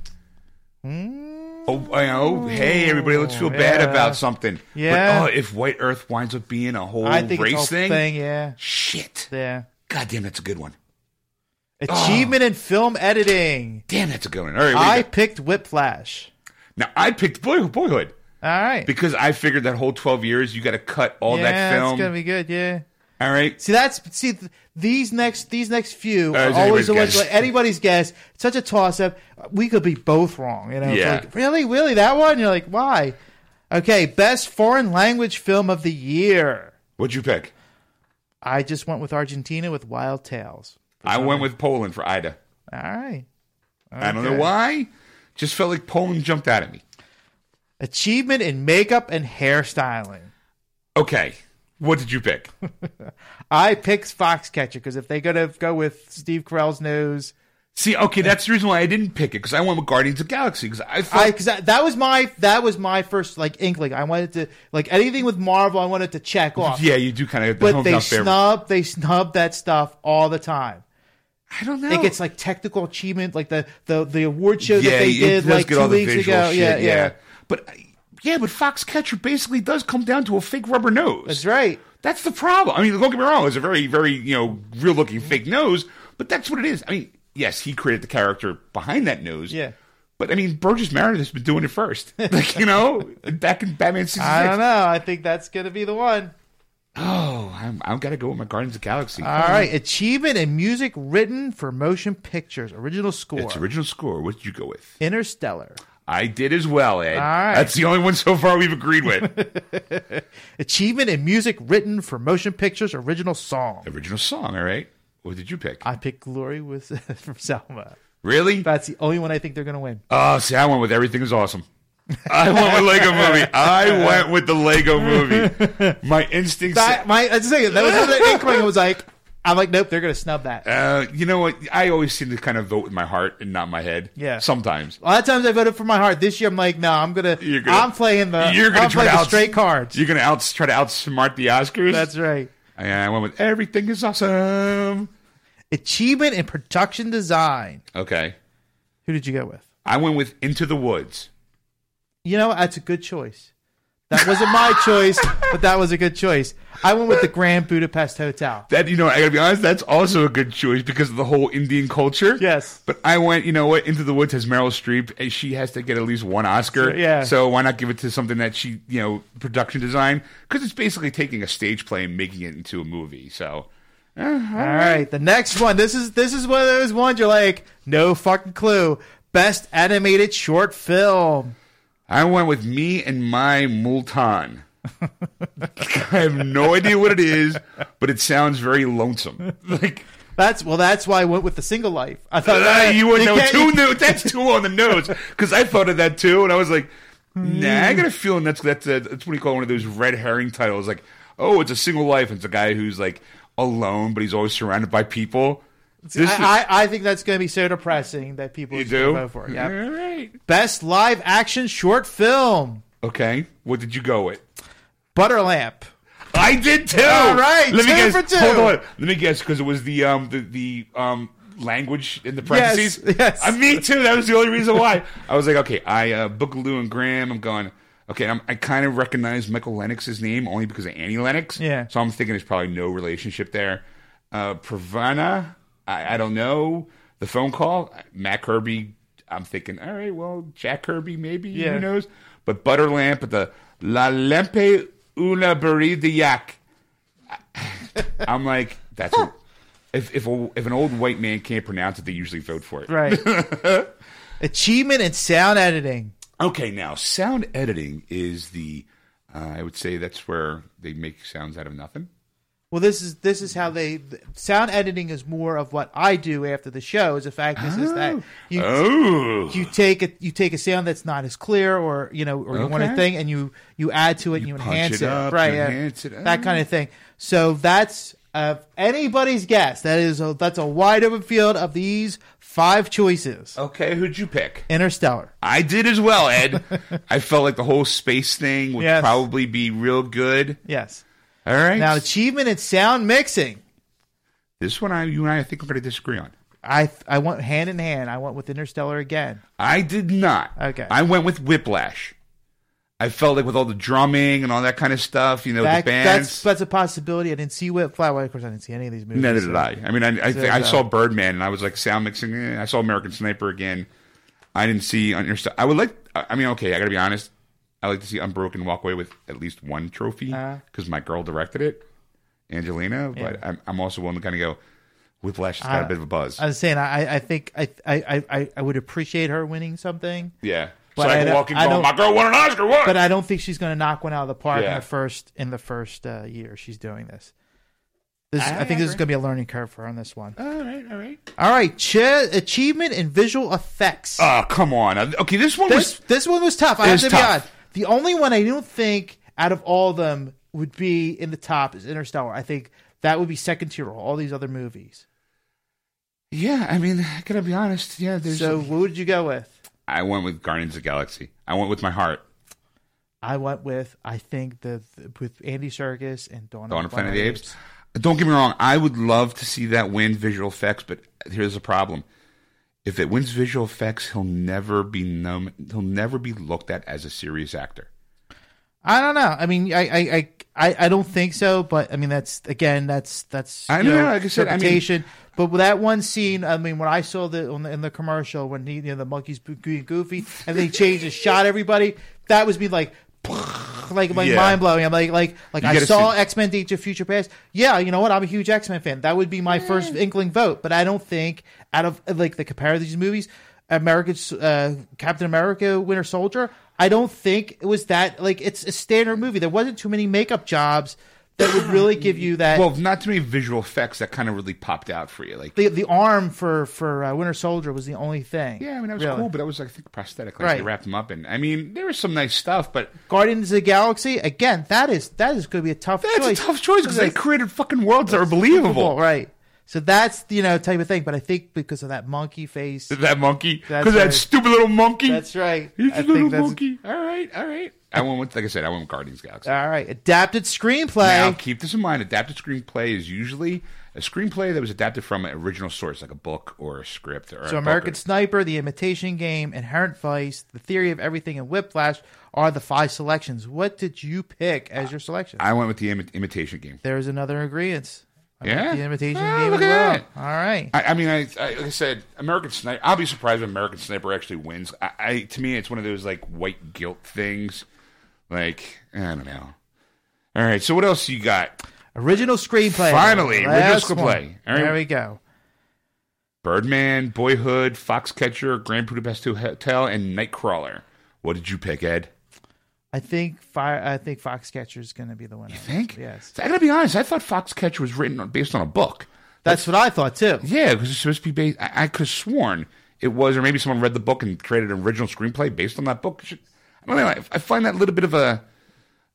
Oh, I know. Hey, everybody, let's feel bad about something. Yeah. But, oh, if White Earth winds up being a whole I think race it's a whole thing, thing. Yeah. shit. Yeah. God damn, that's a good one. Achievement in film editing. Damn, that's a good one. All right, I I, picked Whiplash. now I picked Boy, Boyhood All right. because I figured that whole twelve years you got to cut all yeah, that film. it's gonna be good. Yeah. all right, See, that's see th- these next these next few Uh, are always the anybody's ones guess. like anybody's guess. It's such a toss up. We could be both wrong. You know? It's Yeah. like, really, really that one? You're like, why? Okay, best foreign language film of the year. what'd you pick? I just went with Argentina with Wild Tales. I went with Poland for Ida. All right. I don't know why. Just felt like Poland jumped out at me. Achievement in makeup and hairstyling. Okay, what did you pick? I picked Foxcatcher because if they're going to go with Steve Carell's nose, See, okay, that's the reason why I didn't pick it because I went with Guardians of the Galaxy because I thought I because that, that was my that was my first like inkling. I wanted to like anything with Marvel, I wanted to check off. yeah, you do kind of the but they snub they snub that stuff all the time. I don't know. It gets like technical achievement, like the the, the award show that they did like two weeks ago. shit, yeah, yeah, But uh, yeah, but Foxcatcher basically does come down to a fake rubber nose. that's right. That's the problem. I mean, don't get me wrong; it's a very, very you know real looking fake nose, but that's what it is. I mean, yes, he created the character behind that nose. Yeah. But I mean, Burgess Meredith has been doing it first. like you know, back in Batman season I don't know. I think that's gonna be the one. Oh, I'm, I've got to go with my Guardians of the Galaxy. All right, achievement and music written for motion pictures, original score, It's original score. What did you go with? Interstellar. I did as well, Ed. right. That's the only one so far we've agreed with. Achievement in music written for motion pictures, original song. original song. All right. What did you pick? I picked Glory with from Selma. really? That's the only one I think they're gonna win. Oh, see, I went with everything is awesome. I went with Lego Movie. I went with the Lego Movie. My instincts. That, my, I just say that was the inkling. I was like, I'm like, nope, they're gonna snub that. uh, you know what? I always seem to kind of vote with my heart and not my head. Yeah. Sometimes. A lot of times I voted for my heart. This year I'm like, no, I'm gonna, You're gonna- I'm playing the, You're gonna I'm try playing to the straight cards. You're gonna out try to outsmart the Oscars. That's right. And I went with everything is awesome. Achievement in production design. Okay. Who did you go with? I went with Into the Woods. You know, that's a good choice. That wasn't my choice, but that was a good choice. I went with the Grand Budapest Hotel. That you know, I gotta be honest, that's also a good choice because of the whole Indian culture. Yes. But I went, you know what, Into the Woods has Meryl Streep, and she has to get at least one Oscar. So, yeah. So why not give it to something that she, you know, production design? Because it's basically taking a stage play and making it into a movie. So, uh, All right, the next one. This is this is one of those ones you're like, no fucking clue. Best animated short film. I went with me and my Moulton. I have no idea what it is, but it sounds very lonesome. Like That's well. That's why I went with the single life. I thought uh, you wouldn't know two. No, that's two on the nose because I thought of that too, and I was like, Nah, I got a feeling that's that's a, that's what you call one of those red herring titles. Like, oh, it's a single life. And it's a guy who's like alone, but he's always surrounded by people. I, I, I think that's going to be so depressing that people you do. vote for it. Yeah. All right. Best live action short film. Okay. What did you go with? Butterlamp. I did too. All right, Let me two guess. for two. Hold on. Let me guess because it was the um the the um language in the parentheses. Yes, yes. Uh, me too. That was the only reason why. I was like, okay, I uh, Boogaloo and Graham. I'm going. Okay, I'm, I kind of recognize Michael Lennox's name only because of Annie Lennox. Yeah. So I'm thinking there's probably no relationship there. Uh, Pravana, I, I don't know. the phone call, Matt Kirby. I'm thinking, all right, well, Jack Kirby, maybe Yeah. who knows? But Butter Lamp, the La Lempe una yak. I'm like, that's a, if if a, if an old white man can't pronounce it, they usually vote for it. Right. Achievement in sound editing. Okay, now sound editing is the uh, I would say that's where they make sounds out of nothing. Well, this is this is how they sound editing is more of what I do after the show. Is the fact is, is that you Oh, you take a you take a sound that's not as clear or you know or you want a Okay. thing and you you add to it and You you enhance it it, up, right you yeah. enhance it. that kind of thing so that's uh, anybody's guess that is a, that's a wide open field of these five choices okay. Who'd you pick? interstellar I did as well, Ed. I felt like the whole space thing would Yes. probably be real good. yes All right. now achievement in sound mixing this one, I you and I, I think we're going to disagree on. I I went hand in hand I went with interstellar again I did not. Okay. I went with Whiplash. I felt like with all the drumming and all that kind of stuff, you know, that, the bands. that's that's a possibility I didn't see Whiplash. Fly of course I didn't see any of these movies Neither so- did I. I mean, I I, So, I uh, saw Birdman and I was like sound mixing. eh. I saw American Sniper again. I didn't see Interstellar. I would like. I I mean, okay, I got to be honest. I like to see Unbroken walk away with at least one trophy Uh. because my girl directed it, Angelina. But I'm, I'm also willing to kind of go. Whiplash has got a Uh, bit of a buzz. I was saying I I think I I I I would appreciate her winning something yeah, but so I, I can walk in going, my girl won an Oscar. What? but I don't think she's going to knock one out of the park in the first in the first uh, year she's doing this. This I, I think this is going to be a learning curve for her on this one. all right, all right. All right, ch- achievement in visual effects. Oh, come on. Okay, this one this was. this one was tough. I have to be honest. The only one I don't think out of all of them would be in the top is Interstellar. I think that would be second tier. of All these other movies. Yeah, I mean, I gotta be honest. Yeah, there's. So, what would you go with? I went with Guardians of the Galaxy. I went with my heart. I went with I think the, the with Andy Serkis and Dawn, Dawn of Planet of the Apes. Don't get me wrong. I would love to see that win visual effects, but here's the problem: if it wins visual effects, he'll never be known. He'll never be looked at as a serious actor. I don't know. I mean, I, I, I, I, I don't think so. But I mean, that's again, that's that's I you know, like I said, I mean- interpretation. but with that one scene, I mean, when I saw the, on the in the commercial when he, you know, the monkeys being goofy and they changed and shot everybody, that was me like. Like like Yeah. mind blowing. I'm like like like You I saw X Men: Days of Future Past. Yeah, you know what? I'm a huge X Men fan. That would be my first inkling vote. But I don't think out of like the compare these movies, America's uh, Captain America: Winter Soldier. I don't think it was that like it's a standard movie. There wasn't too many makeup jobs that would really give you that. Well, not too many visual effects that kind of really popped out for you. Like, the the arm for for uh, Winter Soldier was the only thing. yeah, I mean that was Really. cool, but that was I think prosthetic. Like Right. they wrapped him up, and I mean there was some nice stuff, but Guardians of the Galaxy again. That is that is going to be a tough that's choice. a tough choice because they created fucking worlds that are believable. right? So that's you know type of thing. But I think because of that monkey face, That monkey, because that stupid little monkey. that's right. He's I a little that's monkey. All right, all right. I went with, like I said, I went with Guardians of the Galaxy. all right. Adapted screenplay. Now, keep this in mind. Adapted screenplay is usually a screenplay that was adapted from an original source, like a book or a script. Or So American book Sniper, The Imitation Game, Inherent Vice, The Theory of Everything, and Whiplash are the five selections. What did you pick as your selection? I went with the imi- imitation game. There's another agreement. I Yeah? The Imitation Ah, Game as well. that. All right. I, I mean, I, I like I said, American Sniper. I'll be surprised if American Sniper actually wins. I, I to me, it's one of those like white guilt things. Like I don't know. All right, so what else you got? Original screenplay. Finally, original Last screenplay. one. All right. There we go. Birdman, Boyhood, Foxcatcher, Grand Budapest Hotel, and Nightcrawler. What did you pick, Ed? I think Fire. I think Foxcatcher is going to be the winner. You think? Yes. I gotta be honest. I thought Foxcatcher was written on, based on a book. That's what I thought too. Yeah, because it's supposed to be based. I, I could have sworn it was, or maybe someone read the book and created an original screenplay based on that book. I don't know. I, I find that a little bit of a,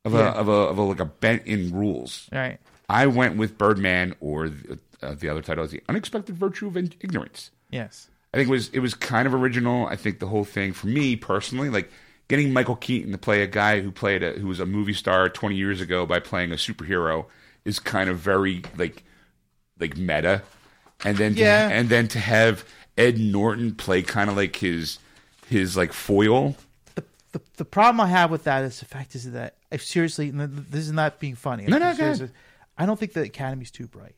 of a, Yeah. of a, of a like a bent in rules. All right. I went with Birdman, or the, uh, the other title is the Unexpected Virtue of Ignorance. Yes. I think it was it was kind of original. I think the whole thing for me personally, like getting Michael Keaton to play a guy who played a, who was a movie star 20 years ago by playing a superhero is kind of very like like meta. And then to, Yeah. and then to have Ed Norton play kind of like his his like foil. The, the the problem I have with that is the fact is that I seriously, this is not being funny. No, no, I don't think the Academy's too bright.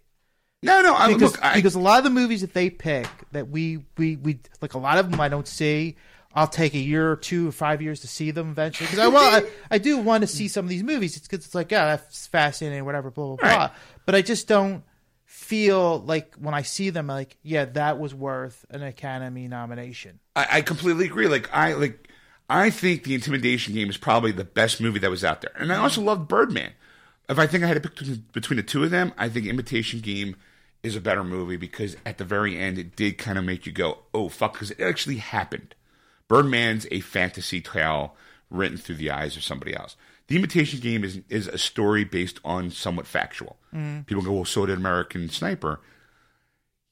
No, no, I, because, look, I, because a lot of the movies that they pick, that we we we like a lot of them I don't see. I'll take a year or two or five years to see them eventually because I well I, I do want to see some of these movies. It's because it's like yeah that's fascinating whatever blah blah blah. Right. But I just don't feel like when I see them like yeah that was worth an Academy nomination. I, I completely agree. Like I like I think the Intimidation Game is probably the best movie that was out there, and I also love Birdman. If I think I had to pick between- between the two of them, I think Imitation Game is a better movie because at the very end it did kind of make you go, "Oh fuck," because it actually happened. Birdman's a fantasy tale written through the eyes of somebody else. The Imitation Game is is a story based on somewhat factual. Mm. People go, "Well, so did American Sniper."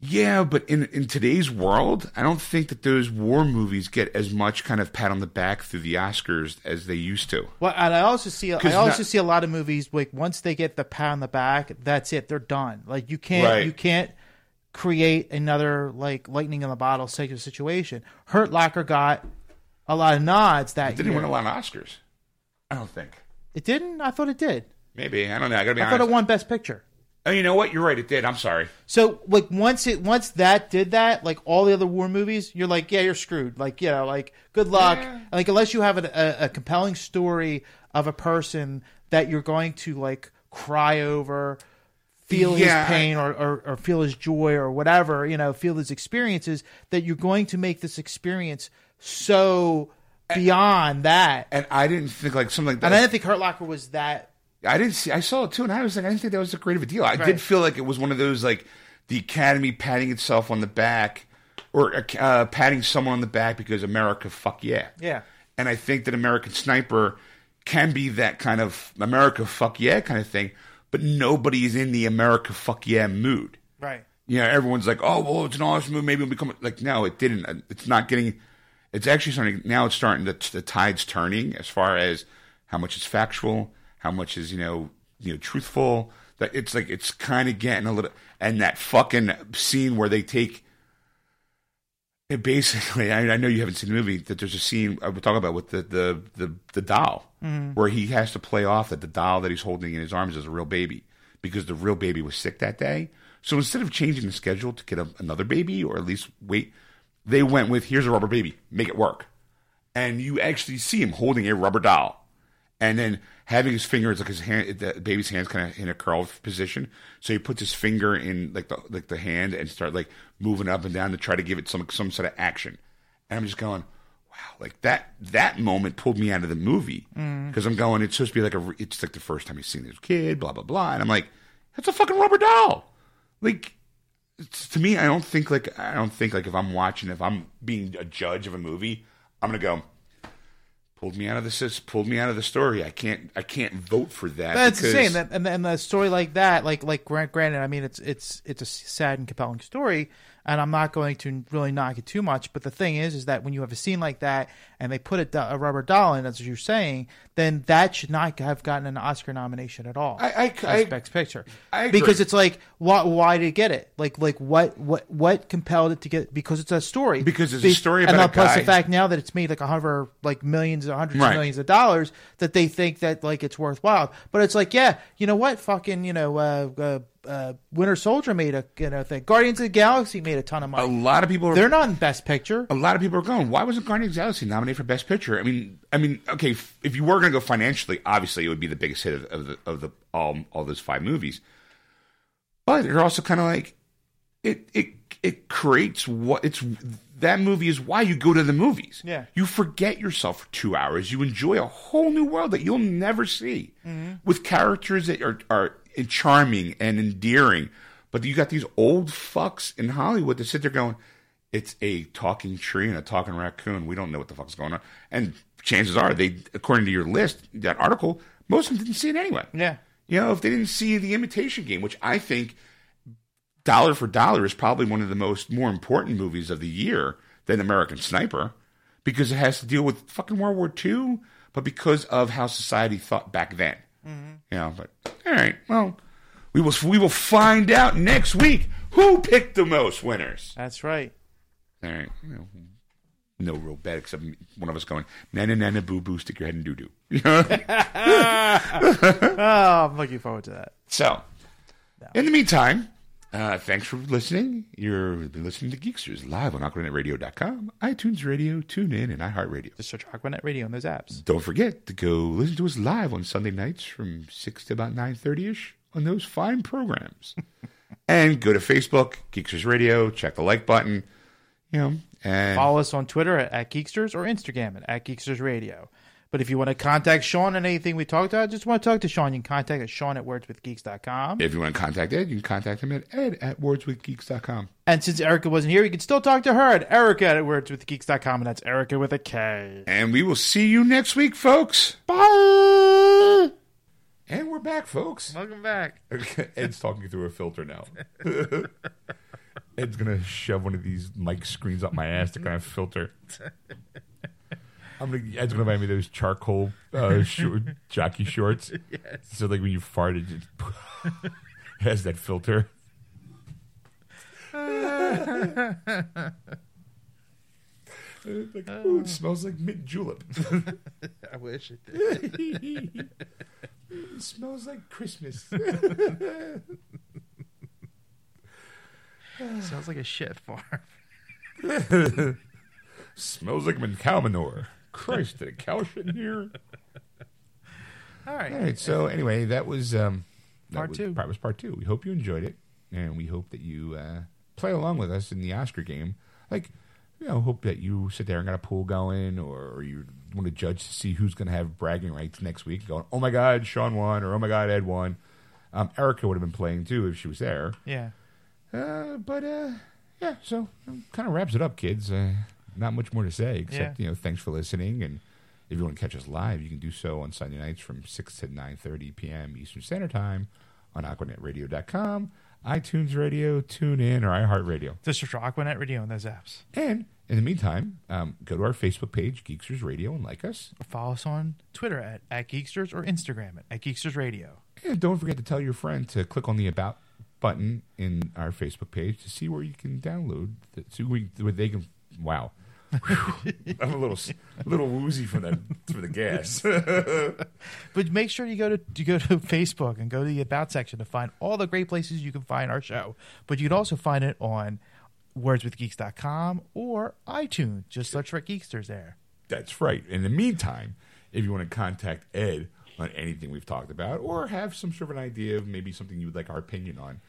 Yeah, but in in today's world, I don't think that those war movies get as much kind of pat on the back through the Oscars as they used to. Well, and I also see I also not- see a lot of movies like once they get the pat on the back, that's it. They're done. Like you can't Right. you can't create another like lightning in the bottle type of situation. Hurt Locker got a lot of nods that It didn't year. win a lot of Oscars. I don't think. It didn't. I thought it did. Maybe I don't know. I gotta be I thought it won Best Picture. oh, you know what? You're right. It did. I'm sorry. So like once it once that did that, like all the other war movies, you're like, yeah, you're screwed. Like you know, like good luck. Yeah. Like unless you have a, a, a compelling story of a person that you're going to like cry over, feel Yeah, his pain or, or or feel his joy or whatever, you know, feel his experiences. That you're going to make this experience so beyond that. And I didn't think like something like that. And I didn't think Hurt Locker was that. I didn't see. I saw it too, and I was like, I didn't think that was a great of a deal. I Right. did feel like it was one of those like the Academy patting itself on the back, or uh, patting someone on the back because America, fuck yeah, Yeah. And I think that American Sniper can be that kind of America, fuck yeah kind of thing, but nobody's in the America, fuck yeah mood. Right. you know, everyone's like, oh, well, it's an awesome movie. Maybe it'll become like, no, it didn't. It's not getting. It's actually starting. Now it's starting. The, the tide's turning as far as how much is factual, how much is you know, you know, truthful. That it's like it's kind of getting a little. And that fucking scene where they take. It basically, I, I know you haven't seen the movie. That there's a scene I would talk about with the the the, the doll, mm-hmm. where he has to play off that the doll that he's holding in his arms is a real baby because the real baby was sick that day. So instead of changing the schedule to get a, another baby or at least wait, they went with here's a rubber baby, make it work. And you actually see him holding a rubber doll and then having his fingers like his hand, the baby's hands kind of in a curled position. So he puts his finger in like the like the hand and start like moving up and down to try to give it some some sort of action. And I'm just going, wow, like that that moment pulled me out of the movie mm. because I'm going, it's supposed to be like a, it's like the first time he's seen this kid, blah blah blah, and I'm like, that's a fucking rubber doll, like. To me, I don't think like I don't think like if I'm watching, if I'm being a judge of a movie, I'm gonna go, pulled me out of this pulled me out of the story. I can't I can't vote for that. That's because, insane. That, and, and a story like that, like like grant, granted, I mean, it's it's it's a sad and compelling story, and I'm not going to really knock it too much. But the thing is, is that when you have a scene like that and they put a, do- a rubber doll in, as you're saying, then that should not have gotten an Oscar nomination at all. I- I- I- Best Picture, I because it's like, why why did it get it? Like like what what what compelled it to get? Because it's a story. Because it's a Be- story and about a plus guy- the fact now that it's made like a hundred like millions or hundreds Right. of millions of dollars that they think that like it's worthwhile. But it's like, yeah, you know what? Fucking, you know, uh, uh, uh, Winter Soldier made a you know thing. Guardians of the Galaxy made a ton of money. A lot of people are They're not in Best Picture. a lot of people are going. Why wasn't Guardians of the Galaxy nominated for Best Picture? I mean, I mean, okay, if, if you were going to go financially, obviously it would be the biggest hit of, of the of the all all those five movies. But they're also kind of like it it it creates what it's that movie is why you go to the movies. Yeah. you forget yourself for two hours. You enjoy a whole new world that you'll never see with characters that are are charming and endearing. But you got these old fucks in Hollywood that sit there going, "It's a talking tree and a talking raccoon. We don't know what the fuck's going on." And chances are, they, according to your list, that article, most of them didn't see it anyway. Yeah. You know, if they didn't see the imitation game, which I think dollar for dollar is probably one of the most more important movies of the year than American Sniper because it has to deal with fucking World War II, but because of how society thought back then. Mm-hmm. You know, but all right, well, we will we will find out next week who picked the most winners. That's right. All right, no real bet except one of us going nana nana boo boo stick your head in doo doo. Oh, I'm looking forward to that. So, in the meantime, Uh, thanks for listening. You've been listening to Geeksters live on AquanetRadio.com, iTunes Radio, TuneIn, and iHeartRadio. Just search Aquanet Radio on those apps. Don't forget to go listen to us live on Sunday nights from 6 to about 9.30ish on those fine programs. and go to Facebook, Geeksters Radio, check the like button, you know, and Follow us on Twitter at, at Geeksters or Instagram at, at Geeksters Radio. But if you want to contact Sean on anything we talked about, just want to talk to Sean, you can contact us, Sean at wordswithgeeks.com. if you want to contact Ed, you can contact him at ed at wordswithgeeks.com. And since Erika wasn't here, you can still talk to her at Erika at wordswithgeeks.com, and that's Erika with a K. And we will see you next week, folks. Bye! And we're back, folks. Welcome back. Ed's talking through a filter now. Ed's gonna shove one of these mic screens up my ass to kind of filter. I'm gonna. Ed's gonna buy me those charcoal uh, short, jockey shorts. So like when you fart, it just has that filter. like, ooh, it smells like mint julep. I wish it did. it smells like Christmas. Sounds like a shit farm. smells like cow manure. Christ, did a cow shit in here? All right. All right. So anyway, that was um, that Part was, two. Part was part two. We hope you enjoyed it, and we hope that you uh, play along with us in the Oscar game. Like, you know, hope that you sit there and got a pool going, or, or you want to judge to see who's going to have bragging rights next week. Going, oh my God, Sean won, or oh my God, Ed won. Um, Erika would have been playing too if she was there. Yeah. Uh, but uh, yeah, so kind of wraps it up, kids. Uh, not much more to say except Yeah. you know, thanks for listening. And if you want to catch us live, you can do so on Sunday nights from six to nine thirty p.m. Eastern Standard Time on AquanetRadio.com, iTunes Radio, TuneIn, or iHeartRadio. Just search for Aquanet Radio on those apps. And in the meantime, um, go to our Facebook page, Geeksters Radio, and like us. Or follow us on Twitter at, at Geeksters or Instagram at, at Geeksters Radio. And don't forget to tell your friend to click on the About button in our Facebook page to see where you can download, the, see where, where they can. Wow, I'm a little little woozy from the from the gas. But make sure you go to you go to Facebook and go to the About section to find all the great places you can find our show. But you can also find it on wordswithgeeks.com or iTunes. Just search for Geeksters there. That's right. In the meantime, if you want to contact Ed on anything we've talked about, or have some sort of an idea of maybe something you would like our opinion on,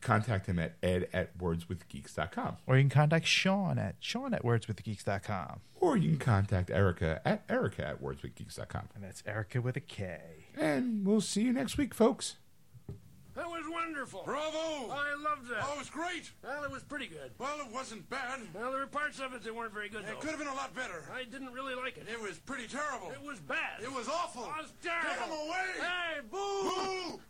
contact him at ed at wordswithgeeks.com. Or you can contact Sean at Sean at wordswithgeeks.com. Or you can contact Erika at erica at wordswithgeeks.com. And that's Erika with a K. And we'll see you next week, folks. That was wonderful. Bravo! I loved that. Oh, it was great. Well, it was pretty good. Well, it wasn't bad. Well, there were parts of it that weren't very good, It though. could have been a lot better. I didn't really like it. It was pretty terrible. It was bad. It was awful. It was terrible. Get him away! Hey, boo! Boo!